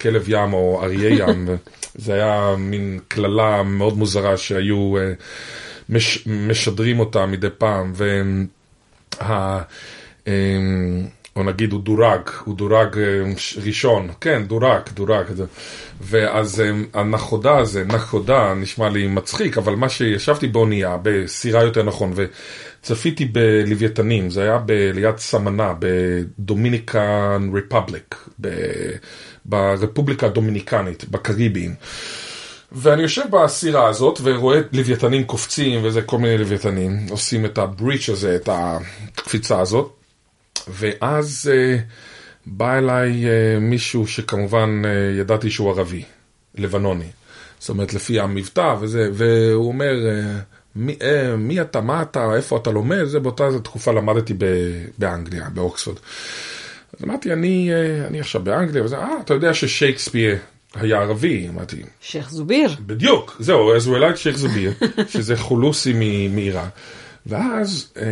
כלב ים או אריה ים. זה היה מין קללה מאוד מוזרה שהיו אה, מש, משדרים אותה מדי פעם. וה... אה, או נגיד הוא דורג, הוא דורג אה, ראשון, כן, דורג, דורג. ואז הנחודה הזה, נחודה, נשמע לי מצחיק, אבל מה שישבתי באונייה, בסירה יותר נכון, וצפיתי בלוויתנים, זה היה ליד סמנה, בדומיניקן רפובליק, ב- ברפובליקה הדומיניקנית, בקריביים. ואני יושב בסירה הזאת ורואה לוויתנים קופצים וזה כל מיני לוויתנים עושים את הבריץ' הזה, את הקפיצה הזאת. ואז uh, בא אליי uh, מישהו שכמובן uh, ידעתי שהוא ערבי, לבנוני. זאת אומרת, לפי המבטא וזה, והוא אומר, uh, מי, uh, מי אתה, מה אתה, איפה אתה לומד? זה באותה תקופה למדתי ב- באנגליה, באוקספורד. אז אמרתי, אני, uh, אני עכשיו באנגליה, וזה, אה, אתה יודע ששייקספיר היה ערבי? אמרתי, שייח' זוביר. בדיוק, זהו, אז הוא העלה את שייח' זביר, שזה חולוסי מעיראק. ואז אה,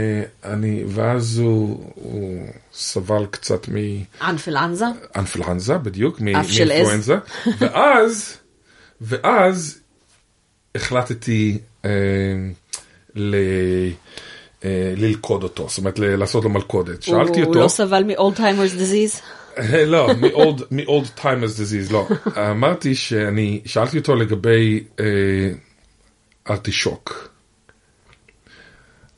אני, ואז הוא, הוא סבל קצת אנפלנזה. בדיוק, מ- אף של עז. מאינפלואנזה. ואז, ואז החלטתי אה, ל... אה, ללכוד אותו, זאת אומרת ל- לעשות לו מלכודת. שאלתי הוא אותו, לא סבל מ-old timers disease? לא, מ-old, מ-old timers disease, לא. אמרתי שאני, שאלתי אותו לגבי אה, ארטישוק,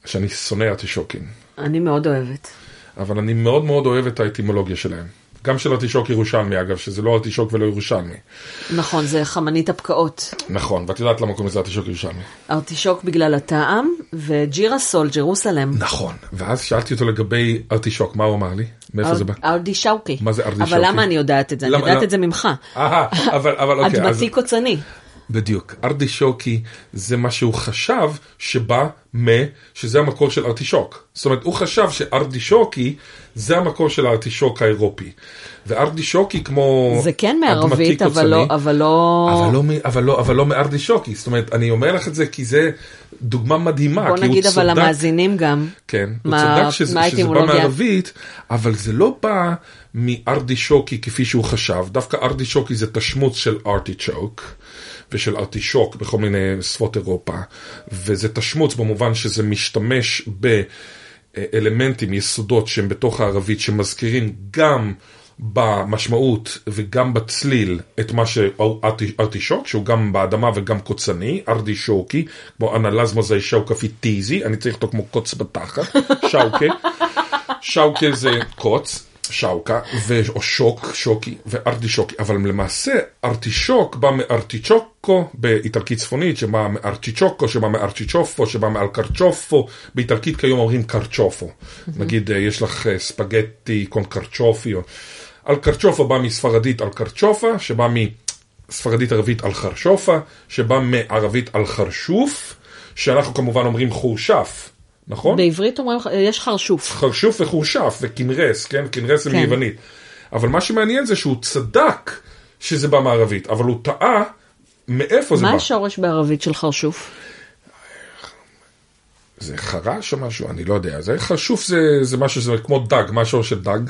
שאני שונא ארטישוקים, אני מאוד אוהבת. אבל אני מאוד מאוד אוהב את האטימולוגיה שלהם. גם של ארטישוק ירושלמי אגב, שזה לא ארטישוק ולא ירושלמי. נכון, זה חמנית הפקעות. נכון, ואת יודעת למה קוראים לזה ארטישוק ירושלמי. ארטישוק בגלל הטעם, וג'ירסול, ג'רוסלם. נכון, ואז שאלתי אותו לגבי ארטישוק, מה הוא אמר לי? מאיפה זה בא? ארדי שאוקי. מה זה ארדי אבל? למה אני יודעת את זה? אני יודעת למה- את זה ממך. אהה, אבל, אוקיי, אדמתי קוצני. בדיוק, ארטישוקי זה מה שהוא חשב שבא מ... שזה המקור של ארטישוק. זאת אומרת, הוא חשב שארטישוקי זה המקור של הארטישוק האירופי. וארטישוקי כמו... זה כן מערבית, אבל קוצני, לא... אבל לא... אבל לא, אבל לא, אבל לא מארטישוקי. זאת אומרת, אני אומר לך את זה כי זה דוגמה מדהימה. בוא נגיד אבל צדק- למאזינים גם. כן, מה- הוא צדק שזה, מה שזה בא? מערבית, אבל זה לא בא מארדישוקי כפי שהוא חשב, דווקא ארדישוקי זה תשמוץ של ארטיצ'וק ושל ארטישוק בכל מיני שפות אירופה, וזה תשמוץ במובן שזה משתמש באלמנטים, יסודות שהם בתוך הערבית שמזכירים גם במשמעות וגם בצליל את מה שארטישוק, שהוא גם באדמה וגם קוצני, ארדישוקי, כמו אנלזמו זה שאוקה פיטיזי, אני צריך אותו כמו קוץ בתחת, שאוקה, שאוקה זה קוץ, שאוקה, ו- או שוק, שוקי, וארטישוקי, אבל למעשה ארטישוק בא מארטיצ'וקו באיטלקית צפונית, שבא מארצ'יצ'וקו, שבא מארצ'יצ'ופו, שבא מאלקרצ'ופו, באיטלקית כיום אומרים קרצ'ופו. נגיד אה, יש לך אה, ספגטי קון קרצ'ופי, או... אלקרצ'ופו בא מספרדית אלקרצ'ופה, שבא מספרדית ערבית אלחרשופה, שבא מערבית אלחרשוף, שאנחנו כמובן אומרים חורשף, נכון? בעברית אומרים, יש חרשוף. חרשוף וחורשף וכנרס, כן? כנרס זה כן. מיוונית. אבל מה שמעניין זה שהוא צדק שזה בא מערבית, אבל הוא טעה מאיפה זה מה בא. השורש בערבית של חרשוף? זה חרש או משהו? אני לא יודע. זה חרשוף זה, זה משהו, זה כמו דג, מה השורש של דג?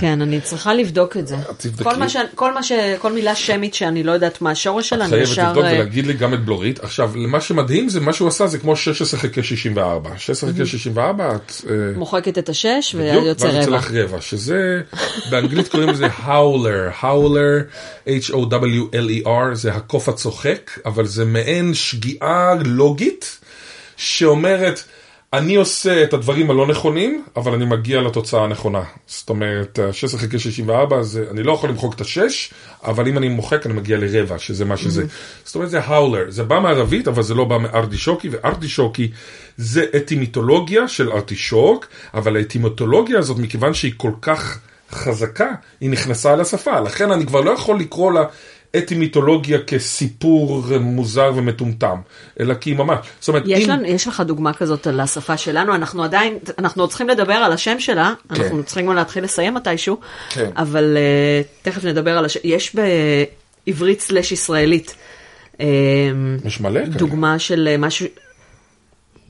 כן, אני צריכה לבדוק את זה. כל מה ש- כל מה ש... כל מילה שמית שאני לא יודעת מה השורש שלה, אני חייבת ישר... לבדוק אה, ולהגיד לי גם את בלורית. עכשיו, מה שמדהים זה מה שהוא עשה זה כמו 16 חלקי 64. 16 חלקי 64, את... אה, מוחקת את השש בדיוק, ויוצא ואז יוצא רבע. לך רבע, שזה, באנגלית קוראים לזה Howler, Howler, H-O-W-L-E-R, זה הקוף הצוחק, אבל זה מעין שגיאה לוגית, שאומרת, אני עושה את הדברים הלא נכונים, אבל אני מגיע לתוצאה הנכונה. זאת אומרת, 16 חלקי 64, זה, אני לא יכול למחוק את השש, אבל אם אני מוחק אני מגיע לרבע, שזה מה שזה. זאת אומרת, זה Howler, זה בא מערבית, אבל זה לא בא מארדישוקי, וארדישוקי זה אטימיתולוגיה של ארטישוק, אבל האטימיתולוגיה הזאת, מכיוון שהיא כל כך חזקה, היא נכנסה אל השפה, לכן אני כבר לא יכול לקרוא לה אטימיתולוגיה כסיפור מוזר ומטומטם, אלא כי ממש, זאת אומרת, יש, אם... לנו, יש לך דוגמה כזאת על השפה שלנו, אנחנו עדיין, אנחנו עוד צריכים לדבר על השם שלה, כן. אנחנו צריכים גם להתחיל לסיים מתישהו, כן. אבל uh, תכף נדבר על השם, יש בעברית סלש ישראלית, uh, יש מלא כאלה. דוגמה של אה, משהו,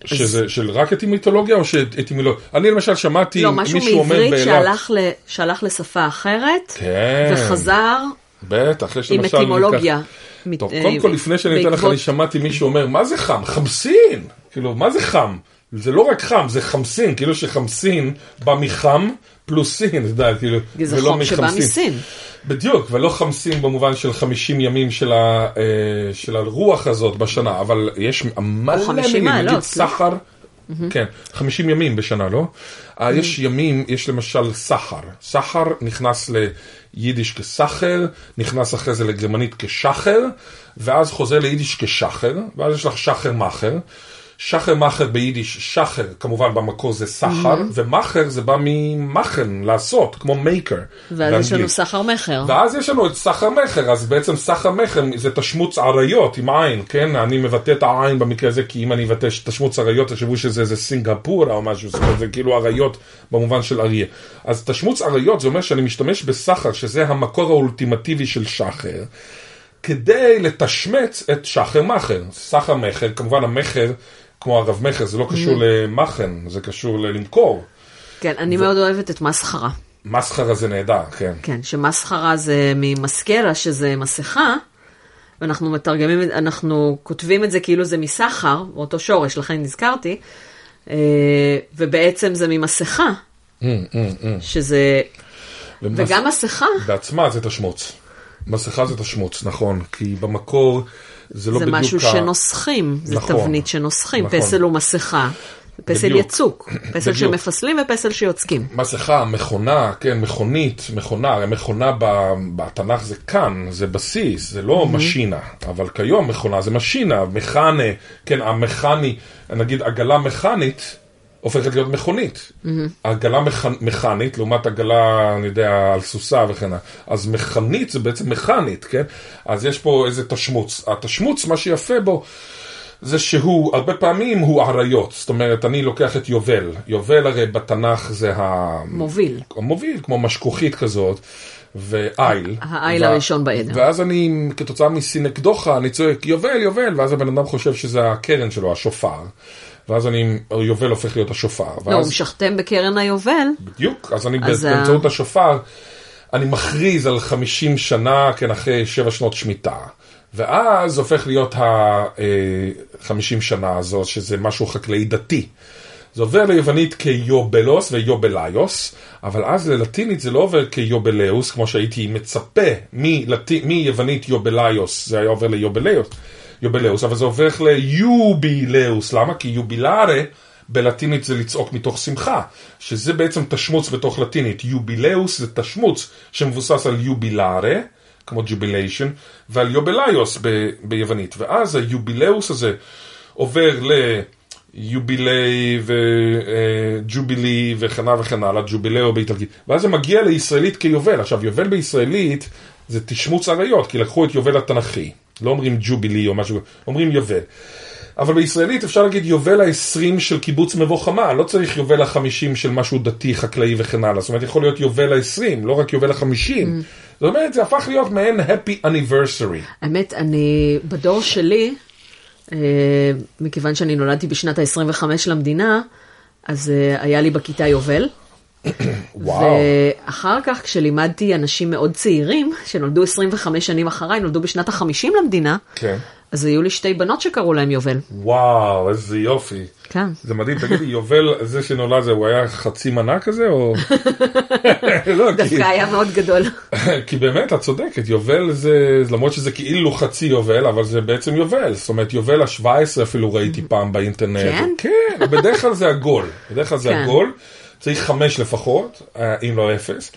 שזה של רק אטימיתולוגיה או שאטימולוגיה? אני למשל שמעתי לא, משהו מישהו אומר מעברית באילת, שהלך, ל, שהלך לשפה אחרת, כן, וחזר בטח, יש עם למשל... אטימולוגיה. ניקח- טוב, מת- קודם אה, כל לפני שאני אתן לך, אני שמעתי מישהו אומר, מה זה חם? חמסין! כאילו, מה זה חם? זה לא רק חם, זה חמסין, כאילו שחמסין בא מחם פלוס סין, אתה יודע, כאילו, זה ולא חום שבא. מסין. בדיוק, ולא חמסין במובן של 50 ימים של, ה, אה, של הרוח הזאת בשנה, אבל יש מלא 50 מילים, נגיד לא? סחר, כן, 50 ימים בשנה, לא? אה, יש ימים, יש למשל סחר, סחר נכנס ליידיש כסחר, נכנס אחרי זה לגרמנית כשחר, ואז חוזר ליידיש כשחר, ואז יש לך שחר מאחר. שחר מאחר ביידיש, שחר כמובן במקור זה סחר, ומאחר זה בא ממאכן, לעשות, כמו מייקר. ואז יש לנו סחר מכר. ואז יש לנו את סחר מכר, אז בעצם סחר מכר זה תשמוץ עריות עם עין, כן? אני מבטא את העין במקרה הזה, כי אם אני מבטא תשמוץ עריות, תחשבו שזה איזה סינגפור או משהו, זאת אומרת, זה כאילו עריות במובן של אריה. אז תשמוץ עריות זה אומר שאני משתמש בסחר, שזה המקור האולטימטיבי של שחר, כדי לתשמץ את שחר מכר. סחר מכר, כמובן המכר, כמו הרב מכר, זה לא קשור למכן, זה קשור ללמכור. כן, אני מאוד אוהבת את מסחרה. מסחרה זה נהדר, כן. כן, שמסחרה זה ממסקלה, שזה מסכה, ואנחנו מתרגמים, אנחנו כותבים את זה כאילו זה מסחר, באותו שורש, לכן נזכרתי. אה, ובעצם זה ממסכה, Mm, mm, mm. שזה... ומס- וגם מסכה בעצמה זה תשמוץ. מסכה זה תשמוץ, נכון. כי במקור זה לא זה בדיוק... משהו ה- שנוסחים, זה נכון. תבנית שנוסחים, נכון. פסל הוא מסכה, פסל בדיוק. יצוק, פסל בדיוק. שמפסלים ופסל שיוצקים. מסכה, מכונה, כן, מכונית, מכונה, הרי מכונה ב- בתנ"ך זה כאן, זה בסיס, זה לא משינה, אבל כיום מכונה זה משינה, מכנה, כן, המכני, נגיד עגלה מכנית, הופכת להיות מכונית. עגלה מכ... מכנית, לעומת עגלה, אני יודע, על סוסה וכן הלאה. אז מכנית זה בעצם מכנית, כן? אז יש פה איזה תשמוץ. התשמוץ, מה שיפה בו, זה שהוא, הרבה פעמים הוא עריות. זאת אומרת, אני לוקח את יובל. יובל הרי בתנ"ך זה ה... מוביל. מוביל, כמו משכוכית כזאת, ואיל. האיל הראשון בעדר. ואז אני, כתוצאה מסינקדוחה, אני צועק יובל, יובל, ואז הבן אדם חושב שזה הקרן שלו, השופר. ואז אני, יובל הופך להיות השופר. לא, ואז, הוא משכתם בקרן היובל, בדיוק, אז אני אז ה- באמצעות השופר, אני מכריז על 50 שנה, כן, אחרי 7 שנות שמיטה. ואז הופך להיות ה-50 שנה הזאת, שזה משהו חקלאי דתי. זה עובר ליוונית כיובלוס ויובליוס, אבל אז ללטינית זה לא עובר כיובלאוס, כמו שהייתי מצפה מלט... מיוונית יובליוס, זה היה עובר ליובליוס, jobelaeus, אבל זה הופך ל jubilaeus, למה? כי jubilare בלטינית זה לצעוק מתוך שמחה, שזה בעצם תשמוץ בתוך לטינית. jubilaeus זה תשמוץ שמבוסס על jubilare, כמו jubilation, ועל ἰωβηλαῖος ב- ביוונית. ואז ה jubilaeus הזה עובר ל jubilee ו jubilee וכן הלאה וכן הלאה, giubileo באיטלקית. ואז זה מגיע לישראלית כיובל. עכשיו, יובל בישראלית זה תשמוץ עריות, כי לקחו את יובל התנ"כי. לא אומרים ג'ובילי או משהו, אומרים יובל. אבל בישראלית אפשר להגיד יובל ה-20 של קיבוץ מבוא חמה, לא צריך יובל ה-50 של משהו דתי, חקלאי וכן הלאה. זאת אומרת, יכול להיות יובל ה-20, לא רק יובל ה-50. זאת אומרת, זה הפך להיות מעין happy anniversary. האמת, אני, בדור שלי, אה, מכיוון שאני נולדתי בשנת ה-25 למדינה, אז אה, היה לי בכיתה יובל. וואו. ואחר כך, כשלימדתי אנשים מאוד צעירים, שנולדו 25 שנים אחריי, נולדו בשנת ה-50 למדינה, כן. אז היו לי שתי בנות שקראו להם יובל. וואו, איזה יופי. כן. זה מדהים, תגידי, יובל, זה שנולד זה, הוא היה חצי מנה כזה, או... לא, כי, דווקא היה מאוד גדול. כי באמת, את צודקת, יובל זה, למרות שזה כאילו חצי יובל, אבל זה בעצם יובל. זאת אומרת, יובל ה-17 אפילו ראיתי פעם באינטרנט. כן? כן, בדרך כלל זה עגול. בדרך כלל זה כן. צריך חמש לפחות, אה, אם לא אפס.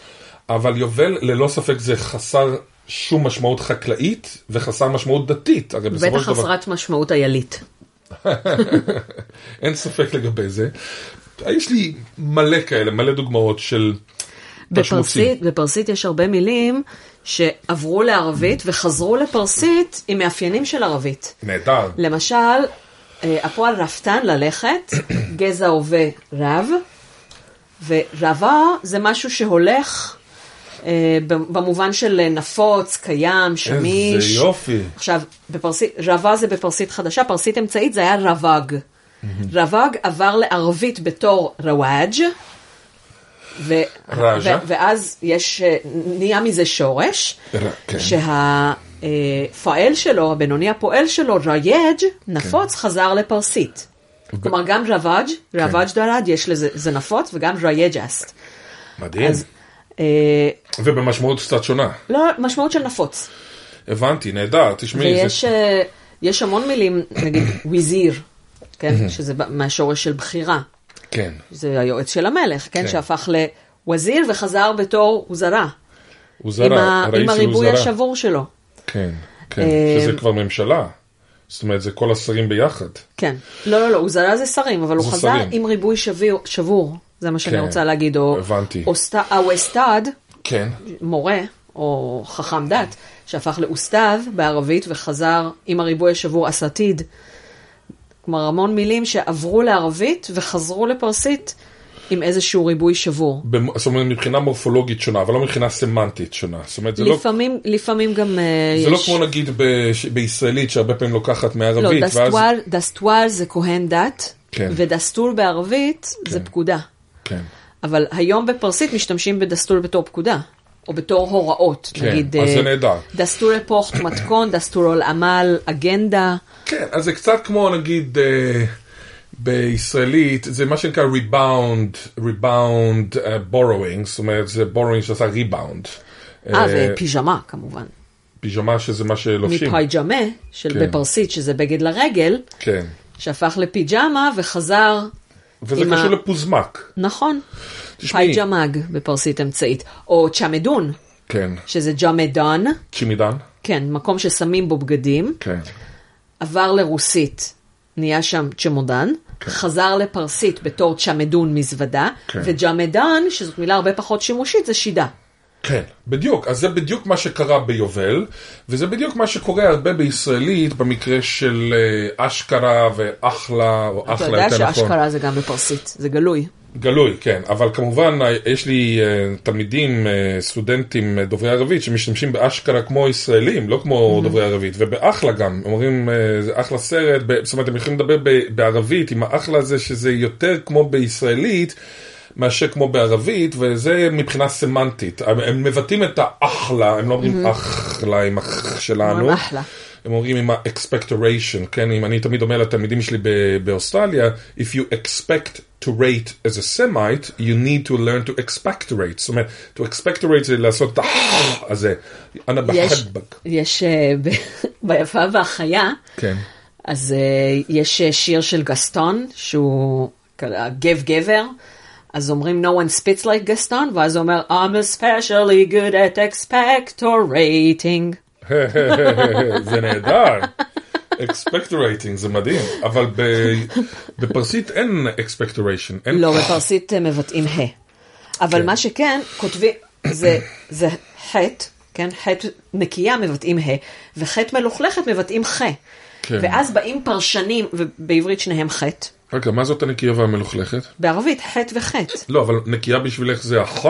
אבל יובל, ללא ספק, זה חסר שום משמעות חקלאית וחסר משמעות דתית. בטח של דבר... חסרת משמעות איילית. אין ספק לגבי זה. יש לי מלא כאלה, מלא דוגמאות של. בפרסית, בפרסית יש הרבה מילים שעברו לערבית וחזרו לפרסית עם מאפיינים של ערבית. נהדר. למשל, אה, הפועל רפתן, ללכת, גזע הווה רב, ורבה זה משהו שהולך אה, במובן של נפוץ, קיים, שמיש. איזה יופי. עכשיו, בפרסית, רבה זה בפרסית חדשה, פרסית אמצעית זה היה רוואג. רוואג עבר לערבית בתור רוואג' ו-. ו- ואז יש, אה, נהיה מזה שורש, כן. שהפועל שלו, הבינוני הפועל שלו, רייג', נפוץ, חזר לפרסית. כלומר, גם رواج، رواج دارد, יש לזה, זה נפוץ, וגם رایج است. מדהים. אז, אה, ובמשמעות קצת שונה. לא, משמעות של נפוץ. הבנתי, נהדר. תשמעי, ויש זה... אה, יש המון מילים, נגיד وزیر, כן, שזה ב- מהשורש של בחירה. כן. זה היועץ של המלך, כן, כן. שהפך ל وزیر וחזר בתור وزرا. הוא עם, זרה, ה- עם הריבוי. השבור שלו. כן, כן. אה, שזה כבר ממשלה. זאת אומרת, זה כל השרים ביחד. כן. לא, לא, לא, וזרה זה שרים, אבל הוא חזר שרים. עם ריבוי שביר, שבור. זה מה שאני כן, רוצה להגיד. או הבנתי. אוסט- האוסטד, כן. מורה, או חכם דת, שהפך לאוסטד בערבית וחזר עם הריבוי השבור אסתיד. כלומר, המון מילים שעברו לערבית וחזרו לפרסית עם איזשהו ריבוי שבור. במ- זאת אומרת, מבחינה מורפולוגית שונה, אבל לא מבחינה סמנטית שונה. זאת אומרת, זה לא... לפעמים, לפעמים גם אה, זה לא יש... כמו נגיד ב- בישראלית, שהרבה פעמים לוקחת לא, מערבית, ואז... دستور זה כהן דת, כן. ו دستور בערבית זה כן. פקודה. כן. אבל היום בפרסית משתמשים ב دستور בתור פקודה, או בתור הוראות. כן, נגיד, אז זה אה, נהדר. دستور پخت מתכון, دستور العمل, אגנדה. כן, אז זה קצת כמו נגיד, אה, בישראלית זה מה שנקרא ריבאונד, rebound borrowing, זאת אומרת זה borrowing שעשה ריבאונד. אה, ופיג'מה כמובן. פיג'מה שזה מה שלובשים. מ پایجامه, של כן. בפרסית, שזה בגד לרגל, כן. שהפך לפיג'מה וחזר, וזה קשור ה- לפוזמק. נכון, תשמעי. pāyjāmag בפרסית אמצעית. או чемодан, כן. שזה جامه‌دان, чемодан? כן, מקום ששמים בו בגדים, כן. עבר לרוסית, נהיה שם צ'מודן, חזר לפרסית בתור צ'מדון מזוודה, כן. וג'מדן, שזאת מילה הרבה פחות שימושית, זה שידה. כן, בדיוק. אז זה בדיוק מה שקרה ביובל, וזה בדיוק מה שקורה הרבה בישראלית במקרה של אה, אשכרה ואחלה, או אתה אחלה יודע יותר נכון. שאשכרה זה גם בפרסית, זה גלוי. גלוי, כן, אבל כמובן אה, יש לי אה, תלמידים, סטודנטים דוברי ערבית שמשתמשים באשכרה כמו ישראלים, לא כמו דוברי ערבית, ובאחלה גם, אומרים זה אחלה סרט, ב- זאת אומרת הם יכולים לדבר בערבית עם האחלה הזה שזה יותר כמו בישראלית. מאשר כמו בערבית, וזה מבחינה סמנטית. הם, הם מבטאים את האחלה, הם לא אומרים אחלה עם אח שלנו. הם אומרים עם ה-expectoration, כן? אם אני תמיד אומר לתלמידים שלי באוסטרליה, if you expect to rate as a Semite, you need to learn to expectorate. זאת אומרת, to expectorate זה לעשות את ה... הזה. אנא בחדבק. יש אה, ביפה והחיה, כן. אז אה, יש אה, שיר של גסטון, שהוא גב גבר, אז אומרים no one spits like גסטון, ואז הוא אומר I'm especially good at expectorating. זה נהדר. expectorating זה מדהים, אבל ב- בפרסית אין expectoration. אין לא, בפרסית מבטאים ה. אבל כן. מה שכן, כותבים, זה, זה חטא, כן? חטא נקייה מבטאים ה, וחטא מלוכלכת מבטאים ח. כן. ואז באים פרשנים, ובעברית שניהם חטא, רגע, מה זאת הנקייה והמלוכלכת? בערבית חטא וחטא. לא, אבל נקייה בשבילך זה אח?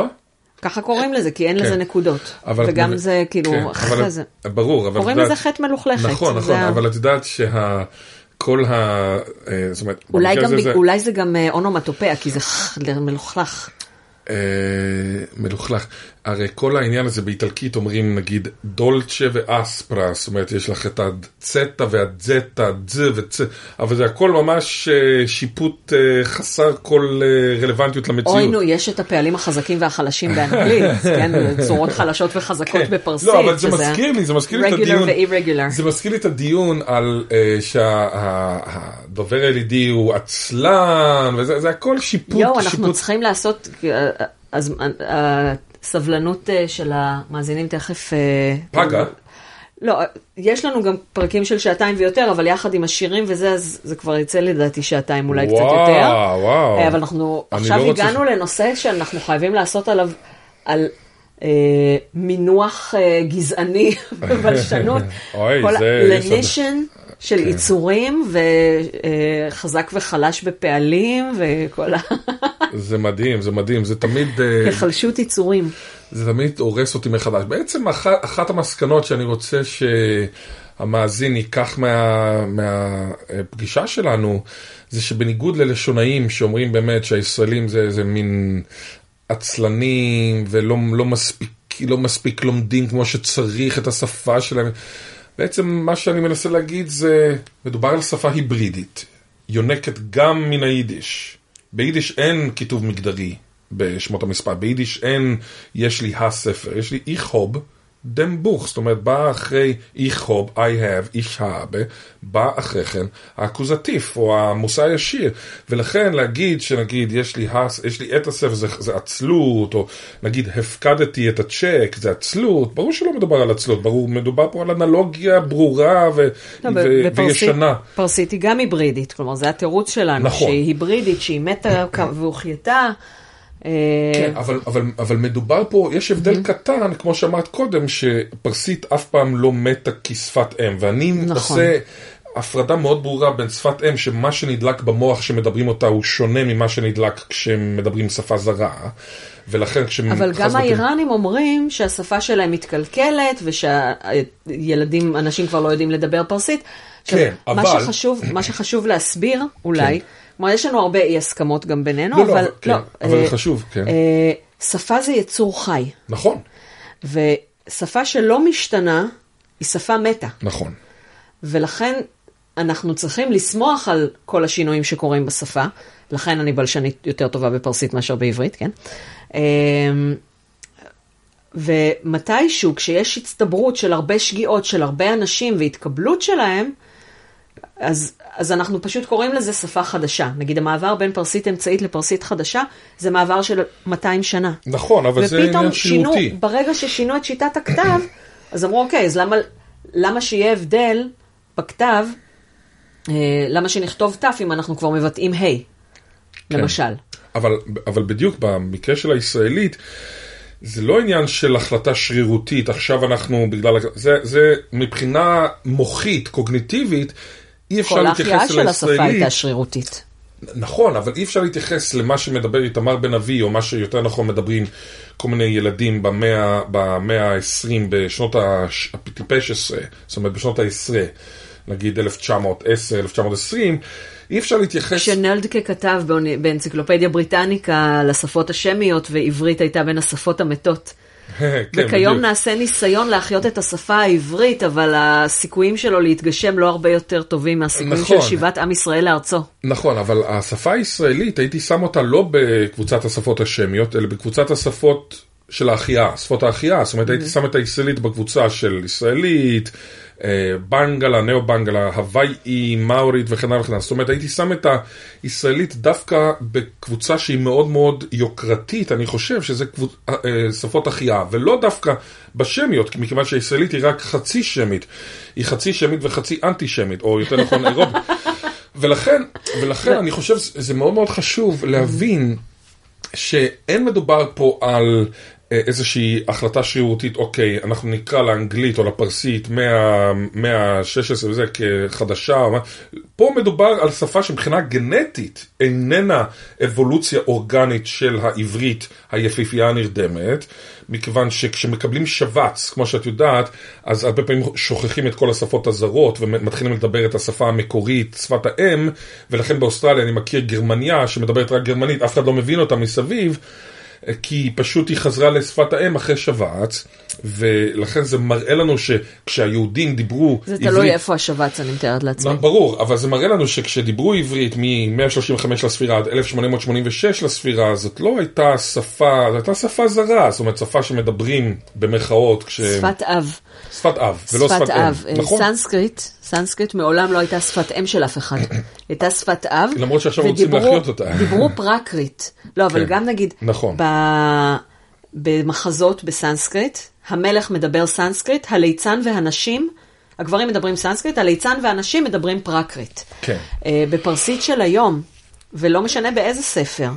ככה קוראים לזה, כי אין כן. לזה נקודות. אבל- וגם זה כאילו, כן, אבל- זה. ברור, אבל... קוראים לזה חטא מלוכלכת. נכון, זה נכון, ה- אבל את יודעת שה... כל ה... אה, זאת אומרת, אולי גם, זה- אולי זה גם אה, אונומטופיה, כי זה מלוכלך. אה, מלוכלך. הרי כל העניין הזה באיטלקית אומרים נגיד דולצ'ה ואספרה, זאת אומרת יש לך את הצטה והזטה, דז וצ... אבל זה הכל ממש אה, שיפוט אה, חסר כל אה, רלוונטיות למציאות. אוי נו, יש את הפעלים החזקים והחלשים באנגלית, כן? צורות חלשות וחזקות כן. בפרסית. לא, אבל זה מזכיר לי, זה מזכיר לי את regular הדיון. ו-irregular. זה מזכיר לי את הדיון על uh, שהדובר הילידי הוא עצלן, וזה זה הכל שיפוט. יואו, אנחנו. צריכים לעשות, אז הסבלנות אה, של המאזינים תכף... אה, פגה. לא, יש לנו גם פרקים של שעתיים ויותר, אבל יחד עם השירים וזה, אז זה כבר יצא לדעתי שעתיים, אולי קצת וואו, יותר. וואו. אה, אבל אנחנו עכשיו לא רוצה הגענו לנושא שאנחנו חייבים לעשות עליו, על אה, מינוח אה, גזעני ובלשנות. אוי, כל זה- לנישן של כן. יצורים, וחזק וחלש בפעלים, וכל זה מדהים, זה מדהים, זה תמיד, אה, ההיחלשות יצורים. זה תמיד הורס אותי מחדש. בעצם אחת, אחת המסקנות שאני רוצה שהמאזין ייקח מה- מהפגישה שלנו, זה שבניגוד ללשונאים שאומרים באמת שהישראלים זה איזה מין עצלנים ולא לא מספיק, לא מספיק לומדים כמו שצריך את השפה שלהם, בעצם מה שאני מנסה להגיד זה, מדובר על שפה היברידית, יונקת גם מן היידיש. ביידיש אין כיתוב מגדרי בשמות המספר, ביידיש אין יש לי הספר, יש לי איכהוב דם בוך, זאת אומרת בא אחרי איכהוב, I have, איש האבה, בא אחרי כן האקוזטיף או המושא הישיר, ולכן להגיד שנגיד יש לי, הס, יש לי את הספר זה, זה עצלות, או נגיד הפקדתי את הצ'ק זה עצלות, ברור שלא מדובר על עצלות, ברור, מדובר פה על אנלוגיה ברורה ו, לא, ו, בפרסית- וישנה. פרסית היא גם היברידית, כלומר זה התירוץ שלנו, נכון. שהיא היברידית, שהיא מתה והוחייתה. אה, כן, אבל, אבל, אבל מדובר פה, יש הבדל Mm-hmm. קטן, כמו שאמרת קודם, שפרסית אף פעם לא מתה כשפת אם, ואני נכון. עושה הפרדה מאוד ברורה בין שפת אם, שמה שנדלק במוח שמדברים אותה הוא שונה ממה שנדלק כשמדברים שפה זרה, ולכן כשחס אבל גם וחלילה- האיראנים אומרים שהשפה שלהם מתקלקלת, ושהילדים, אנשים כבר לא יודעים לדבר פרסית. עכשיו, כן, מה אבל- שחשוב, מה שחשוב להסביר, אולי, כן. כלומר, יש לנו הרבה אי הסכמות גם בינינו, לא, לא, אבל אבל- כן, אבל אה, זה חשוב, כן. אה, שפה זה יצור חי, נכון, ושפה שלא משתנה היא שפה מתה. נכון. ולכן אנחנו צריכים לשמוח על כל השינויים שקורים בשפה, לכן אני בלשנית יותר טובה בפרסית מאשר בעברית, כן? אמ, ומתישהו, כשיש הצטברות של הרבה שגיאות של הרבה אנשים והתקבלות שלהם, אז, אז אנחנו פשוט קוראים לזה שפה חדשה. נגיד המעבר בין פרסית אמצעית לפרסית חדשה, זה מעבר של 200 שנה. נכון, אבל זה עניין שינו, שרירותי. ברגע ששינו את שיטת הכתב, אז אמרו, אוקיי, אז למה, למה שיהיה הבדל בכתב, אה, למה שנכתוב ת' אם אנחנו כבר מבטאים ה', כן. למשל. אבל, אבל בדיוק במקרה של הישראלית, זה לא עניין של החלטה שרירותית, עכשיו אנחנו בגלל... זה, זה מבחינה מוחית, קוגניטיבית, אי אפשר כל להתייחס ההחייאה אל של השפה. הייתה שרירותית. נכון, אבל אי אפשר להתייחס למה שמדבר איתמר בן אבי, או מה שיותר נכון מדברים כל מיני ילדים במאה, במאה ה-20, בשנות הטיפש עשרה, זאת אומרת בשנות ה-10, נגיד 1910, 1920, אי אפשר להתייחס... כשנלדקה כתב באנציקלופדיה בריטניקה על השפות השמיות, ועברית הייתה בין השפות המתות. כן, וכיום. נעשה ניסיון להחיות את השפה העברית, אבל הסיכויים שלו להתגשם לא הרבה יותר טובים מהסיכויים נכון. של שיבת עם ישראל לארצו. נכון, אבל השפה הישראלית, הייתי שם אותה לא בקבוצת השפות השמיות, אלא בקבוצת השפות של ההחייאה, שפות ההחייאה. זאת אומרת, הייתי שם את הישראלית בקבוצה של ישראלית, אה, בנגלה, נאו-בנגלה, הוואי, מאורית וכן הלאה וכן הלאה. זאת אומרת, הייתי שם את הישראלית דווקא בקבוצה שהיא מאוד מאוד יוקרתית, אני חושב שזה קבוצ... אה, אה, שפות החייאה, ולא דווקא בשמיות, כי מכיוון שהישראלית היא רק חצי שמית, היא חצי שמית וחצי אנטי שמית, או יותר נכון אירופית. ולכן, ולכן אני חושב שזה מאוד מאוד חשוב להבין שאין מדובר פה על איזושהי החלטה שרירותית, אוקיי, אנחנו נקרא לאנגלית או לפרסית מהמאה ה-16 וזה כחדשה, פה מדובר על שפה שמבחינה גנטית איננה אבולוציה אורגנית של העברית היפיפייה הנרדמת, מכיוון שכשמקבלים שבץ, כמו שאת יודעת, אז הרבה פעמים שוכחים את כל השפות הזרות ומתחילים לדבר את השפה המקורית, שפת האם, ולכן באוסטרליה אני מכיר גרמניה שמדברת רק גרמנית, אף אחד לא מבין אותה מסביב. כי פשוט היא חזרה לשפת האם אחרי שבץ, ולכן זה מראה לנו שכשהיהודים דיברו זה תלוי איפה השבץ, אני מתארת לעצמי. לא, ברור, אבל זה מראה לנו שכשדיברו עברית מ-135 לספירה עד 1886 לספירה, זאת לא הייתה שפה, זו הייתה שפה זרה, זאת אומרת שפה שמדברים במרכאות, כש... שפת אב. שפת אב, ולא שפת, שפת. אב. אה, נכון? סנסקריט, סנסקריט מעולם לא הייתה שפת אם של אף אחד. הייתה שפת אב. למרות שעכשיו רוצים ודיברו- להחיות אותה. דיברו פרקריט. לא, אבל כן. גם נגיד, נכון. ב- במחזות בסנסקריט, המלך מדבר סנסקריט, הליצן והנשים, הגברים מדברים סנסקריט, הליצן והנשים מדברים פרקריט. כן. אה, בפרסית של היום, ולא משנה באיזה ספר,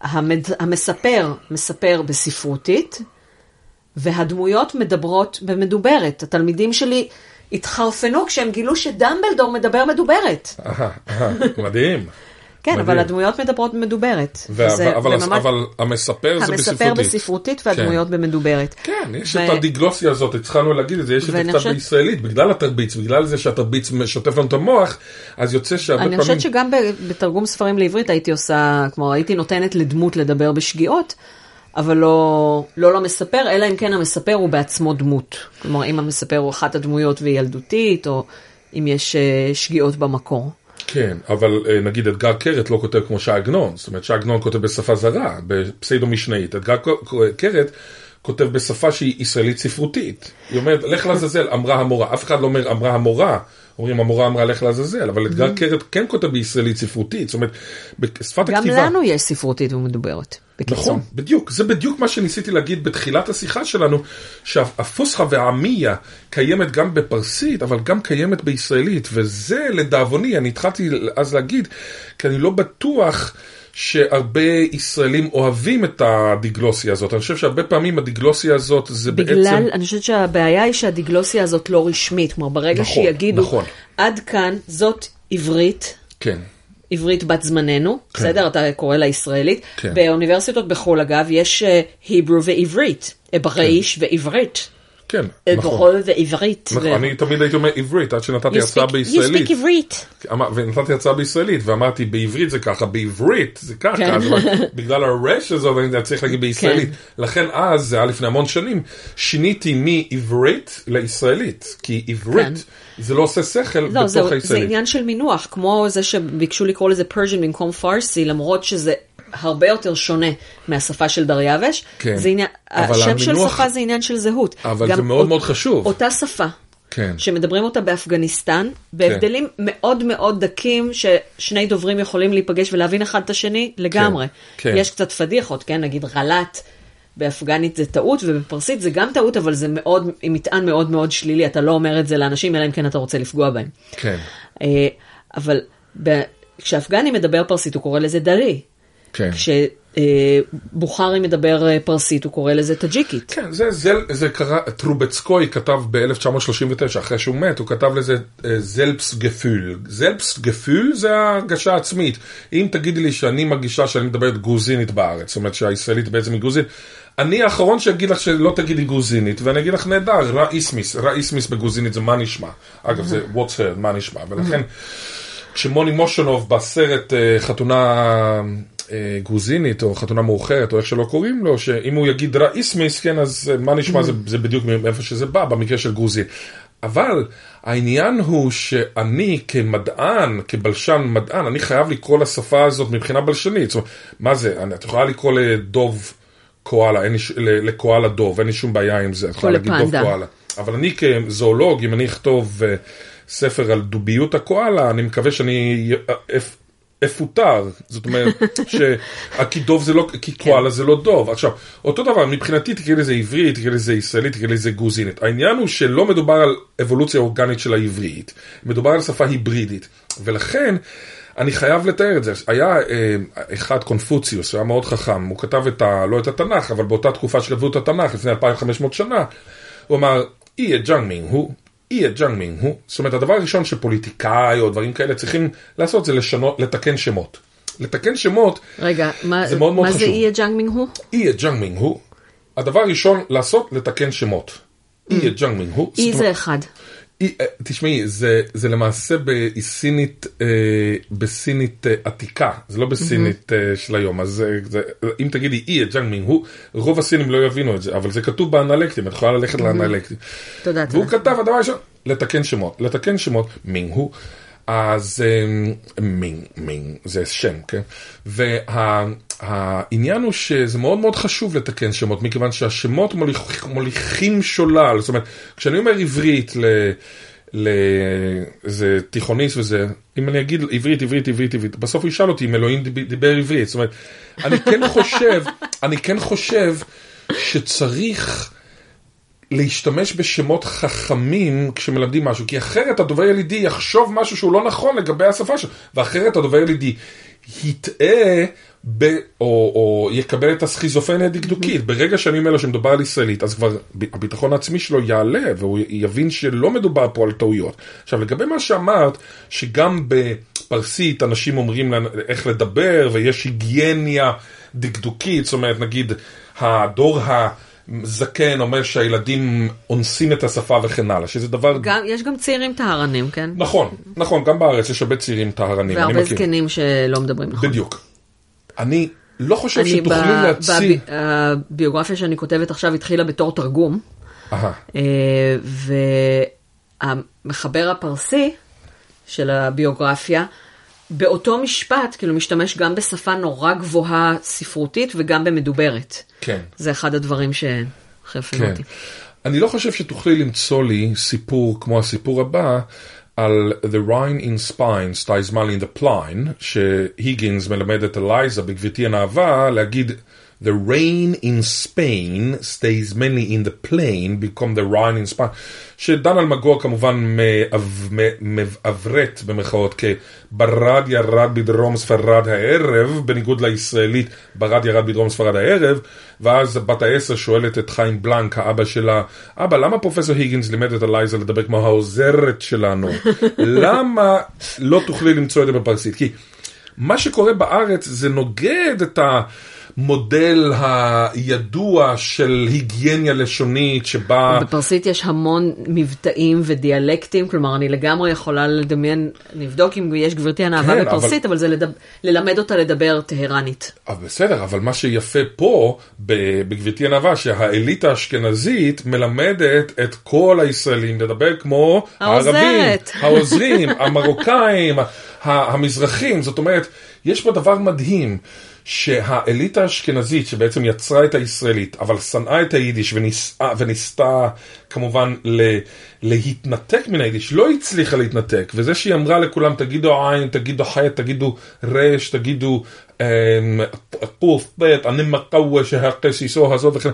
המד... המספר מספר בספרותית, והדמויות מדברות במדוברת. התלמידים שלי התחרפנו כשהם גילו שדמבלדור מדבר מדוברת. אהה, אהה, מדהים. כן, מדהים. אבל הדמויות מדברות במדוברת. וה- וזה- אבל, וממש- אבל המספר זה המספר בספרותית. בספרותית והדמויות במדוברת. כן, יש ו- את הדיגלוסיה הזאת, התחלנו להגיד את זה, יש את זה קצת בישראלית, בגלל התרביץ, בגלל זה שהתרביץ שוטף לנו את המוח, אז יוצא שהרבה אני פעמים... חושבת שגם בתרגום ספרים לעברית הייתי עושה, כמו הייתי נותנת לדמות לדבר בשגיאות, אבל לא, לא למספר, אלא אם כן המספר הוא בעצמו דמות. כלומר, אם המספר הוא אחת הדמויות והיא ילדותית, או אם יש אה, שגיאות במקור. כן, אבל אה, נגיד אתגר קרת לא כותב כמו ש"י עגנון, זאת אומרת ש"י עגנון כותב בשפה זרה, בפסיידו משנאית, אתגר קרת כותב בשפה שהיא ישראלית ספרותית. היא אומרת, לך לעזאזל, אמרה המורה, אף אחד לא אומר אמרה המורה, אומרים המורה אמרה לך לעזאזל, אבל אתגר קרת כן כותב בישראלית ספרותית, זאת אומרת, בשפת גם הכתיבה. לנו יש ספרותית ומדוברת, בקיצור. נכון, בדיוק. זה בדיוק מה שניסיתי להגיד בתחילת השיחה שלנו, שהפוסחה והעמיה קיימת גם בפרסית, אבל גם קיימת בישראלית, וזה לדאבוני, אני התחלתי אז להגיד, כי אני לא בטוח שהרבה ישראלים אוהבים את הדיגלוסיה הזאת. אני חושב שהרבה פעמים הדיגלוסיה הזאת זה בגלל, בעצם... אני חושבת שהבעיה היא שהדיגלוסיה הזאת לא רשמית. כלומר, ברגע נכון, שיגידו, נכון. עד כאן זאת עברית, כן, עברית בת זמננו, בסדר? אתה קורא לה ישראלית. כן. באוניברסיטות בחו"ל, אגב, יש היברו ועברית, אברייש כן. ועברית. כן, אה, נכון. בכל זאת זה עברית. נכון, ו- אני תמיד הייתי אומר עברית, עד שנתתי speak- בישראלית. You speak עברית. ונתתי הרצאה בישראלית, ואמרתי בעברית זה ככה, בעברית זה ככה, כן. אז בגלל הרש הזאת אני צריך להגיד בישראלית. לכן אז, זה היה לפני המון שנים, שיניתי מעברית לישראלית, כי עברית זה לא עושה שכל לא, בתוך זה, זה הישראלית. עניין של מינוח, כמו זה שביקשו לקרוא לזה פרז'ן במקום פרסי, למרות שזה הרבה יותר שונה מהשפה של דריווש. כן. זה עניין, אבל השם של המינוח- שפה זה עניין של זהות. אבל זה מאוד אות- מאוד חשוב. אותה שפה. כן. שמדברים אותה באפגניסטן, בהבדלים מאוד מאוד דקים, ששני דוברים יכולים להיפגש ולהבין אחד את השני לגמרי. כן. יש קצת פדיחות, כן? נגיד רל"ט באפגנית זה טעות, ובפרסית זה גם טעות, אבל זה מאוד, עם מטען מאוד מאוד שלילי, אתה לא אומר את זה לאנשים, אלא אם כן אתה רוצה לפגוע בהם. כן, אה, אבל ב- כשאפגני מדבר פרסית, הוא קורא לזה דרי. כן. כשבוכרי מדבר אה, פרסית, הוא קורא לזה טאג'יקית. כן, זה, זה, זה קרה, טרובצקוי כתב ב-1939, אחרי שהוא מת, הוא כתב לזה זלפס גפול. זלפס גפול זה ההרגשה העצמית. אם תגידי לי שאני מרגישה שאני מדברת גרוזינית בארץ, זאת אומרת שהישראלית בעצם היא גרוזינית, אני האחרון שאגיד לך שלא תגידי גרוזינית, ואני אגיד לך נהדר, רא איסמיס, רא איסמיס בגרוזינית זה מה נשמע. אגב, זה what's heard, מה נשמע, ולכן... כשמוני מושונוב בסרט אה, חתונה אה, גרוזינית או חתונה מאוחרת או איך שלא קוראים לו, שאם הוא יגיד ראיסמיס, כן, אז אה, מה נשמע, זה, זה בדיוק מאיפה שזה בא, במקרה של גרוזין. אבל העניין הוא שאני כמדען, כבלשן מדען, אני חייב לקרוא לשפה הזאת מבחינה בלשנית. זאת אומרת, מה זה, אני- את יכולה לקרוא לדוב קואלה, אין לי לקואלה דוב, אין לי שום בעיה עם זה, את יכולה להגיד דוב. קואלה. אבל אני כזואולוג, אם אני אכתוב אה, ספר על דוביות הקואלה, אני מקווה שאני אפוטר. זאת אומרת, כי דוב זה לא, כי קואלה זה לא דוב. עכשיו, אותו דבר, מבחינתי תקראי לזה עברית, תקראי לזה ישראלית, תקראי לזה גרוזינית. העניין הוא שלא מדובר על אבולוציה אורגנית של העברית, מדובר על שפה היברידית. ולכן, אני חייב לתאר את זה. היה אה, אחד, קונפוציוס, היה מאוד חכם, הוא כתב את ה... לא את התנ"ך, אבל באותה תקופה שכתבו את התנ"ך, לפני 2500 שנה, הוא אמר, אי ג'אנג הוא, אי את ג'אנג הוא. זאת אומרת, הדבר הראשון שפוליטיקאי או דברים כאלה צריכים לעשות זה לשנות, לתקן שמות. לתקן שמות, רגע, מה זה מאוד מאוד מה זה חשוב. 必也正名乎? 必也正名乎. הדבר הראשון לעשות, לתקן שמות. 必也正名乎. אי זה אחד. אה, תשמעי, זה, זה למעשה בסינית, אה, בסינית אה, עתיקה, זה לא בסינית אה, של היום, אז זה, זה, אם תגידי 必也正名乎, רוב הסינים לא יבינו את זה, אבל זה כתוב באנלקטים, את יכולה ללכת לאנלקטים. תודה, והוא תודה. כתב, הדבר הראשון, לתקן שמות, לתקן שמות, 名乎, אז אה, 名, 名, זה שם, כן? והעניין הוא שזה מאוד מאוד חשוב לתקן שמות, מכיוון שהשמות מוליכ, מוליכים שולל, זאת אומרת, כשאני אומר עברית ל... לאיזה תיכוניסט וזה, אם אני אגיד עברית, עברית, עברית, עברית, בסוף הוא ישאל אותי אם אלוהים דיב- דיבר עברית, זאת אומרת, אני כן חושב, אני כן חושב שצריך להשתמש בשמות חכמים כשמלמדים משהו, כי אחרת הדובר ילידי יחשוב משהו שהוא לא נכון לגבי השפה שלו, ואחרת הדובר ילידי יטעה ב, או, או יקבל את הסכיזופרניה הדקדוקית. ברגע שאני אומר לו שמדובר על ישראלית, אז כבר הביטחון העצמי שלו יעלה, והוא יבין שלא מדובר פה על טעויות. עכשיו, לגבי מה שאמרת, שגם בפרסית אנשים אומרים איך לדבר, ויש היגייניה דקדוקית, זאת אומרת, נגיד, הדור ה... זקן אומר שהילדים אונסים את השפה וכן הלאה, שזה דבר... גם, יש גם צעירים טהרנים, כן? נכון, נכון, גם בארץ יש הרבה צעירים טהרנים, והרבה. זקנים שלא מדברים נכון. בדיוק. אני לא חושב אני שתוכלי ב- להציג... בבי- הביוגרפיה שאני כותבת עכשיו התחילה בתור תרגום, אה, והמחבר הפרסי של הביוגרפיה, באותו משפט, כאילו משתמש גם בשפה נורא גבוהה ספרותית וגם במדוברת. כן. זה אחד הדברים שחרפנו כן. אותי. אני לא חושב שתוכלי למצוא לי סיפור כמו הסיפור הבא על The Rhine in Spine mal in the Plain, שהיגינס מלמד את אלייזה בגברתי הנאווה להגיד The rain in Spain stays mainly in the plain become the Rhine in Spine, שדן אלמגור כמובן מעברת במרכאות כברד ירד בדרום ספרד הערב, בניגוד לישראלית ברד ירד בדרום ספרד הערב, ואז בת העשר שואלת את חיים בלנק, האבא שלה, אבא, למה פרופסור היגינס לימד את אלייזה לדבר כמו העוזרת שלנו? למה לא תוכלי למצוא את זה בפרסית? כי מה שקורה בארץ זה נוגד את המודל הידוע של היגייניה לשונית שבה... בפרסית יש המון מבטאים ודיאלקטים, כלומר אני לגמרי יכולה לדמיין, נבדוק אם יש גברתי הנאווה כן, בפרסית, אבל זה לדב- ללמד אותה לדבר טהרנית. אבל בסדר, אבל מה שיפה פה, בגברתי הנאווה, שהאליטה האשכנזית מלמדת את כל הישראלים לדבר כמו. הערבים, העוזרים, המרוקאים, המזרחים, זאת אומרת, יש פה דבר מדהים. שהאליטה האשכנזית שבעצם יצרה את הישראלית, אבל שנאה את היידיש וניסה, וניסתה כמובן ל, להתנתק מן היידיש, לא הצליחה להתנתק, וזה שהיא אמרה לכולם תגידו עין, תגידו חטא, תגידו רש, תגידו אמ, קוף, בית, אני מקווה שהקסיסו הזאת וכן.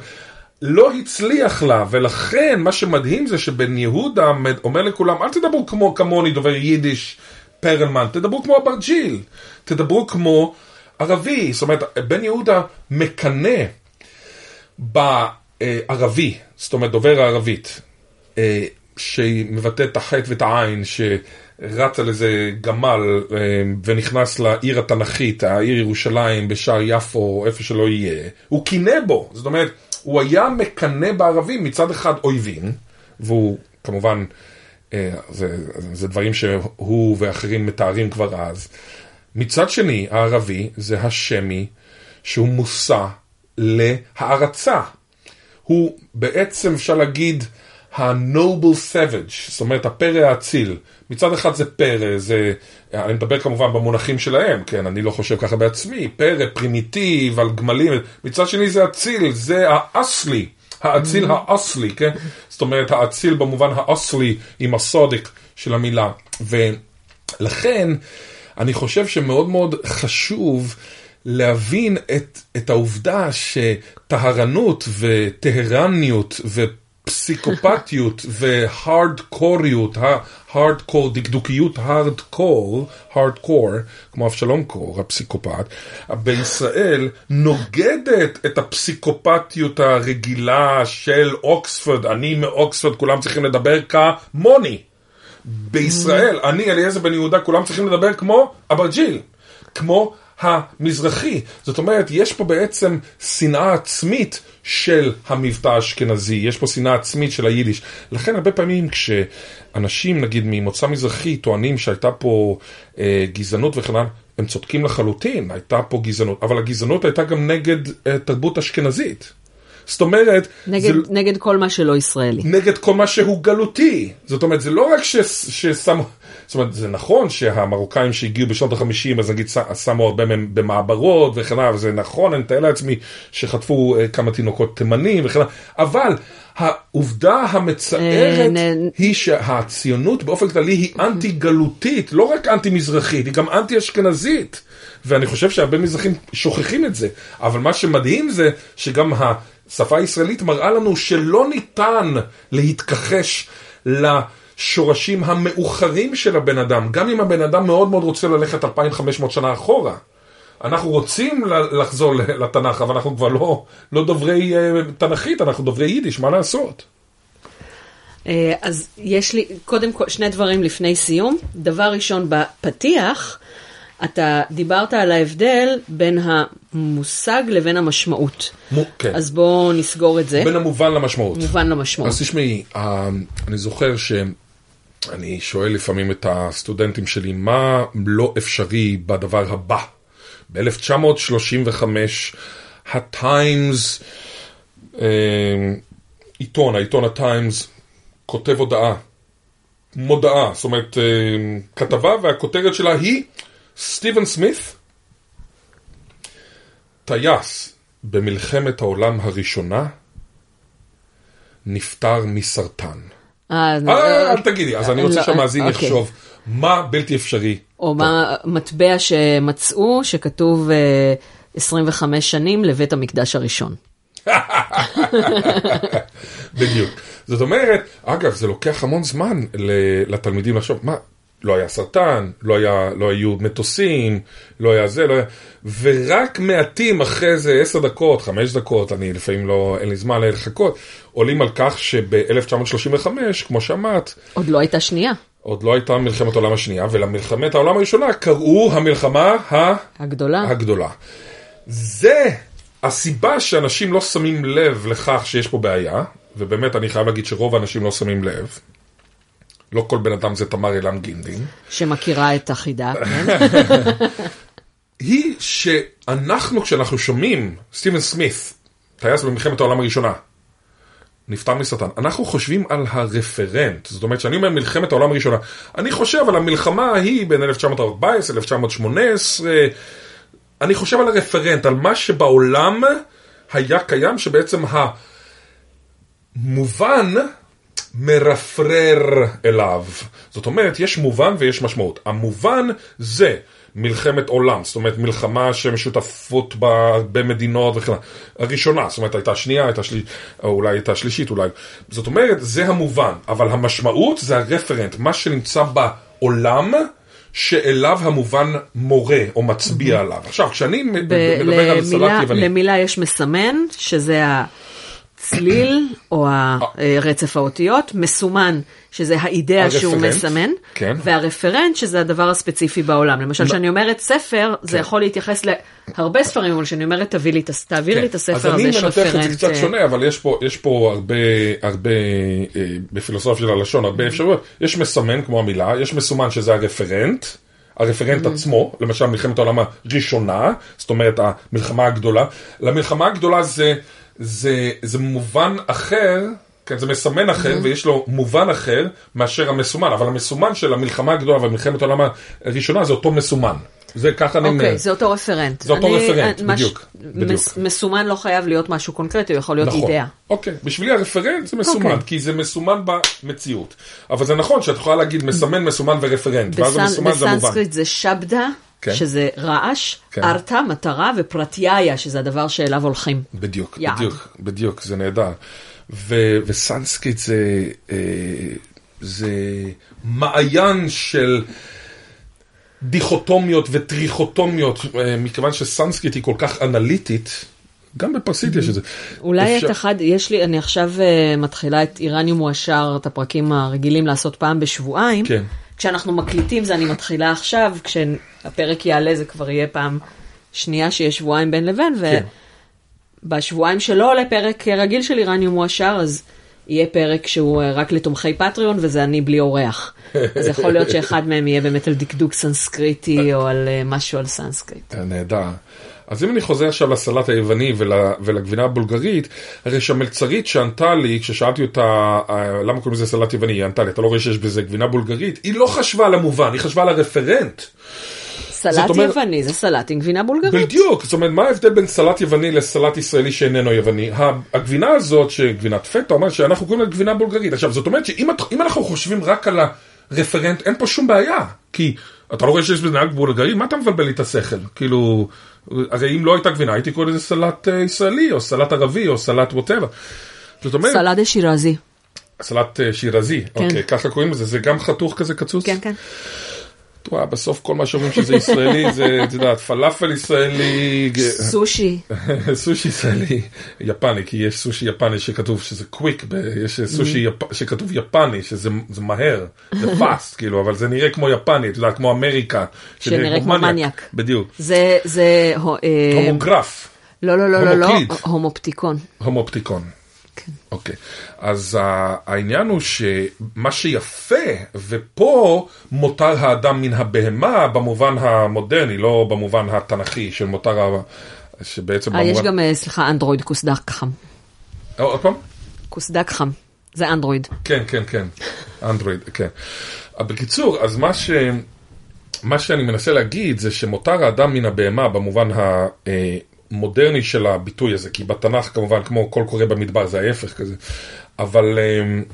לא הצליח לה, ולכן מה שמדהים זה שבן יהודה אומר לכולם, אל תדברו כמו כמוני דובר יידיש פרלמן, תדברו כמו אברג'יל, תדברו כמו ערבי, זאת אומרת, בן יהודה מקנא בערבי, זאת אומרת דובר הערבית, אה, שמבטא את החטא ואת העין, שרץ על איזה גמל אה, ונכנס לעיר התנ"כית, העיר ירושלים, בשער יפו, איפה שלא יהיה, הוא קינא בו, זאת אומרת, הוא היה מקנא בערבים, מצד אחד אויבים, והוא כמובן, זה, זה דברים שהוא ואחרים מתארים כבר אז. מצד שני, הערבי זה השמי שהוא מושא להערצה. הוא בעצם, אפשר להגיד, ה-noble savage, זאת אומרת, הפרא האציל. מצד אחד זה פרא, זה, אני מדבר כמובן במונחים שלהם, כן, אני לא חושב ככה בעצמי, פרא, פרימיטיב, על גמלים, מצד שני זה אציל, זה האסלי. האציל האסלי, כן? זאת אומרת, האציל במובן האסלי עם הסודיק של המילה. ולכן, אני חושב שמאוד מאוד חשוב להבין את, את העובדה שטהרנות וטהרניות ופסיקופתיות והארדקוריות, הארדקור, דקדוקיות הארדקור, הארדקור, כמו אבשלום קור, הפסיקופת, בישראל נוגדת את הפסיקופתיות הרגילה של אוקספורד, אני מאוקספורד, כולם צריכים לדבר כמוני. בישראל, אני אליעזר בן יהודה, כולם צריכים לדבר כמו אברג'יל, כמו המזרחי. זאת אומרת, יש פה בעצם שנאה עצמית של המבטא האשכנזי, יש פה שנאה עצמית של היידיש. לכן הרבה פעמים כשאנשים, נגיד ממוצא מזרחי, טוענים שהייתה פה אה, גזענות וכן הלאה, הם צודקים לחלוטין, הייתה פה גזענות, אבל הגזענות הייתה גם נגד אה, תרבות אשכנזית. זאת אומרת... נגד, זה, נגד כל מה שלא ישראלי. נגד כל מה שהוא גלותי. זאת אומרת, זה לא רק ש, ששמו... זאת אומרת, זה נכון שהמרוקאים שהגיעו בשנות ה-50, אז נגיד שמו הרבה מהם במעברות וכן הלאה, וזה נכון, אני מתאר לעצמי שחטפו כמה תינוקות תימנים וכן הלאה, אבל העובדה המצערת היא שהציונות באופן כללי היא אנטי גלותית, לא רק אנטי מזרחית, היא גם אנטי אשכנזית. ואני חושב שהרבה מזרחים שוכחים את זה. אבל מה שמדהים זה שגם השפה הישראלית מראה לנו שלא ניתן להתכחש לשורשים המאוחרים של הבן אדם, גם אם הבן אדם מאוד מאוד רוצה ללכת 2500 שנה אחורה. אנחנו רוצים לחזור לתנ"ך, אבל אנחנו כבר לא, לא דוברי תנ"כית, אנחנו דוברי יידיש, מה לעשות? אז יש לי, קודם כל, שני דברים לפני סיום. דבר ראשון, בפתיח, אתה דיברת על ההבדל בין המושג לבין המשמעות. מו, כן. אז בואו נסגור את זה. בין המובן למשמעות. מובן למשמעות. אז תשמעי, אני זוכר שאני שואל לפעמים את הסטודנטים שלי, מה לא אפשרי בדבר הבא? ב-1935, הטיימס, עיתון, העיתון הטיימס, כותב הודעה, מודעה, זאת אומרת, כתבה, והכותרת שלה היא סטיבן סמית, טייס במלחמת העולם הראשונה, נפטר מסרטן. אה, אל תגידי, אז אני רוצה שהמאזין יחשוב, מה בלתי אפשרי? או מה מטבע שמצאו, שכתוב 25 שנים לבית המקדש הראשון. בדיוק. זאת אומרת, אגב, זה לוקח המון זמן לתלמידים לחשוב, מה, לא היה סרטן, לא, היה, לא היו מטוסים, לא היה זה, לא היה... ורק מעטים אחרי זה עשר דקות, חמש דקות, אני לפעמים לא, אין לי זמן לחכות, עולים על כך שב-1935, כמו שאמרת... עוד לא הייתה שנייה. עוד לא הייתה מלחמת העולם השנייה, ולמלחמת העולם הראשונה קראו המלחמה ה... הגדולה. הגדולה. זה הסיבה שאנשים לא שמים לב לכך שיש פה בעיה, ובאמת אני חייב להגיד שרוב האנשים לא שמים לב, לא כל בן אדם זה תמר אילן גינדין, שמכירה את החידה, כן? היא שאנחנו, כשאנחנו שומעים סטיבן סמית, טייס במלחמת העולם הראשונה, נפטר מסרטן, אנחנו חושבים על הרפרנט, זאת אומרת שאני אומר מלחמת העולם הראשונה, אני חושב על המלחמה ההיא בין 1914, 1918, אני חושב על הרפרנט, על מה שבעולם היה קיים, שבעצם המובן מרפרר אליו. זאת אומרת, יש מובן ויש משמעות. המובן זה מלחמת עולם, זאת אומרת מלחמה שמשותפות בהרבה מדינות וכן. הראשונה, זאת אומרת הייתה שנייה, הייתה או אולי הייתה שלישית אולי. זאת אומרת, זה המובן, אבל המשמעות זה הרפרנט, מה שנמצא בעולם. שאליו המובן מורה או מצביע עליו. עכשיו, כשאני מדבר על סלט יווני... למילה יש מסמן, שזה הצליל או הרצף האותיות, מסומן, שזה האידאה שהוא מסמן, כן. והרפרנט, שזה הדבר הספציפי בעולם. למשל, כשאני אומרת ספר, זה כן. יכול להתייחס להרבה ספרים, אבל כשאני אומרת תביא לי, תעביר כן. לי את הספר אז הזה, אני יש מנתח את זה רפרנט. קצת שונה, אבל יש פה, יש פה הרבה, הרבה, אה, בפילוסופיה של הלשון, הרבה אפשרויות. יש מסמן כמו המילה, יש מסומן שזה הרפרנט. הרפרנט עצמו, למשל מלחמת העולם הראשונה, זאת אומרת המלחמה הגדולה. למלחמה הגדולה זה, זה, זה מובן אחר, כן, זה מסמן אחר, ויש לו מובן אחר מאשר המסומן, אבל המסומן של המלחמה הגדולה ומלחמת העולם הראשונה זה אותו מסומן. זה ככה אני... אוקיי, זה אותו רפרנט. זה אותו אני- רפרנט, ש- בדיוק, בדיוק. מס- מסומן לא חייב להיות משהו קונקרטי, הוא יכול להיות נכון. אידאה. אוקיי, בשבילי הרפרנט זה מסומן, אוקיי. כי זה מסומן במציאות. אבל זה נכון שאת יכולה להגיד מסמן, מסומן ורפרנט, ואז בסנ- המסומן זה המובן. בסנסקריט זה शब्द, כן. שזה רעש, כן. अर्थ, מטרה, ו प्रत्यय, שזה הדבר שאליו הולכים. בדיוק, יעד. בדיוק, בדיוק, זה נהדר. ו- וסנסקריט זה, אה, זה מעיין של דיכוטומיות וטריכוטומיות, אה, מכיוון שסנסקריט היא כל כך אנליטית, גם בפרסית יש את זה. אולי אפשר- את אחד, יש לי, אני עכשיו אה, מתחילה את איראניום מועשר, את הפרקים הרגילים לעשות פעם בשבועיים. כן. כשאנחנו מקליטים זה אני מתחילה עכשיו, כשהפרק יעלה זה כבר יהיה פעם שנייה שיש שבועיים בין לבין, כן. ובשבועיים שלא עולה פרק רגיל של איראניום מועשר, אז יהיה פרק שהוא אה, רק לתומכי פטריון, וזה אני בלי אורח. אז יכול להיות שאחד מהם יהיה באמת על דקדוק סנסקריטי, או על אה, משהו על סנסקריט. אה, נהדר. אז אם אני חוזר עכשיו לסלט היווני ול, ולגבינה הבולגרית, הרי שהמלצרית שענתה לי, כששאלתי אותה אה, למה קוראים לזה סלט יווני, היא ענתה לי, אתה לא רואה שיש בזה גבינה בולגרית? היא לא חשבה על המובן, היא חשבה על הרפרנט. סלט אומר- יווני זה סלט עם גבינה בולגרית. בדיוק, זאת אומרת, מה ההבדל בין סלט יווני לסלט ישראלי שאיננו יווני? הגבינה הזאת, שגבינת פטה, אומרת שאנחנו קוראים לה גבינה בולגרית. עכשיו, זאת אומרת שאם אנחנו חושבים רק על הרפרנט, אין פה שום בעיה. כי אתה לא רואה שיש בזה נהג בולגרי, מה אתה מבלבל לי את השכל? כאילו, הרי אם לא הייתה גבינה, הייתי קורא לזה סלט אה, ישראלי, או סלט ערבי, או סלט ווטאבר. זאת אומרת, סלט שירזי. סלט אה, שירזי, כן. אוקיי, ככה קוראים לזה, זה גם חתוך כזה קצוץ? כן, כן. וואי, בסוף כל מה שאומרים שזה ישראלי, זה, את יודעת, פלאפל ישראלי, סושי. סושי ישראלי, יפני, כי יש סושי יפני שכתוב שזה קוויק, יש סושי יפ... שכתוב יפני, שזה זה מהר, זה פאסט, כאילו, אבל זה נראה כמו יפני, אתה יודע, כמו אמריקה. שנראה כמו מניאק. בדיוק. זה, זה, אה, הומוגרף, לא, לא, לא, לא, לא. הומופטיקון. הומופטיקון. כן. אוקיי. אז ה- העניין הוא שמה שיפה, ופה מותר האדם מן הבהמה במובן המודרני, לא במובן התנ"כי של מותר ה... שבעצם אה, יש. גם, אה, סליחה, אנדרואיד כוסדק חם. אה, עוד פעם? כוסדק חם. זה אנדרואיד. כן, כן, כן. אנדרואיד, כן. אבל בקיצור, אז מה ש... מה שאני מנסה להגיד זה שמותר האדם מן הבהמה במובן המודרני של הביטוי הזה, כי בתנ"ך כמובן, כמו כל קורא במדבר, זה ההפך כזה. אבל אמ,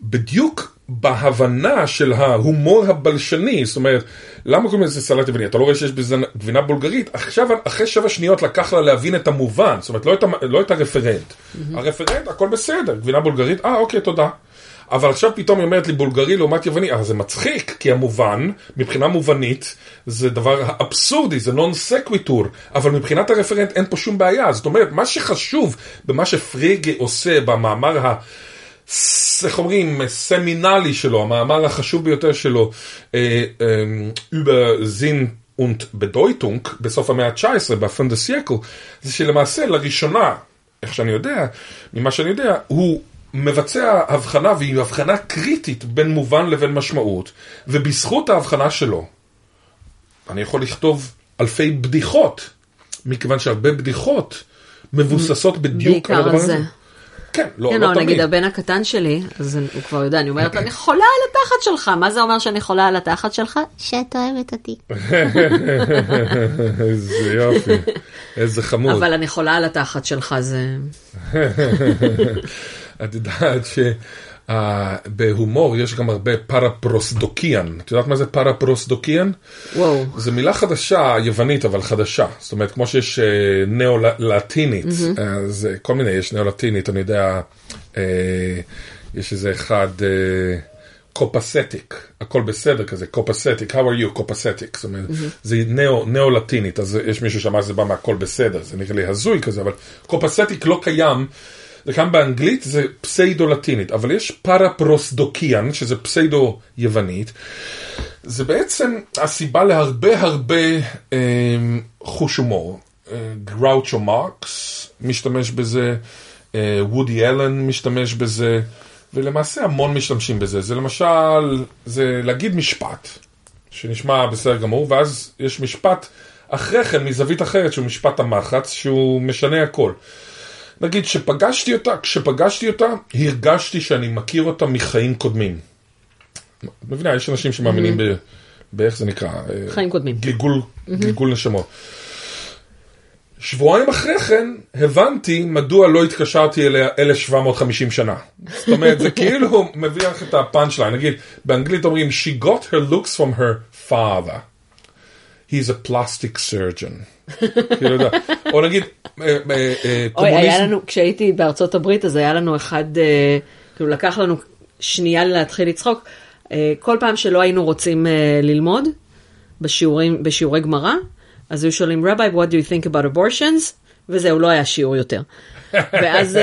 בדיוק בהבנה של ההומור הבלשני, זאת אומרת, למה קוראים לזה סלט יווני? אתה לא רואה שיש בזה גבינה בולגרית? עכשיו, אחרי שבע שניות לקח לה להבין את המובן, זאת אומרת, לא את, לא את הרפרנט. הרפרנט, הכל בסדר, גבינה בולגרית, אה, אוקיי, תודה. אבל עכשיו פתאום היא אומרת לי בולגרי לעומת יווני, אבל זה מצחיק, כי המובן, מבחינה מובנית, זה דבר אבסורדי, זה נון סקוויטור, אבל מבחינת הרפרנט אין פה שום בעיה. זאת אומרת, מה שחשוב במה שפריגה עושה במאמר ה... איך אומרים, סמינלי שלו, המאמר החשוב ביותר שלו, אה, אה, über Sinn und Bedeutung בסוף המאה ה-19, בפנדסייקל, זה שלמעשה לראשונה, איך שאני יודע, ממה שאני יודע, הוא מבצע הבחנה, והיא הבחנה קריטית בין מובן לבין משמעות, ובזכות ההבחנה שלו, אני יכול לכתוב אלפי בדיחות, מכיוון שהרבה בדיחות מבוססות בדיוק על הדבר הזה. זה. כן, לא, כן, לא אבל תמיד. נגיד הבן הקטן שלי, אז הוא כבר יודע, אני אומרת לו, אני חולה על התחת שלך, מה זה אומר שאני חולה על התחת שלך? שאת אוהבת אותי. איזה יופי, איזה חמוד. אבל אני חולה על התחת שלך, זה... את יודעת שבהומור יש גם הרבה פרפרוסדוקיאן. את יודעת מה זה פרפרוסדוקיאן? וואו. זו מילה חדשה, יוונית, אבל חדשה. זאת אומרת, כמו שיש אה, ניאו-לטינית, אז אה, כל מיני, יש ניאו-לטינית, אני יודע, אה, יש איזה אחד, אה, copacetic, הכל בסדר כזה, copacetic, how are you, copacetic, זאת אומרת, זה ניאו- ניאו-לטינית, אז יש מישהו שאמר שזה בא מהכל בסדר, זה נראה לי הזוי כזה, אבל קופסטיק לא קיים. קיים באנגלית, זה pseudo-לטינית, אבל יש paraprosdokian, שזה pseudo-יוונית, זה בעצם הסיבה להרבה הרבה אה, חוש הומור. אה, גראוצ'ו מרקס משתמש בזה, אה, וודי אלן משתמש בזה, ולמעשה המון משתמשים בזה. זה למשל, זה להגיד משפט, שנשמע בסדר גמור, ואז יש משפט אחרי כן מזווית אחרת, שהוא משפט המחץ, שהוא משנה הכל. נגיד שפגשתי אותה, כשפגשתי אותה, הרגשתי שאני מכיר אותה מחיים קודמים. את מבינה, יש אנשים שמאמינים ב... באיך זה נקרא? אה, חיים קודמים. גלגול, גלגול נשמות. שבועיים אחרי כן הבנתי מדוע לא התקשרתי אליה 1750 שנה. זאת אומרת, זה כאילו מביא לך את הפאנצ' ליין. נגיד, באנגלית אומרים, She got her looks from her father. He's a plastic surgeon. כאילו, אתה יודע. או נגיד, אה, אה, אה, אוי, היה קומוניזם. לנו, כשהייתי בארצות הברית, אז היה לנו אחד, כאילו לקח לנו שנייה להתחיל לצחוק. כל פעם שלא היינו רוצים ללמוד בשיעורים, בשיעורי גמרא, אז היו שואלים, רבי, what do you think about abortions? וזהו, לא היה שיעור יותר. ואז,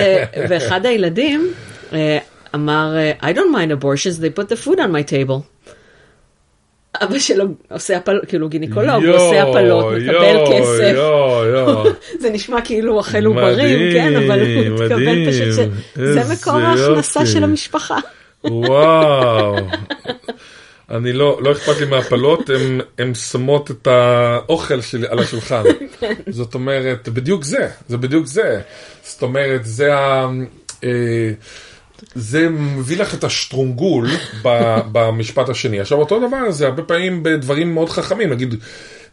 ואחד הילדים אמר, I don't mind abortions, they put the food on my table. אבא שלו עושה הפלות, כאילו גינקולוג, הוא עושה הפלות, מקבל יואו, כסף. יואו, יואו. זה נשמע כאילו אוכל עוברים, כן, אבל הוא מתכוון. פשוט ש... זה מקור ההכנסה. של המשפחה. וואו. אני לא, לא אכפת לי מהפלות, הן- הן שמות את האוכל שלי על השולחן. זאת אומרת, בדיוק זה, זה בדיוק זה. זאת אומרת, זה ה... אה, זה מביא לך את השטרונגול במשפט השני. עכשיו, אותו דבר זה הרבה פעמים בדברים מאוד חכמים, נגיד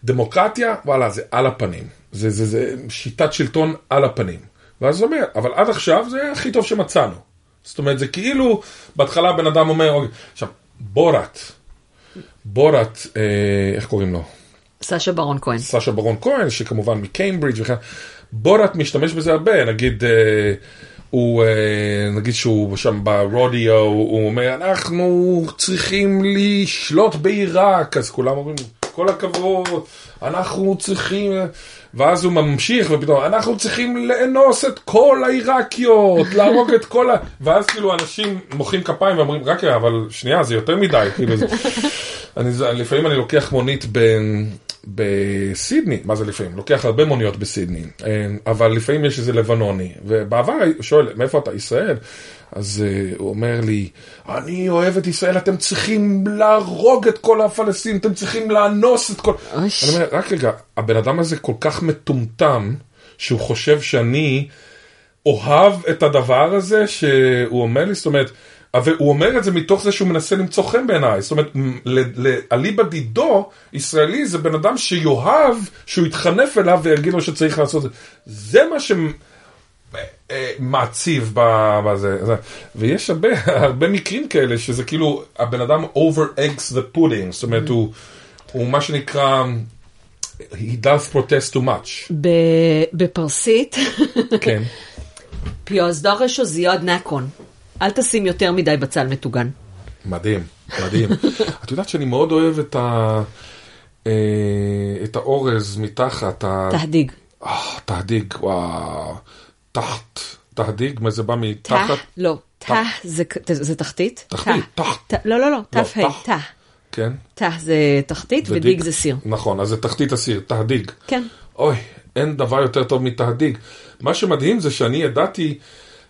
דמוקרטיה, וואלה, זה על הפנים. זה, זה, זה שיטת שלטון על הפנים. ואז הוא אומר, אבל עד עכשיו זה הכי טוב שמצאנו. זאת אומרת, זה כאילו, בהתחלה בן אדם אומר, אוקיי, עכשיו, בורת, בורת, אה, איך קוראים לו? סשה ברון כהן. סשה ברון כהן, שכמובן מקיימברידג' וכן, בורת משתמש בזה הרבה, נגיד, אה, הוא, אה, נגיד שהוא שם ברודיו, הוא אומר, אנחנו צריכים לשלוט בעיראק, אז כולם אומרים, כל הכבוד, אנחנו צריכים, ואז הוא ממשיך, ופתאום, אנחנו צריכים לאנוס את כל העיראקיות, להרוג את כל ה... ואז כאילו אנשים מוחאים כפיים ואומרים, רק אבל שנייה, זה יותר מדי, כאילו, זה... אני, לפעמים אני לוקח מונית ב, בסידני, מה זה לפעמים? לוקח הרבה מוניות בסידני, אה, אבל לפעמים יש איזה לבנוני, ובעבר שואל, מאיפה אתה? ישראל? אז uh, הוא אומר לי, אני אוהב את ישראל, אתם צריכים להרוג את כל הפלסטינים, אתם צריכים לאנוס את כל... אוש. אני אומר, רק רגע, הבן אדם הזה כל כך מטומטם, שהוא חושב שאני אוהב את הדבר הזה שהוא אומר לי, זאת אומרת, והוא אומר את זה מתוך זה שהוא מנסה למצוא חן בעיניי, זאת אומרת, אליבא דידו, ישראלי זה בן אדם שיאהב, שהוא יתחנף אליו ויגיד לו שצריך לעשות את זה. זה מה ש... אה, מעציב בזה, זה. ויש הרבה, הרבה מקרים כאלה שזה כאילו הבן אדם over eggs the pudding, זאת אומרת הוא, הוא מה שנקרא he does protest too much, בפרסית, כן. פיוזדורש או זיוד נקון. אל תשים יותר מדי בצל מטוגן. מדהים, מדהים. את יודעת שאני מאוד אוהב את ה... אה, את האורז מתחת. תהדיג. אה, תהדיג, וואו. תחת, תהדיג, מה זה בא מתחת? לא, תא זה- תחתית. תחתית. תחת. לא, לא, לא, תא, לא, ה', תח. תא. כן? תא זה תחתית ודיג זה סיר. נכון, אז זה תחתית הסיר, תהדיג. כן. אוי, אין דבר יותר טוב מתהדיג. מה שמדהים זה שאני ידעתי,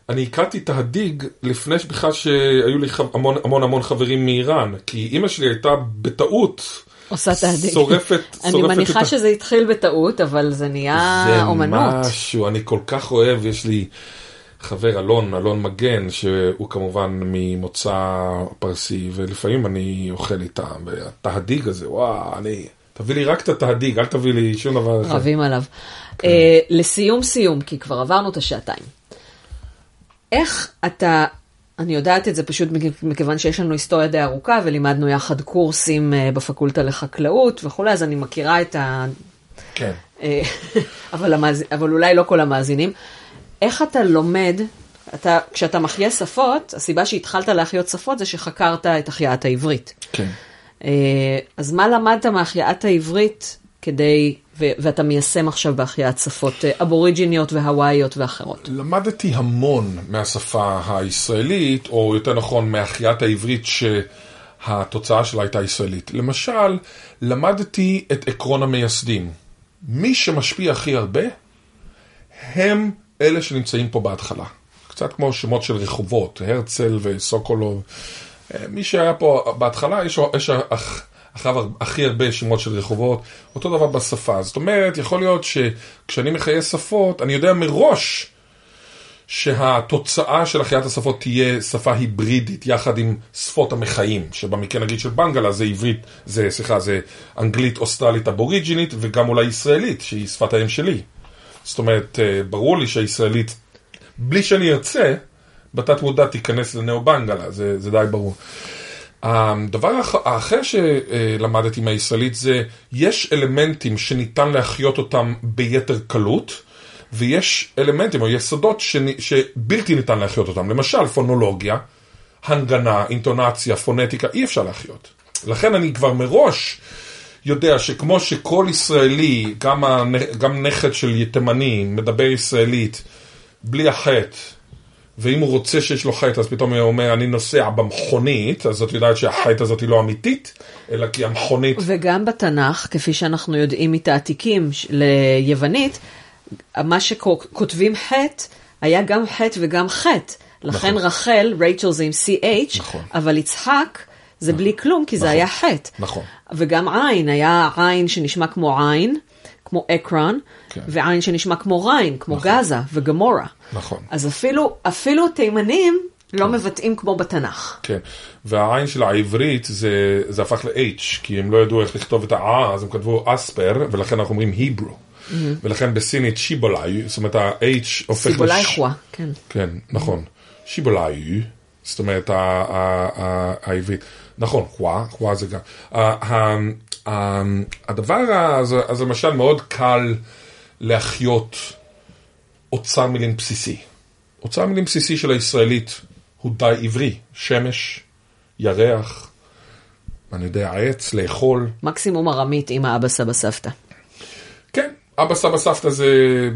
אני הכרתי תהדיג לפני שבכלל שהיו לי המון המון חברים מאיראן, כי אימא שלי הייתה בטעות עושה תהדיג. שורפת, אני שורפת מניחה את ה- שזה התחיל בטעות, אבל זה נהיה זה אומנות. משהו, אני כל כך אוהב, יש לי חבר אלון, אלון מגן, שהוא כמובן ממוצא פרסי, ולפעמים אני אוכל איתם, והתהדיג הזה, וואו, אני... תביא לי רק את התהדיג, אל תביא לי שום דבר אחר. רבים עליו. כן. אה, לסיום סיום, כי כבר עברנו את השעתיים. איך אתה, אני יודעת את זה פשוט מכ- מכיוון שיש לנו היסטוריה די ארוכה ולימדנו יחד קורסים אה, בפקולטה לחקלאות וכולי, אז אני מכירה את ה... כן. אה, אבל, המאז... אבל אולי לא כל המאזינים. איך אתה לומד, אתה, כשאתה מחיה שפות, הסיבה שהתחלת להחיות שפות זה שחקרת את החייאת העברית. כן. אה, אז מה למדת מהחייאת העברית כדי, ו- ואתה מיישם עכשיו בהחייאת שפות אה, אבוריג'יניות והוואיות ואחרות? למדתי המון מהשפה הישראלית, או יותר נכון מהחייאת העברית שהתוצאה שלה הייתה ישראלית. למשל, למדתי את עקרון המייסדים. מי שמשפיע הכי הרבה, הם אלה שנמצאים פה בהתחלה. קצת כמו שמות של רחובות, הרצל וסוקולוב. אה, מי שהיה פה בהתחלה, יש, יש אח, אחריו הכי הרבה שמות של רחובות, אותו דבר בשפה. זאת אומרת, יכול להיות שכשאני מחיה שפות, אני יודע מראש שהתוצאה של החייאת השפות תהיה שפה היברידית יחד עם שפות המחיים, שבמקרה נגיד של בנגלה זה עברית, זה, סליחה, זה אנגלית אוסטרלית אבוריג'ינית וגם אולי ישראלית, שהיא שפת האם שלי. זאת אומרת, אה, ברור לי שהישראלית, בלי שאני ארצה, בתת מודע תיכנס לנאו-בנגלה, זה, זה די ברור. הדבר האח- האחר שלמדתי מהישראלית זה, יש אלמנטים שניתן להחיות אותם ביתר קלות, ויש אלמנטים או יסודות שבלתי ניתן להחיות אותם. למשל, פונולוגיה, הנגנה, אינטונציה, פונטיקה, אי אפשר להחיות. לכן אני כבר מראש יודע שכמו שכל ישראלי, גם, הנ- גם נכד של תימני, מדבר ישראלית בלי החטא, ואם הוא רוצה שיש לו חטא, אז פתאום הוא אומר, אני נוסע במכונית, אז את יודעת שהחטא הזאת היא לא אמיתית, אלא כי המכונית... וגם בתנ"ך, כפי שאנחנו יודעים מתעתיקים ליוונית, מה שכותבים חטא, היה גם חטא וגם חטא. לכן נכון. רחל, רייצ'ל זה עם CH, נכון. אבל יצחק זה בלי כלום, כי זה נכון. היה חטא. נכון. וגם עין, היה עין שנשמע כמו עין, כמו אקרון, כן. ועין שנשמע כמו ריין, כמו גזה וגמורה. נכון. אז אפילו, אפילו תימנים לא מבטאים כמו בתנ"ך. כן, והעין של העברית זה, זה הפך ל-H, כי הם לא ידעו איך לכתוב את ה-A, אז הם כתבו אספר, ולכן אנחנו אומרים היברו. ולכן בסינית שיבולאי, זאת אומרת ה-H הופך סיבולאי לש- חווה, כן. כן, נכון. שיבולאי, זאת אומרת העברית. נכון, חווה, חווה זה גם. ה- ה- ה- הדבר הזה, אז למשל מאוד קל להחיות אוצר מילים בסיסי. אוצר מילים בסיסי של הישראלית הוא די עברי. שמש, ירח, אני יודע, עץ, לאכול. מקסימום ארמית עם האבא סבא סבתא. כן, אבא סבא סבתא זה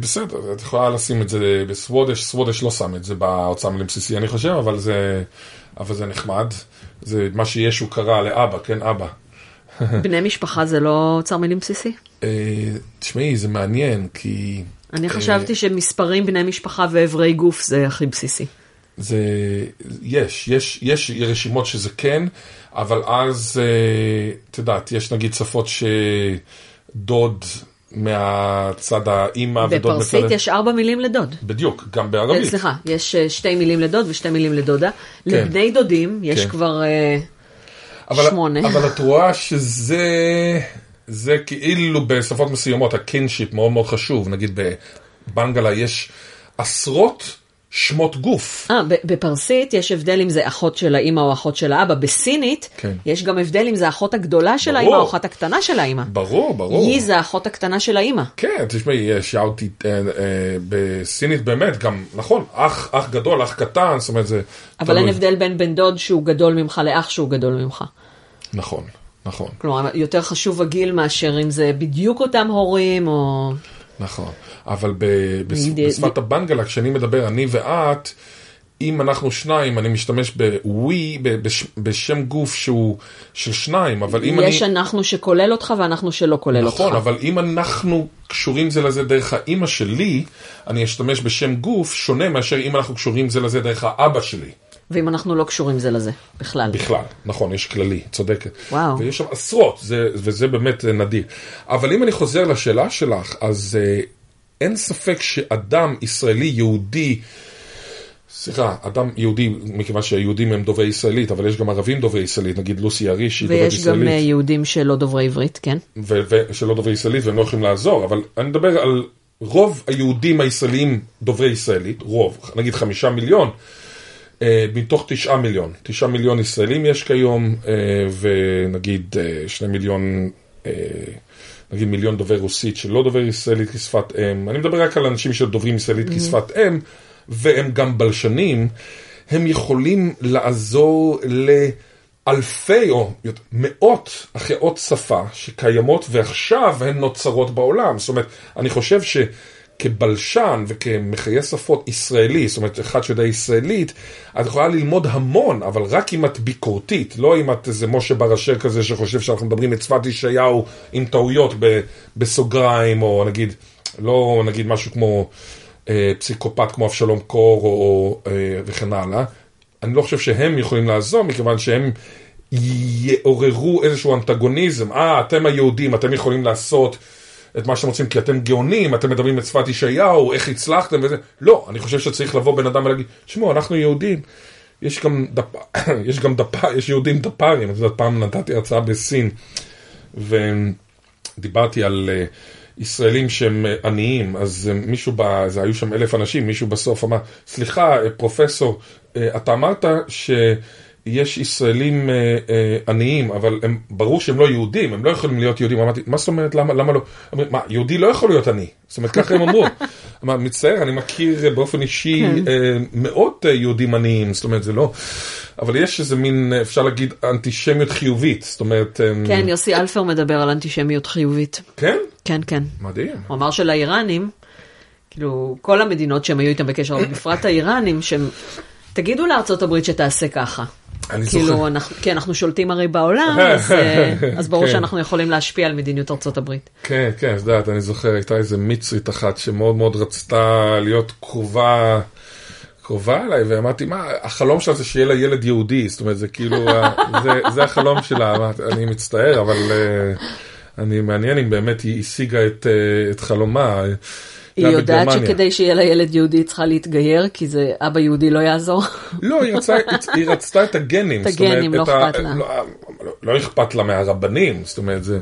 בסדר, את יכולה לשים את זה בסוודש, סוודש לא שם את זה באוצר מילים בסיסי אני חושב, אבל זה, אבל זה נחמד. זה מה שישו קרא לאבא, כן אבא. בני משפחה זה לא אוצר מילים בסיסי? אה, תשמעי, זה מעניין, כי... אני אה, חשבתי שמספרים בני משפחה ואיברי גוף זה הכי בסיסי. זה, יש, יש, יש רשימות שזה כן, אבל אז, אה, את יודעת, יש נגיד שפות שדוד מהצד האימא ודוד מצד... בפרסית יש ארבע מילים לדוד. בדיוק, גם אה, בערבית. סליחה, יש אה, שתי מילים לדוד ושתי מילים לדודה. לבני דודים יש כן. כבר אה, אבל, שמונה. אבל את רואה שזה זה כאילו בשפות מסוימות הקינשיפ מאוד מאוד חשוב, נגיד בבנגלה יש עשרות שמות גוף. אה, בפרסית יש הבדל אם זה אחות של האימא או אחות של האבא. בסינית כן. יש גם הבדל אם זה האחות הגדולה של. האימא או האחות הקטנה של האימא. ברור, ברור. היא זה האחות הקטנה של האימא. כן, תשמעי, יש יאוטי אה, אה, בסינית באמת, גם, נכון, אח, אח גדול, אח קטן, זאת אומרת זה... אבל אין תלוי. הבדל בין בן דוד שהוא גדול ממך לאח שהוא גדול ממך. נכון, נכון, כלומר, יותר חשוב הגיל מאשר אם זה בדיוק אותם הורים או... נכון. אבל ב, בש, נגיד, בשפת הבנגלה, כשאני מדבר אני ואת, אם אנחנו שניים, אני משתמש בווי, ב- בש- בשם גוף שהוא של שניים, אבל אם אני... יש אנחנו שכולל אותך ואנחנו שלא כולל אותך. נכון, אבל אם אנחנו קשורים זה לזה דרך האימא שלי, אני אשתמש בשם גוף שונה מאשר אם אנחנו קשורים זה לזה דרך האבא שלי. ואם אנחנו לא קשורים זה לזה, בכלל. בכלל, נכון, יש כללי, צודקת. וואו. ויש שם עשרות, זה, וזה באמת אה, נדיר. אבל אם אני חוזר לשאלה שלך, אז אה, אין ספק שאדם ישראלי יהודי, סליחה, אדם יהודי, מכיוון שהיהודים הם דוברי ישראלית, אבל יש גם ערבים דוברי ישראלית, נגיד לוסי אריש היא דוברת ויש ישראלית. גם אה, יהודים שלא דוברי עברית, כן? ושלא דוברי ישראלית והם לא יכולים לעזור, אבל אני מדבר על רוב היהודים הישראלים דוברי ישראלית, רוב, נגיד חמישה מיליון, מתוך תשעה מיליון. תשעה מיליון ישראלים יש כיום, אה, ונגיד אה, שני מיליון, אה, נגיד מיליון דובר רוסית שלא דובר ישראלית כשפת אם. אני מדבר רק על אנשים שדוברים ישראלית כשפת אם, והם גם בלשנים. הם יכולים לעזור לאלפי או מאות החיות שפה שקיימות ועכשיו הן נוצרות בעולם. זאת אומרת, אני חושב שכבלשן וכמחיי שפות ישראלי, זאת אומרת, אחד שיודע ישראלית, את יכולה ללמוד המון, אבל רק אם את ביקורתית, לא אם את איזה משה בר אשר כזה שחושב שאנחנו מדברים את שפת ישעיהו עם טעויות בסוגריים, או נגיד, לא נגיד משהו כמו... אה, פסיקופט כמו אבשלום קור או, או, אה, וכן הלאה. אני לא חושב שהם יכולים לעזור, מכיוון שהם יעוררו איזשהו אנטגוניזם. אה, אתם היהודים, אתם יכולים לעשות את מה שאתם רוצים, כי אתם גאונים, אתם מדברים את שפת ישעיהו, איך הצלחתם וזה. לא, אני חושב שצריך לבוא בן אדם ולהגיד, תשמעו, אנחנו יהודים. יש גם, דפ... יש גם דפ... יש יהודים דפ"רים, את יודעת, פעם נתתי הרצאה בסין, ודיברתי על אה, ישראלים שהם אה, עניים, אז אה, מישהו, ב... זה היו שם אלף אנשים, מישהו בסוף אמר, סליחה, פרופסור, אתה אמרת ישראלים אה, אה, עניים, אבל הם, ברור שהם לא יהודים, הם לא יכולים להיות יהודים. אמרתי, מה זאת אומרת, למה, למה לא? אמרו, מה, יהודי לא יכול להיות עני. זאת אומרת, ככה הם אמרו. אמר, מצטער, אני מכיר אה, באופן אישי אה, מאות יהודים עניים, זאת אומרת, זה לא... אבל יש איזה מין, אפשר להגיד, אנטישמיות חיובית, זאת אומרת... כן, יוסי אלפר מדבר על אנטישמיות חיובית. כן? כן, כן. מדהים. הוא אמר שלאיראנים, כאילו, כל המדינות שהם היו איתם בקשר, אבל בפרט האיראנים, שהם, תגידו לארצות הברית שתעשה ככה. אני כאילו, זוכר. אנחנו, כי אנחנו שולטים הרי בעולם, אז, אה, אז ברור כן. שאנחנו יכולים להשפיע על מדיניות ארצות הברית. כן, כן, את יודעת, אני זוכר, הייתה איזה מצרית אחת שמאוד מאוד רצתה להיות קרובה, קרובה אליי, ואמרתי, מה, החלום שלה זה שיהיה לה ילד יהודי, זאת אומרת, זה כאילו, זה, זה החלום שלה, אמרתי, אני מצטער, אבל uh, אני מעניין אם באמת היא השיגה את, uh, את חלומה. היא יודעת בגרמניה. שכדי שיהיה לה ילד יהודי היא צריכה להתגייר, כי זה אבא יהודי לא יעזור. לא, היא, רצה, היא רצתה את הגנים. את אומרת, הגנים, לא את ה- אכפת לה. לא, לא, לא אכפת לה מהרבנים, זאת אומרת, זה...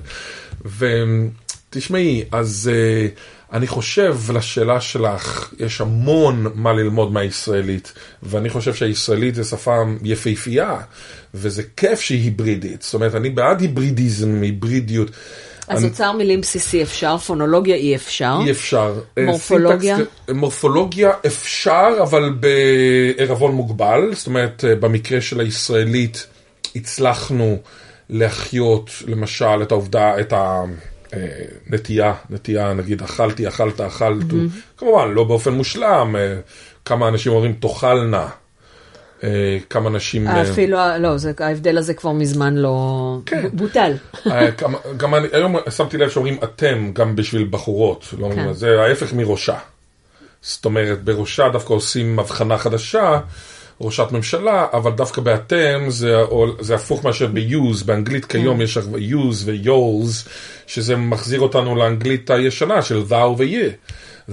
ותשמעי, אז uh, אני חושב לשאלה שלך, יש המון מה ללמוד מהישראלית, ואני חושב שהישראלית זה שפה יפהפייה, וזה כיף שהיא היברידית. זאת אומרת, אני בעד היברידיזם, היברידיות. אז אוצר מילים בסיסי אפשר, פונולוגיה אי אפשר. אי אפשר. אה, מורפולוגיה? סינטקס- מורפולוגיה אפשר, אבל בערבון מוגבל. זאת אומרת, אה, במקרה של הישראלית הצלחנו להחיות, למשל, את העובדה, את הנטייה, נטייה, נגיד, אכלתי, אכלת, אכלת. כמובן, לא באופן מושלם. אה, כמה אנשים אומרים תאכלנה. אה, כמה אנשים... אה, אפילו, לא, זה- ההבדל הזה כבר מזמן לא... כן. בוטל. אה, כמה- גם אני, היום שמתי לב שאומרים אתם גם בשביל בחורות, לא, כן. זה ההפך מראשה. זאת אומרת, בראשה דווקא עושים הבחנה חדשה, ראשת ממשלה, אבל דווקא באתם זה, זה הפוך מאשר ב-use, באנגלית כיום יש use ו-yours, שזה מחזיר אותנו לאנגלית הישנה של thou ו-ye.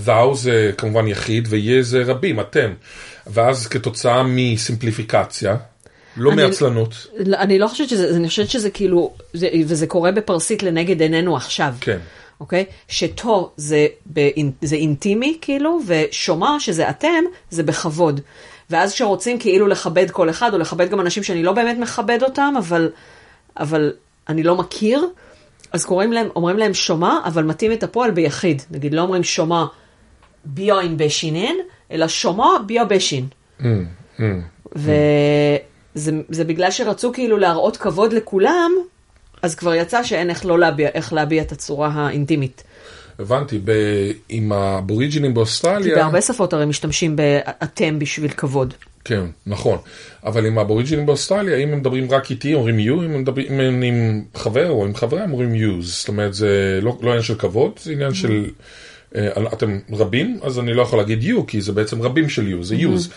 thou זה כמובן יחיד ו-ye זה רבים, אתם. ואז כתוצאה מסימפליפיקציה, לא אני- מעצלנות, לא, אני לא חושבת שזה, אני חושבת שזה כאילו, זה, וזה קורה בפרסית לנגד עינינו עכשיו. כן. אוקיי? שתו זה, באינ, זה אינטימי כאילו, ושומע שזה אתם, זה בכבוד. ואז כשרוצים כאילו לכבד כל אחד, או לכבד גם אנשים שאני לא באמת מכבד אותם, אבל, אבל אני לא מכיר, אז קוראים להם, אומרים להם שומע, אבל מתאים את הפועל ביחיד. נגיד, לא אומרים שומע ביוין בשינן, אלא שומע ביו בשין. וזה זה בגלל שרצו כאילו להראות כבוד לכולם, אז כבר יצא שאין איך לא להביע, איך להביע את הצורה האינטימית. הבנתי, ב- עם האבוריג'ינים כי באוסטרליה, בהרבה שפות הרי משתמשים באתם בשביל כבוד. כן, נכון. אבל עם האבוריג'ינים באוסטרליה, אם הם מדברים רק איתי, אומרים you, אם הם מדברים אם הם עם חבר או עם חברה, הם אומרים you. זאת אומרת, זה לא, לא עניין של כבוד, זה עניין של... אה, אתם רבים, אז אני לא יכול להגיד you, כי זה בעצם רבים של you, זה use.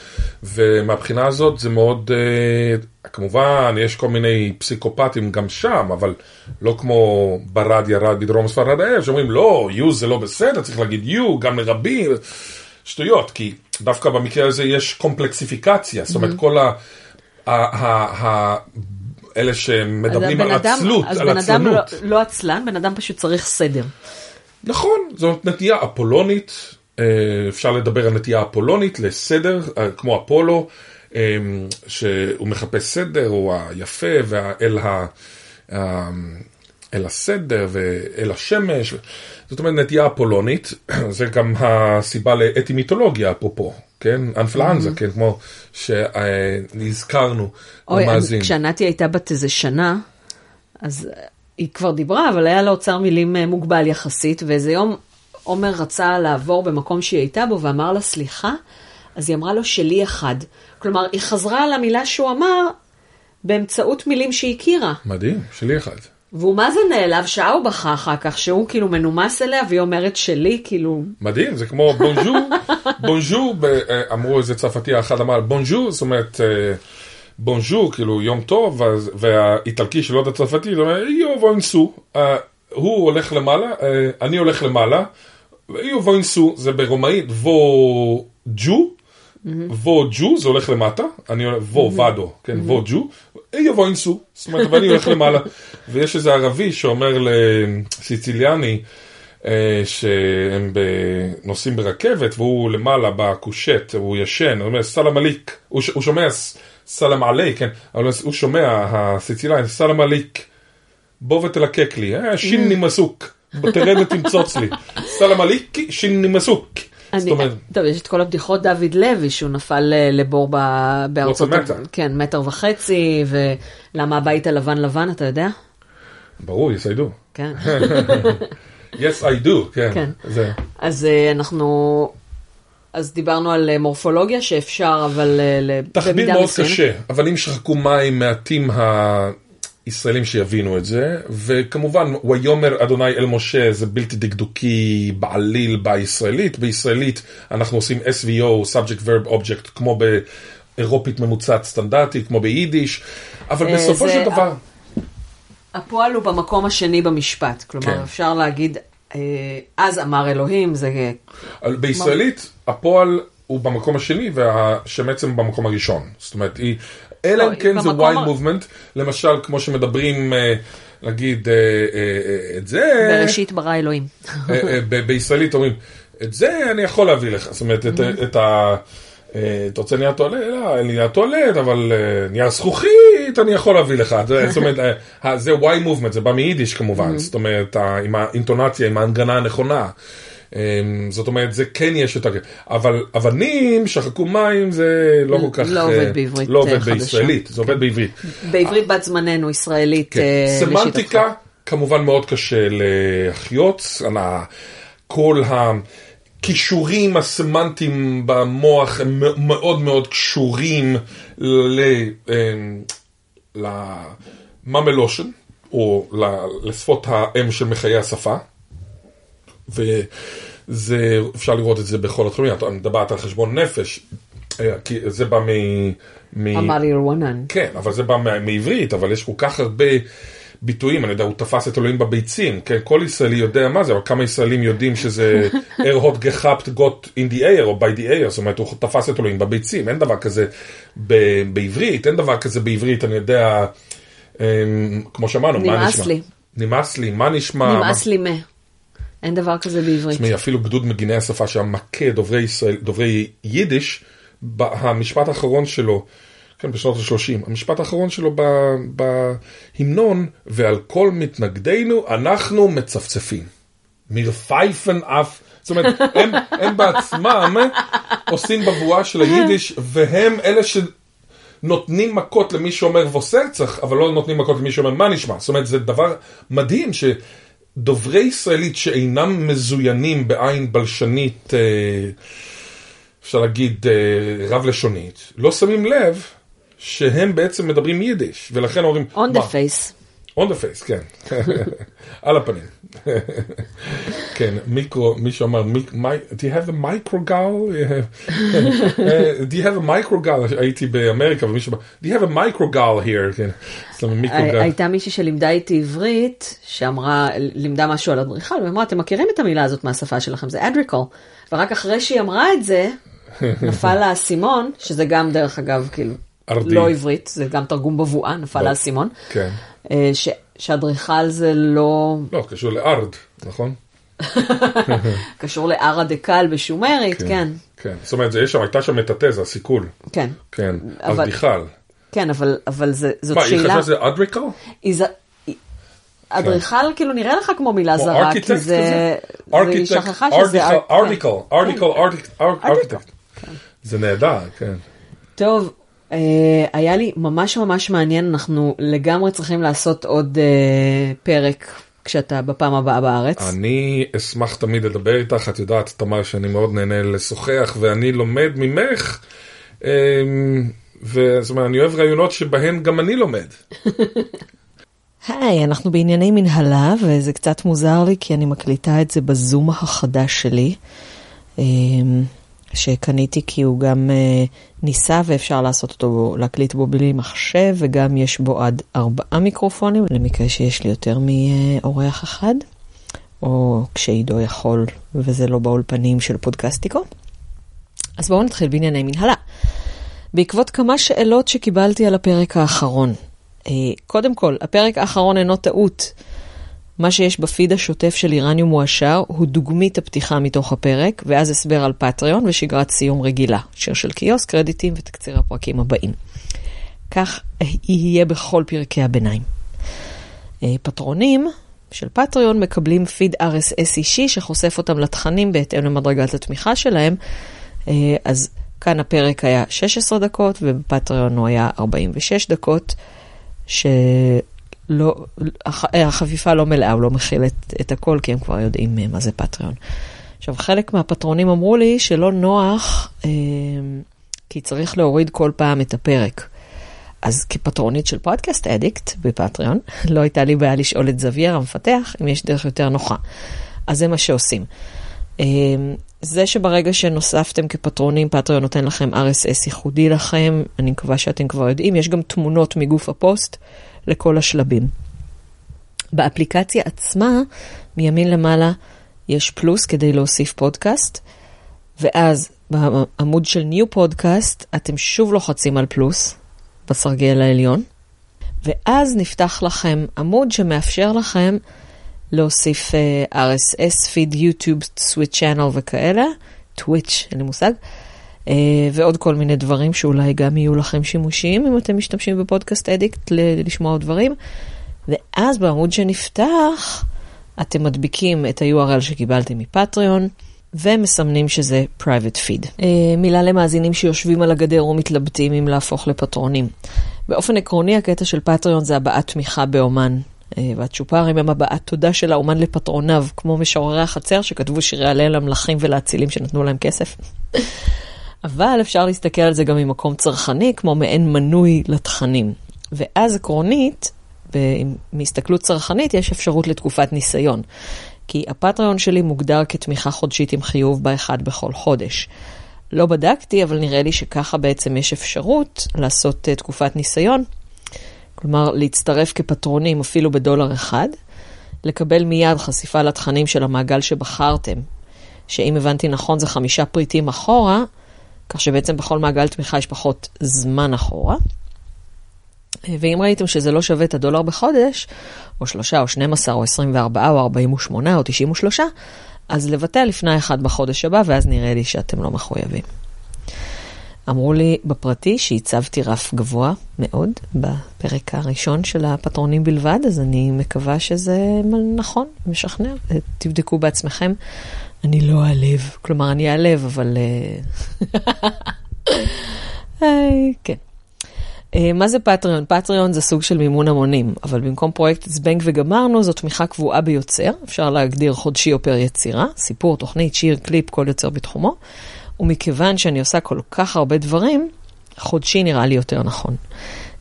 ומהבחינה הזאת זה מאוד, אה, כמובן, יש כל מיני פסיקופטים גם שם, אבל לא כמו ברד ירד בדרום ספרד האש, שאומרים לא, you זה לא בסדר, צריך להגיד you, גם לרבים, שטויות, כי דווקא במקרה הזה יש קומפלקסיפיקציה, זאת אומרת, כל ה... ה- ה- ה- אלה שמדברים על הבן אדם- עצלות, אז על בן אדם לא, עצלנות. לא עצלן, בן אדם פשוט צריך סדר. נכון, זאת נטייה אפולונית, אה, אפשר לדבר על נטייה אפולונית לסדר, אה, כמו אפולו, אה, שהוא מחפש סדר, הוא היפה ואל ה... אל הסדר ואל השמש, זאת אומרת נטייה אפולונית, זה גם הסיבה לאטימיתולוגיה אפרופו, כן? אנפלנזה, כן? כמו שנזכרנו אוי, כשענתי הייתה בת איזה שנה, אז היא כבר דיברה, אבל היה לה אוצר מילים אה, מוגבל יחסית, ואיזה יום עומר רצה לעבור במקום שהיא הייתה בו ואמר לה סליחה, אז היא אמרה לו שלי אחד. כלומר, היא חזרה על המילה שהוא אמר באמצעות מילים שהיא הכירה. מדהים, שלי אחד. והוא מה זה נעלב, שעה הוא בכה אחר כך, שהוא כאילו מנומס אליה, והיא אומרת שלי, כאילו... מדהים, זה כמו בונז'ור, בונז'ור, ב- אה, אמרו איזה צרפתי אחד אמר בונז'ור, זאת אומרת אה, בונז'ור, כאילו יום טוב, ואז- והאיטלקי שלא יודע צרפתי, זה אומר יו ווינסו, אה, הוא הולך למעלה, אה, אני הולך למעלה, יו ווינסו זה ברומאית וו ג'ו, וו ג'ו זה הולך למטה, אני הולך, וו ודו, כן, וו ג'ו, יבוא אינסו, זאת אומרת, ואני הולך למעלה. ויש איזה ערבי שאומר לסיציליאני, אה, שהם נוסעים ברכבת והוא למעלה בקושט, הוא ישן, הוא אומר סלאם עליק, הוא הוא שומע סלאם עלי, כן, אבל הוא שומע, הסיציליאני, סלאם עליק, בוא ותלקק לי, אה, שיני מסוק, בוא תרד ותמצוץ לי, סלאם עליק, שיני מסוק. זאת אני, אומרת, טוב, יש את כל הבדיחות דוד לוי, שהוא נפל אה, לבור ב, בארצות... מטר. כן, מטר וחצי, ולמה הבית הלבן לבן, אתה יודע? ברור, yes I do. כן. yes I do, כן. כן. זה. אז אה, אנחנו... אז דיברנו על אה, מורפולוגיה שאפשר, אבל אה, תחביר מאוד מסוימת. קשה, אבל אם שחקו מים מעטים הישראלים שיבינו את זה, וכמובן, ויאמר אדוני אל משה זה בלתי דקדוקי בעליל בישראלית, בישראלית אנחנו עושים SVO, subject verb object, כמו באירופית ממוצעת סטנדרטית, כמו ביידיש, אבל אה, בסופו של דבר, הפועל הוא במקום השני במשפט. כלומר, כן. אפשר להגיד, אז אמר אלוהים, זה... בישראלית הפועל הוא במקום השני והשם עצם במקום הראשון. זאת אומרת, היא, אלא לא, אם כן זה ה- movement, למשל כמו שמדברים, אה, נגיד, אה, אה, אה, את זה, בראשית ברא אלוהים. אה, אה, בישראלית אומרים, את זה אני יכול להביא לך, זאת אומרת, את, את ה... אה, אתה רוצה נייר טואלט? לא, אין לי נייר טואלט, אבל אה, נייר זכוכית אני יכול להביא לך. זאת אומרת, אה, זה Y movement, זה בא מיידיש כמובן, זאת אומרת, עם האינטונציה, עם ההנגנה הנכונה. אה, זאת אומרת, זה כן יש את ה... אבל אבנים, שחקו מים, זה לא כל כך... לא עובד בעברית, לא עובד. בישראלית, זה עובד בעברית. בעברית בת זמננו, ישראלית, כן. לשיטתך. סמנטיקה, כמובן מאוד קשה להחיות, על ה- כל הכישורים הסמנטיים במוח הם מאוד מאוד קשורים ל... אמ, לממלושן, או לשפות האם של מחיי השפה. וזה, אפשר לראות את זה בכל התחומים, אתה מדברת על חשבון נפש, אה, כי זה בא מ... מ- אמר ירואנן. כן, אבל זה בא מעברית, אבל יש כל כך הרבה ביטויים, אני יודע, הוא תפס את אלוהים בביצים, כן, כל ישראלי יודע מה זה, אבל כמה ישראלים יודעים שזה ארהות גחפט גוט אין די אייר, או ביי די אייר, זאת אומרת, הוא תפס את אלוהים בביצים, אין דבר כזה ב- בעברית, אין דבר כזה בעברית, אני יודע, אמ, כמו שאמרנו, מה נמאס נשמע? לי. נמאס לי, מה נשמע? נמאס לי מה. אין דבר כזה בעברית. תשמעי, אפילו גדוד מגיני השפה שהיה מכה דוברי ישראל, דוברי יידיש, המשפט האחרון שלו, כן, בשנות ה-30, המשפט האחרון שלו בהמנון, ועל כל מתנגדינו אנחנו מצפצפים. מרפייפן אף, זאת אומרת, הם, הם בעצמם עושים בבואה של היידיש, והם אלה שנותנים מכות למי שאומר ווסרצח, אבל לא נותנים מכות למי שאומר מה נשמע. זאת אומרת, זה דבר מדהים שדוברי ישראלית שאינם מזוינים בעין בלשנית, אה, אפשר להגיד אה, רב-לשונית, לא שמים לב שהם בעצם מדברים יידיש, ולכן אומרים, on the face. on the face, כן, על הפנים. כן, מיקרו, מישהו אמר, מי- do you have a microgal? אה, do you have a microgal? הייתי באמריקה ומישהו אמר, do you have a microgal here? כן, מיקרוגל. הייתה מישהי שלימדה איתי עברית, שאמרה, לימדה משהו על אדריכל, ואמרה, אתם מכירים את המילה הזאת מהשפה שלכם, זה אדריקל. ורק אחרי שהיא אמרה את זה, נפל לה האסימון, שזה גם דרך אגב, כאילו, ארדי. לא עברית, זה גם תרגום בבואה, נפל האסימון. כן. אה, ש- שאדריכל זה לא לא, קשור לארד, נכון? קשור לארה דקל בשומרית, כן, כן. זאת אומרת, יש שם, הייתה שם את התזה, הסיכול. כן, כן, אבל- אדריכל. כן, אבל, אבל זה, זאת מה, היא שאלה. חשבה שזה אדריקל? היא ז- היא- אדריכל כאילו נראה לך כמו מילה זרה, ארכיטקט כי זה... והיא שכחה ארכיטקט, שזה... ארטיקל, כן. ארטיקל, ארטיקל. זה נהדר, כן. טוב, היה לי ממש ממש מעניין, אנחנו לגמרי צריכים לעשות עוד אה, פרק כשאתה בפעם הבאה בארץ. אני אשמח תמיד לדבר איתך, את יודעת, תמר, שאני מאוד נהנה לשוחח, ואני לומד ממך, אמ, וזאת אומרת, אני אוהב רעיונות שבהן גם אני לומד. היי, אנחנו בענייני מנהלה, וזה קצת מוזר לי כי אני מקליטה את זה בזום החדש שלי, שקניתי כי הוא גם אה, ניסה ואפשר לעשות אותו, להקליט בו בלי מחשב, וגם יש בו עד ארבעה מיקרופונים, למקרה שיש לי יותר מאורח אחד, או כשעידו יכול, וזה לא באולפנים של פודקסטיקו. אז בואו נתחיל בענייני מנהלה. בעקבות כמה שאלות שקיבלתי על הפרק האחרון. אה, קודם כל, הפרק האחרון אינו טעות. מה שיש בפיד השוטף של איראניום מועשר הוא דוגמית הפתיחה מתוך הפרק, ואז הסבר על פטריון ושגרת סיום רגילה, שיר של קיוסק, קרדיטים ותקציר הפרקים הבאים. כך יהיה בכל פרקי הביניים. אה, פטרונים של פטריון מקבלים פיד RSS אישי שחושף אותם לתכנים בהתאם למדרגת התמיכה שלהם, אה, אז כאן הפרק היה 16 דקות ובפטריון הוא היה 46 דקות, הח- אה, החפיפה לא מלאה, הוא לא מכיל את, את הכל, כי הם כבר יודעים אה, מה זה פטריון. עכשיו, חלק מהפטרונים אמרו לי שלא נוח, אה, כי צריך להוריד כל פעם את הפרק. אז כפטרונית של Podcast Addict בפטריון, לא הייתה לי בעיה לשאול את Xavier המפתח אם יש דרך יותר נוחה. אז זה מה שעושים. אה, זה שברגע שנוספתם כפטרונים, פטריון נותן לכם RSS ייחודי לכם, אני מקווה שאתם כבר יודעים, יש גם תמונות מגוף הפוסט לכל השלבים. באפליקציה עצמה, מימין למעלה, יש פלוס כדי להוסיף פודקאסט, ואז בעמוד של New Podcast אתם שוב לוחצים על פלוס בסרגל העליון, ואז נפתח לכם עמוד שמאפשר לכם להוסיף uh, RSS, פיד, יוטיוב, סוויץ' צ'אנל וכאלה, טוויץ', אין לי מושג, ועוד כל מיני דברים שאולי גם יהיו לכם שימושיים אם אתם משתמשים בפודקאסט אדיקט לשמוע עוד דברים. ואז בעמוד שנפתח, אתם מדביקים את ה-URL שקיבלתם מפטריון, ומסמנים שזה private feed. Uh, מילה למאזינים שיושבים על הגדר ומתלבטים אם להפוך לפטרונים. באופן עקרוני, הקטע של פטריון זה הבעת תמיכה באומן. אה, והצ'ופרים הם הבעת תודה של האומן לפטרוניו, כמו משוררי החצר שכתבו שירי הלל למלכים ולאצילים שנתנו להם כסף. אבל אפשר להסתכל על זה גם ממקום צרכני, כמו מעין מנוי לתכנים. ואז עקרונית, מהסתכלות צרכנית, יש אפשרות לתקופת ניסיון. כי הפטריון שלי מוגדר כתמיכה חודשית עם חיוב באחד בכל חודש. לא בדקתי, אבל נראה לי שככה בעצם יש אפשרות לעשות uh, תקופת ניסיון. כלומר, להצטרף כפטרונים אפילו בדולר אחד, לקבל מיד חשיפה לתכנים של המעגל שבחרתם, שאם הבנתי נכון זה חמישה פריטים אחורה, כך שבעצם בכל מעגל תמיכה יש פחות זמן אחורה. ואם ראיתם שזה לא שווה את הדולר בחודש, או שלושה, או 12, או 24, או 48, או 93, אז לבטל לפני אחד בחודש הבא, ואז נראה לי שאתם לא מחויבים. אמרו לי בפרטי שהצבתי רף גבוה מאוד בפרק הראשון של הפטרונים בלבד, אז אני מקווה שזה נכון, משכנע. תבדקו בעצמכם. אני לא אעלב, כלומר אני אעלב, אבל... היי, כן. מה זה פטריון? פטריון זה סוג של מימון המונים, אבל במקום פרויקט זבנג וגמרנו, זו תמיכה קבועה ביוצר, אפשר להגדיר חודשי או פר יצירה, סיפור, תוכנית, שיר, קליפ, כל יוצר בתחומו, ומכיוון שאני עושה כל כך הרבה דברים, חודשי נראה לי יותר נכון.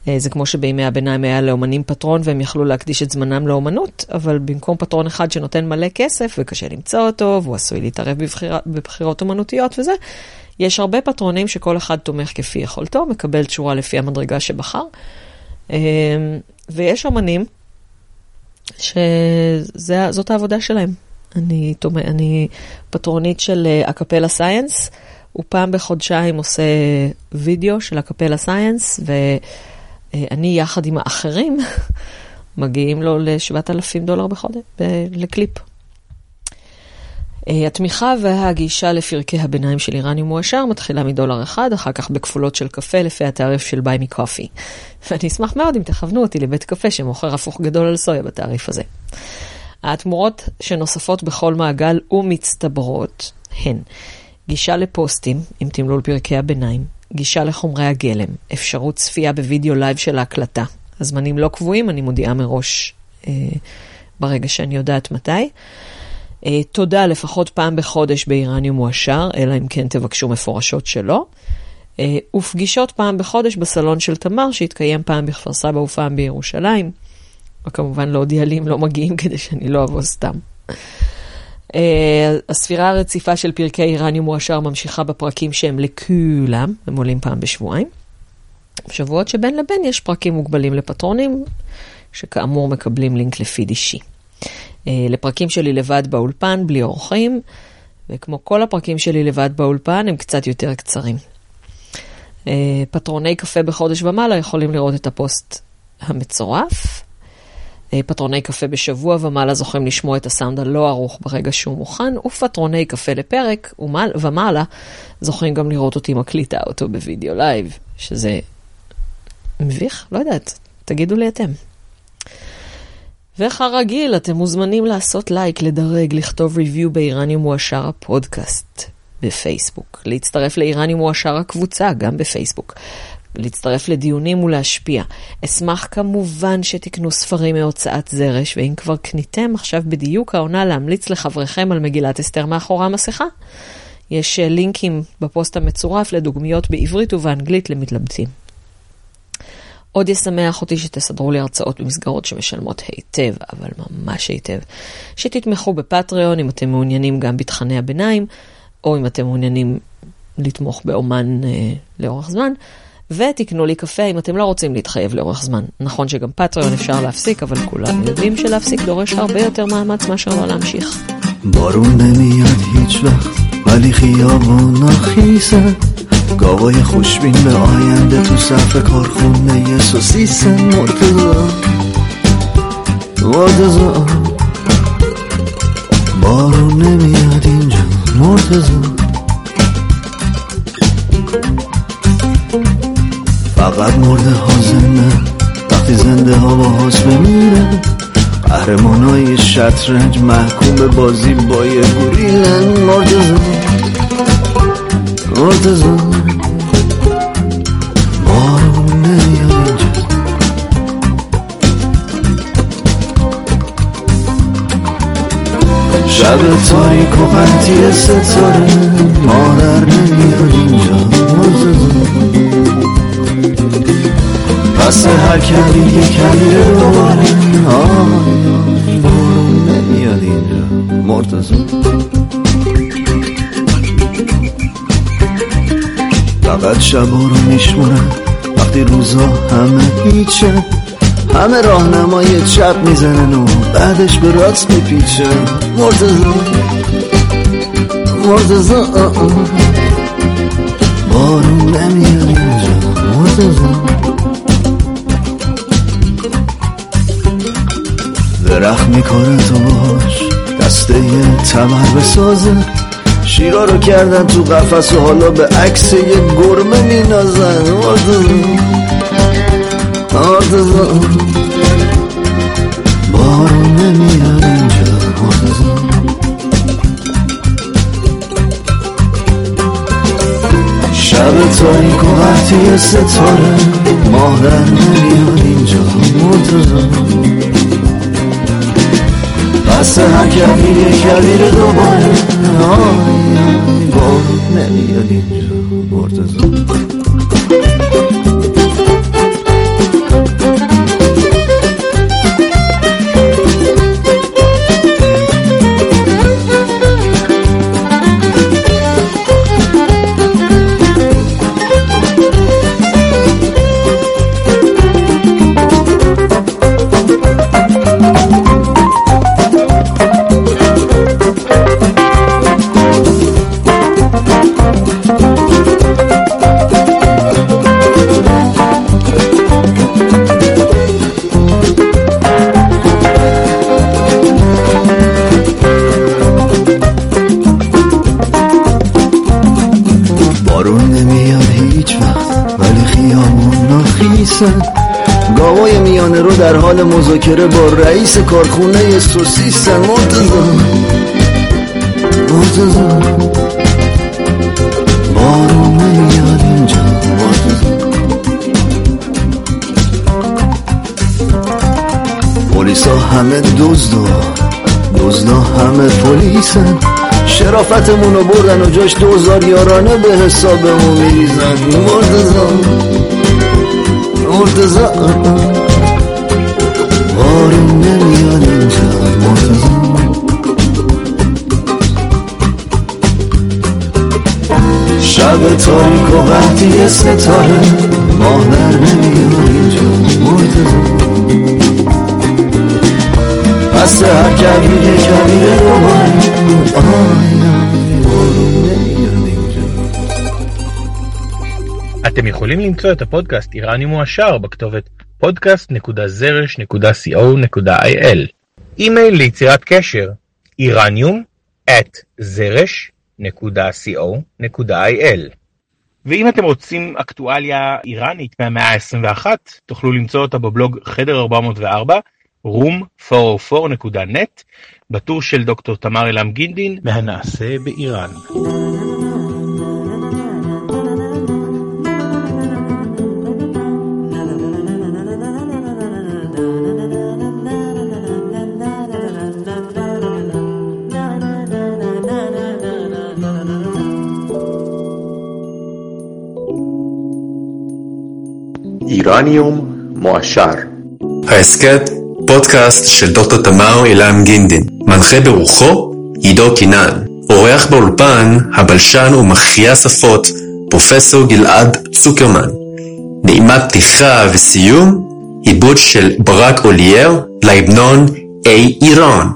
אה, זה כמו שבימי הביניים היה לאומנים פטרון והם יכלו להקדיש את זמנם לאומנות, אבל במקום פטרון אחד שנותן מלא כסף וקשה למצוא אותו, והוא עשוי להתערב בבחיר, בבחירות אומנותיות וזה, יש הרבה פטרונים שכל אחד תומך כפי יכולתו, מקבל תשורה לפי המדרגה שבחר. אה, ויש אומנים שזאת העבודה שלהם. אני, תומך, אני פטרונית של אקפלה סייאנס, הוא פעם בחודשיים עושה וידאו של אקפלה סייאנס, ואני יחד עם האחרים מגיעים לו ל-7,000 דולר בחודש, לקליפ. אה, התמיכה והגישה לפרקי הביניים של איראניום מועשר מתחילה מדולר אחד, אחר כך בכפולות של קפה לפי התעריף של Buy Me a Coffee. ואני אשמח מאוד אם תכוונו אותי לבית קפה שמוכר הפוך גדול על סויה בתעריף הזה. התמורות שנוספות בכל מעגל ומצטברות הן גישה לפוסטים עם תמלול פרקי הביניים, גישה לחומרי הגלם, אפשרות צפייה בווידאו לייב של ההקלטה. הזמנים לא קבועים, אני מודיעה מראש אה, ברגע שאני יודעת מתי. אה, תודה לפחות פעם בחודש באיראניום מועשר, אלא אם כן תבקשו מפורשות שלא. אה, ופגישות פעם בחודש בסלון של תמר, שהתקיים פעם בכפר סבא ופעם בירושלים. וכמובן להודיע לי אם לא מגיעים כדי שאני לא אבוא סתם. Uh, הספירה הרציפה של פרקי איראניום מועשר ממשיכה בפרקים שהם לכולם, הם עולים פעם בשבועיים. בשבועות שבין לבין יש פרקים מוגבלים לפטרונים, שכאמור מקבלים לינק לפיד אישי. Uh, לפרקים שלי לבד באולפן, בלי אורחים, וכמו כל הפרקים שלי לבד באולפן, הם קצת יותר קצרים. Uh, פטרוני קפה בחודש ומעלה יכולים לראות את הפוסט המצורף. אה, פטרוני קפה בשבוע ומעלה זוכים לשמוע את הסאונד הלא ערוך ברגע שהוא מוכן, ופטרוני קפה לפרק ומעלה זוכים גם לראות אותי מקליטה אותו בווידאו לייב, שזה מביך? לא יודעת, תגידו לי אתם. וכרגיל, אתם מוזמנים לעשות לייק, לדרג, לכתוב review באיראניום מועשר הפודקאסט בפייסבוק, להצטרף לאיראניום מועשר הקבוצה גם בפייסבוק, להצטרף לדיונים ולהשפיע. אשמח כמובן שתקנו ספרים מהוצאת זרש, ואם כבר קניתם, עכשיו בדיוק העונה להמליץ לחבריכם על מגילת אסתר מאחורי המסכה. יש אה, לינקים בפוסט המצורף לדוגמיות בעברית ובאנגלית למתלבטים. עוד ישמח אותי שתסדרו לי הרצאות במסגרות שמשלמות היטב, אבל ממש היטב. שתתמכו בפטריון אם אתם מעוניינים גם בתכני הביניים, או אם אתם מעוניינים לתמוך באומן אה, לאורך זמן. ותקנו לי קפה אם אתם לא רוצים להתחייב לאורך זמן. נכון שגם פטריון אפשר להפסיק, אבל כולם יודעים שלהפסיק דורש הרבה יותר מאמץ מאשר לא להמשיך. بارون نمیاد هیچ وقت ولی خیابون خیسه گاوای خوشبین به آینده تو صف کارخونه سوسیسن مرتضا مرتضا بارون نمیاد اینجا مرتضا فقط مرده حازمه. وقتی زنده ها با حاس بمیره قهرمانای شطرنج محکوم به بازی با یه گوریلن مرتزا مرتزا بارون نمیاد شب تاریک و قنطی ستاره مادر نمیاد اینجا. پس هر کلی یه کلی دوباره نمیاد اینجا. مرتضا فقط شبا رو میشمونن وقتی روزا همه هیچه همه راهنمای چپ می‌زنن و بعدش به راست میپیچن مرتضا مرتضا بارون نمیاد اینجا. مرتضا درخت می‌کنه تو باش دسته تمر بسازه. شیرا رو کردن تو قفس و حالا به عکس یه گرمه مینازن. آرتزا بارون نمیاد اینجا. آرتزا شب تاریک و قطعی ستاره ماه در نمیاد اینجا. مرتضا دست هر کبیر کبیر دوباره. آیا بارود نمیاد اینجا مرتضا در حال مذاکره با رئیس کارخونه سوسیسن مرتضا مرتضا بارون نمیاد اینجا پلیسا همه دزدا دزدا همه پلیسن. شرافتمون رو بردن و جاش دوزار یارانه به حسابمون میریزن. مرتضا مرتضا بارون نمیاد اینجا مرتضا شب تاریک و وقتی ستاره ماه در نمیاد اینجا مرتضا پس هر کبیر کبیر دوباره آیا بارون نمیاد اینجا אתם יכולים למצוא את הפודקאסט איראני מועשר בכתובת podcast.zrsh.co.il אימייל ליצירת קשר איראניום at zrsh.co.il ואם אתם רוצים אקטואליה איראנית מהמאה ה-21 תוכלו למצוא אותה בבלוג חדר 404 room404.net בטור של דוקטור תמר אלעם גינדין מהנעשה באיראן. איראניום מועשר ההסכת פודקאסט של דוקטור תמר אילם גינדין, מנחה ברוחו עידו קינן, אורח באולפן הבלשן ומחיה שפות פרופסור גלעד צוקרמן. נעימת פתיחה וסיום, עיבוד של ברק אולייר להמנון איי איראן.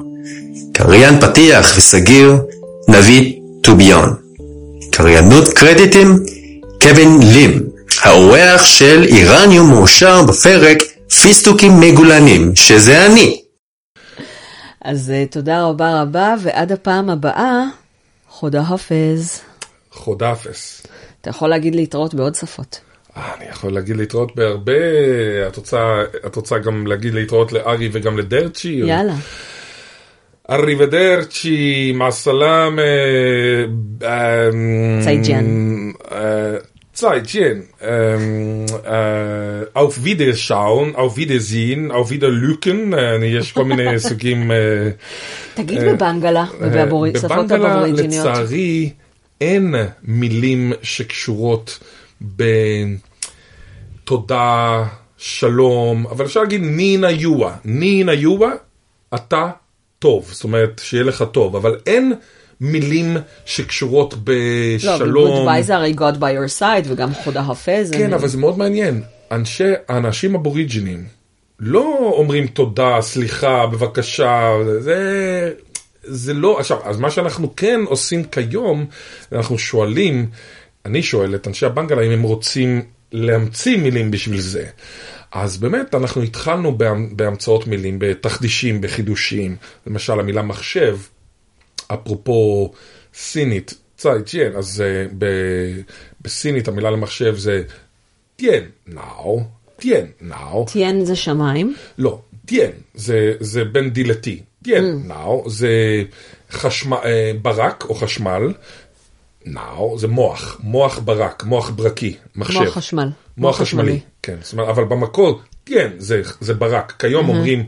קריין פתיח וסגיר נביד טוביון. קריינות קרדיטים קווין לים, האורח של איראניום מאושר בפרק פיסטוקים מגולנים, שזה אני. אז אה, תודה רבה רבה, ועד הפעם הבאה, חודה חפז. חודפס. אתה יכול להגיד להתראות בעוד שפות. אה, אני יכול להגיד להתראות בהרבה, את רוצה, את רוצה גם להגיד להתראות לארי וגם לדרצ'י? יאללה. ארי ודרצ'י, מסלאם, צייג'ן. צייג'ן. auf Wiederschauen, auf Wiedersehen, auf Wiederlücken, אה, יש כל מיני סוגים. תגיד בבנגלה ובשפות בבנגלה הבוריג'יניות. לצערי אין מילים שקשורות בתודה, שלום, אבל אפשר להגיד נינה יואה. נינה יואה, אתה טוב, זאת אומרת שיהיה לך טוב, אבל אין מילים שקשורות לא, בשלום. ב-goodbye זה הרי God by your side, וגם חודה חפז. כן, אבל זה מאוד מעניין. אנשי, האנשים הבוריג'ינים לא אומרים תודה, סליחה, בבקשה, זה, זה לא, עכשיו, אז מה שאנחנו כן עושים כיום, אנחנו שואלים, אני שואל את אנשי הבנגלה אם הם רוצים להמציא מילים בשביל זה. אז באמת, אנחנו התחלנו בהמצאות מילים, בתחדישים, בחידושים. למשל, המילה מחשב, אפרופו סינית, צאי צ'יין, אז uh, ב- בסינית המילה למחשב זה טיין נאו, טיין נאו, טיין זה שמיים. לא, טיין זה, זה בין די לטי, טיין נאו זה חשמל, אה, ברק או חשמל, נאו זה מוח, מוח ברק, מוח ברקי, מחשב. מוח חשמל. מוח חשמלי, כן, זאת אומרת, אבל במקור, טיין זה, זה ברק, כיום אומרים,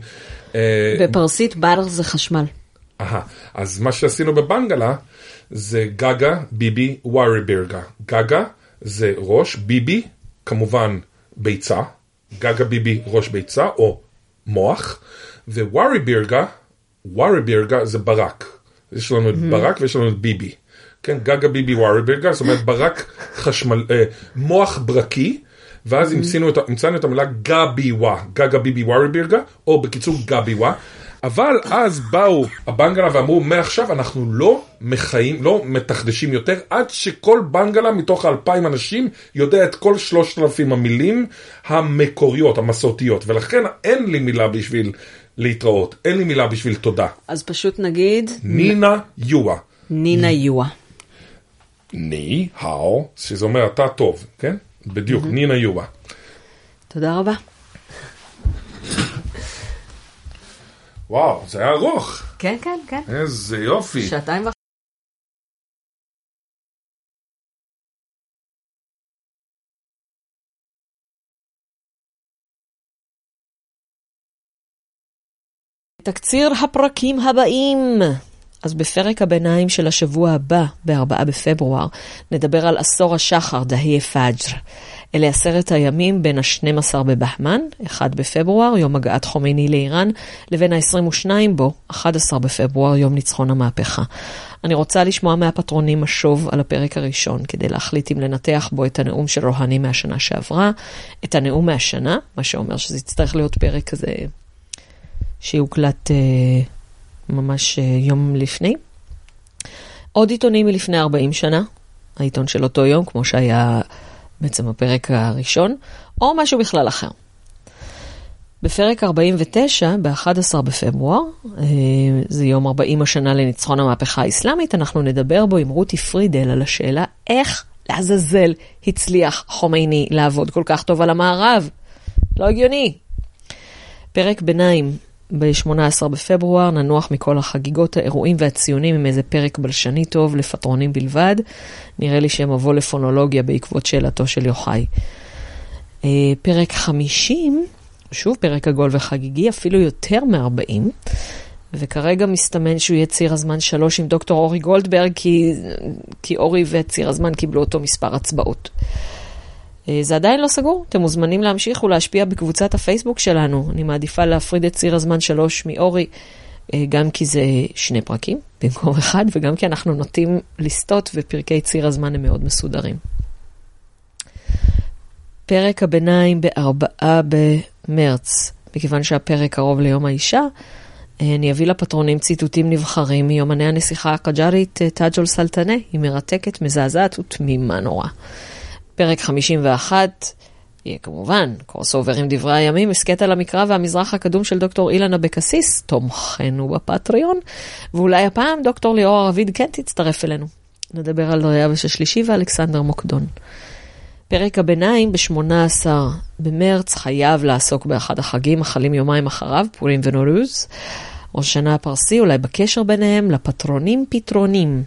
אה, בפרסית בר זה חשמל. אהה, אז מה שעשינו בבנגלה זה גגה, ביבי, ווארי בירגה. גגה זה ראש, ביבי, כמובן ביצה, גגה ביבי ראש ביצה או מוח, וווארי בירגה, ווארי בירגה זה ברק. יש לנו את ברק ויש לנו את ביבי. כן, גגה ביבי ווארי בירגה, זאת אומרת ברק חשמל, אה, מוח ברקי. ואז המצאנו את, המצאנו את המילה גביווה, גגה ביבי ווארי בירגה, או בקיצור גביווה. אבל אז באו הבנגלה ואמרו, מעכשיו אנחנו לא מחיים, לא מתחדשים יותר, עד שכל בנגלה מתוך האלפיים אנשים יודע את כל שלושת אלפים המילים המקוריות, המסורתיות, ולכן אין לי מילה בשביל להתראות, אין לי מילה בשביל תודה. אז פשוט נגיד, נינה יואה. נינה יואה. ני, האו, שזה אומר אתה טוב, כן? בדיוק, נינה יואה. תודה רבה. וואו, זה היה ארוך, כן, כן, כן. איזה יופי. שעתיים וחצי. תקציר הפרקים הבאים. אז בפרק הביניים של השבוע הבא, ב-4 בפברואר, נדבר על עשור השחר, دهه فجر. אלה עשרת הימים בין ה-12 בבהמן, 1 בפברואר, יום הגעת חומייני לאיראן, לבין ה-22 בו, 11 בפברואר, יום ניצחון המהפכה. אני רוצה לשמוע מהפטרונים משוב על הפרק הראשון, כדי להחליט אם לנתח בו את הנאום של רוהני מהשנה שעברה, את הנאום מהשנה, מה שאומר שזה יצטרך להיות פרק כזה שיוקלט אה, ממש אה, יום לפני. עוד עיתונים מלפני 40 שנה, העיתון של אותו יום, כמו שהיה בעצם הפרק הראשון, או משהו בכלל אחר. בפרק 49, ב-11 בפברואר, אה, זה יום 40 השנה לניצחון המהפכה האסלאמית, אנחנו נדבר בו עם רותי פרידל על השאלה איך לעזאזל הצליח חומייני לעבוד כל כך טוב על המערב. לא הגיוני. פרק ביניים, ב-18 בפברואר, ננוח מכל החגיגות, האירועים והציונים עם איזה פרק בלשני טוב לפטרונים בלבד. נראה לי שמבוא לפונולוגיה בעקבות שאלתו של יוחאי. אה, פרק 50, שוב פרק עגול וחגיגי, אפילו יותר מ-40, וכרגע מסתמן שהוא יהיה ציר הזמן 3 עם דוקטור אורי גולדברג, כי, כי אורי וציר הזמן קיבלו אותו מספר הצבעות. אה, זה עדיין לא סגור, אתם מוזמנים להמשיך ולהשפיע בקבוצת הפייסבוק שלנו. אני מעדיפה להפריד את ציר הזמן 3 מאורי, אה, גם כי זה שני פרקים במקום אחד, וגם כי אנחנו נוטים לסטות ופרקי ציר הזמן הם מאוד מסודרים. פרק הביניים ב-4 במרץ, מכיוון שהפרק קרוב ליום האישה, אה, אני אביא לפטרונים ציטוטים נבחרים מיומני הנסיכה הקג'ארית טאג'ול סלטנה, היא מרתקת, מזעזעת ותמימה נורא. פרק 51 יהיה כמובן crossover עם דברי הימים, הסכת על המקרא והמזרח הקדום של דוקטור אילן אבקסיס, תומכנו בפטריון, ואולי הפעם דוקטור ליאור רביד כן תצטרף אלינו. נדבר על דריווש השלישי ואלכסנדר מוקדון. פרק הביניים ב-18 במרץ חייב לעסוק באחד החגים החלים יומיים אחריו, פורים ונורוז. ראש השנה הפרסי, אולי בקשר ביניהם, לפטרונים פתרונים.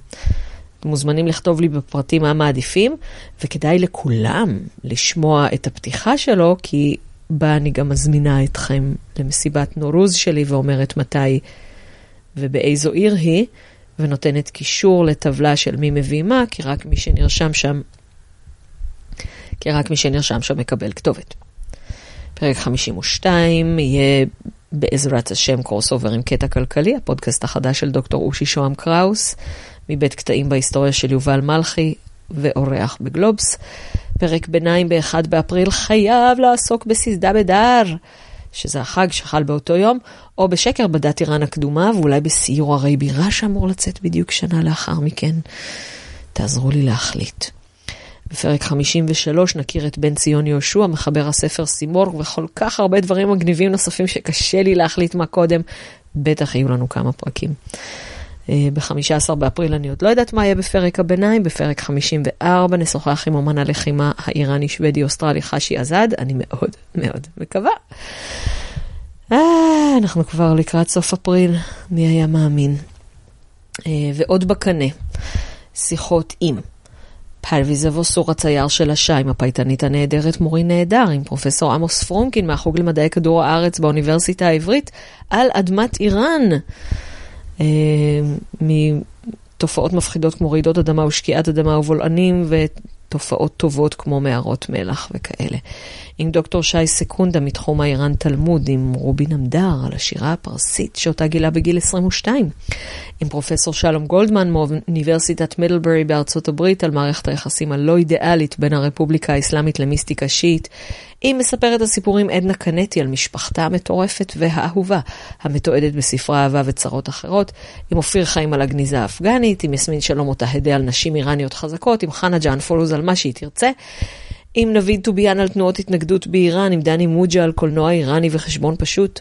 אתם מוזמנים לכתוב לי בפרטים מה מעדיפים, וכדאי לכולם לשמוע את הפתיחה שלו, כי בה אני גם מזמינה אתכם למסיבת נורוז שלי ואומרת מתי ובאיזו עיר היא, ונותנת קישור לטבלה של מי מביא מה, כי רק מי שנרשם שם, כי רק מי שנרשם שם מקבל כתובת. פרק 52 יהיה בעזרת השם crossover עם קטע כלכלי, הפודקאסט החדש של דוקטור אושי שוהם קראוס. מבית קטעים בהיסטוריה של יובל מלכי ועורך בגלובס. פרק ביניים ב-1 באפריל חייב לעסוק ב سیزده بدر, שזה החג שחל באותו יום, או בשקר בדת איראן הקדומה, ואולי בסיור הרי בירה שאמור לצאת בדיוק שנה לאחר מכן. תעזרו לי להחליט. בפרק 53 נכיר את בן ציון יהושע, מחבר הספר סימור, וכל כך הרבה דברים מגניבים נוספים שקשה לי להחליט מה קודם. בטח יהיו לנו כמה פרקים. ב-15 באפריל אני עוד לא יודעת מה יהיה בפרק הביניים, בפרק 54 נשוחח עם אומן הלחימה האיראני-שוודי-אוסטרלי חשי עזד, אני מאוד מאוד מקווה. אה, אנחנו כבר לקראת סוף אפריל, מי היה מאמין. אה, ועוד בקנה, שיחות עם פלוויז אבוסור הצייר של השאה, עם הפייטנית הנהדרת מורין נהדר, עם פרופסור עמוס פרומקין מהחוג למדעי כדור הארץ באוניברסיטה העברית, על אדמת איראן. אה, מתופעות מפחידות כמו רעידות אדמה ושקיעת אדמה ובולענים, ותופעות טובות כמו מערות מלח וכאלה. עם דוקטור שי סקונדה מתחום האיראן תלמוד, עם רובין עמדר על השירה הפרסית שאותה גילה בגיל 22. עם פרופסור שלום גולדמן מאוניברסיטת מידלברי בארצות הברית על מערכת היחסים הלא אידיאלית בין הרפובליקה האסלאמית למיסטיקה שיעית. היא מספרת הסיפורים עדנה קנטי על משפחתה המטורפת והאהובה, המתועדת בספרי אהבה וצרות אחרות, עם אופיר חיים על הגניזה האפגנית, עם יסמין שלום אותה הדה על נשים איראניות חזקות, עם חנה ג'אן פולוז על מה שהיא תרצה. עם נביד טוביאן על תנועות התנגדות באיראן, עם דני מוג'ה על קולנוע איראני וחשבון פשוט,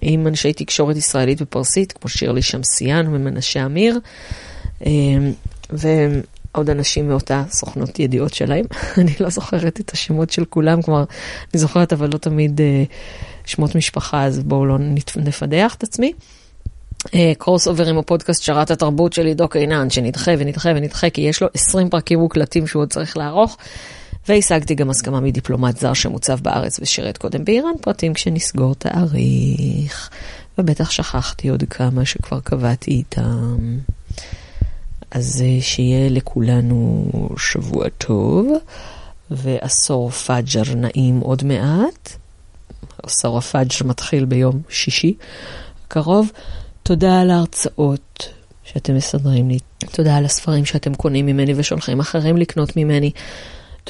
עם אנשי תקשורת ישראלית ופרסית, כמו שירלי שמסיאן ומנשה אמיר, אמ, ועוד אנשים מאותה סוכנות ידיעות שלהם. אני לא זוכרת את השמות של כולם, כלומר, אני זוכרת אבל לא תמיד אה, שמות משפחה, אז בואו לא נפדח את עצמי. crossover עם הפודקאסט שרת התרבות של עידו קינן, שנדחה ונדחה ונדחה, כי יש לו 20 פרקים מוקלטים שהוא עוד צריך לערוך. והשגתי גם הסכמה מדיפלומט זר שמוצב בארץ ושירת קודם באיראן, פרטים כשנסגור תאריך. ובטח שכחתי עוד כמה שכבר קבעתי איתם. אז אה, שיהיה לכולנו שבוע טוב, ועשור فجر נעים עוד מעט. עשור ה فجر מתחיל ביום שישי הקרוב. תודה על ההרצאות שאתם מסדרים לי. תודה על הספרים שאתם קונים ממני ושולחים אחרים לקנות ממני.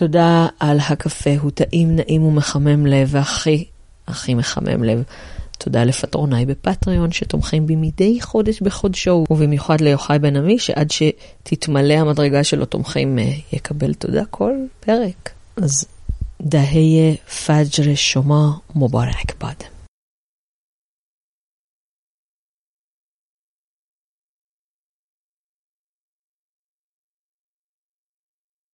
תודה על הקפה, הוא טעים, נעים ומחמם לב, והכי, הכי מחמם לב. תודה לפטרוניי בפטריון שתומכים בי מדי חודש בחודשו, ובמיוחד ליוחאי בן עמי, שעד שתתמלא המדרגה שלו תומכים אה, יקבל תודה כל פרק. אז דהיה פג'ר שומה מובארק בד.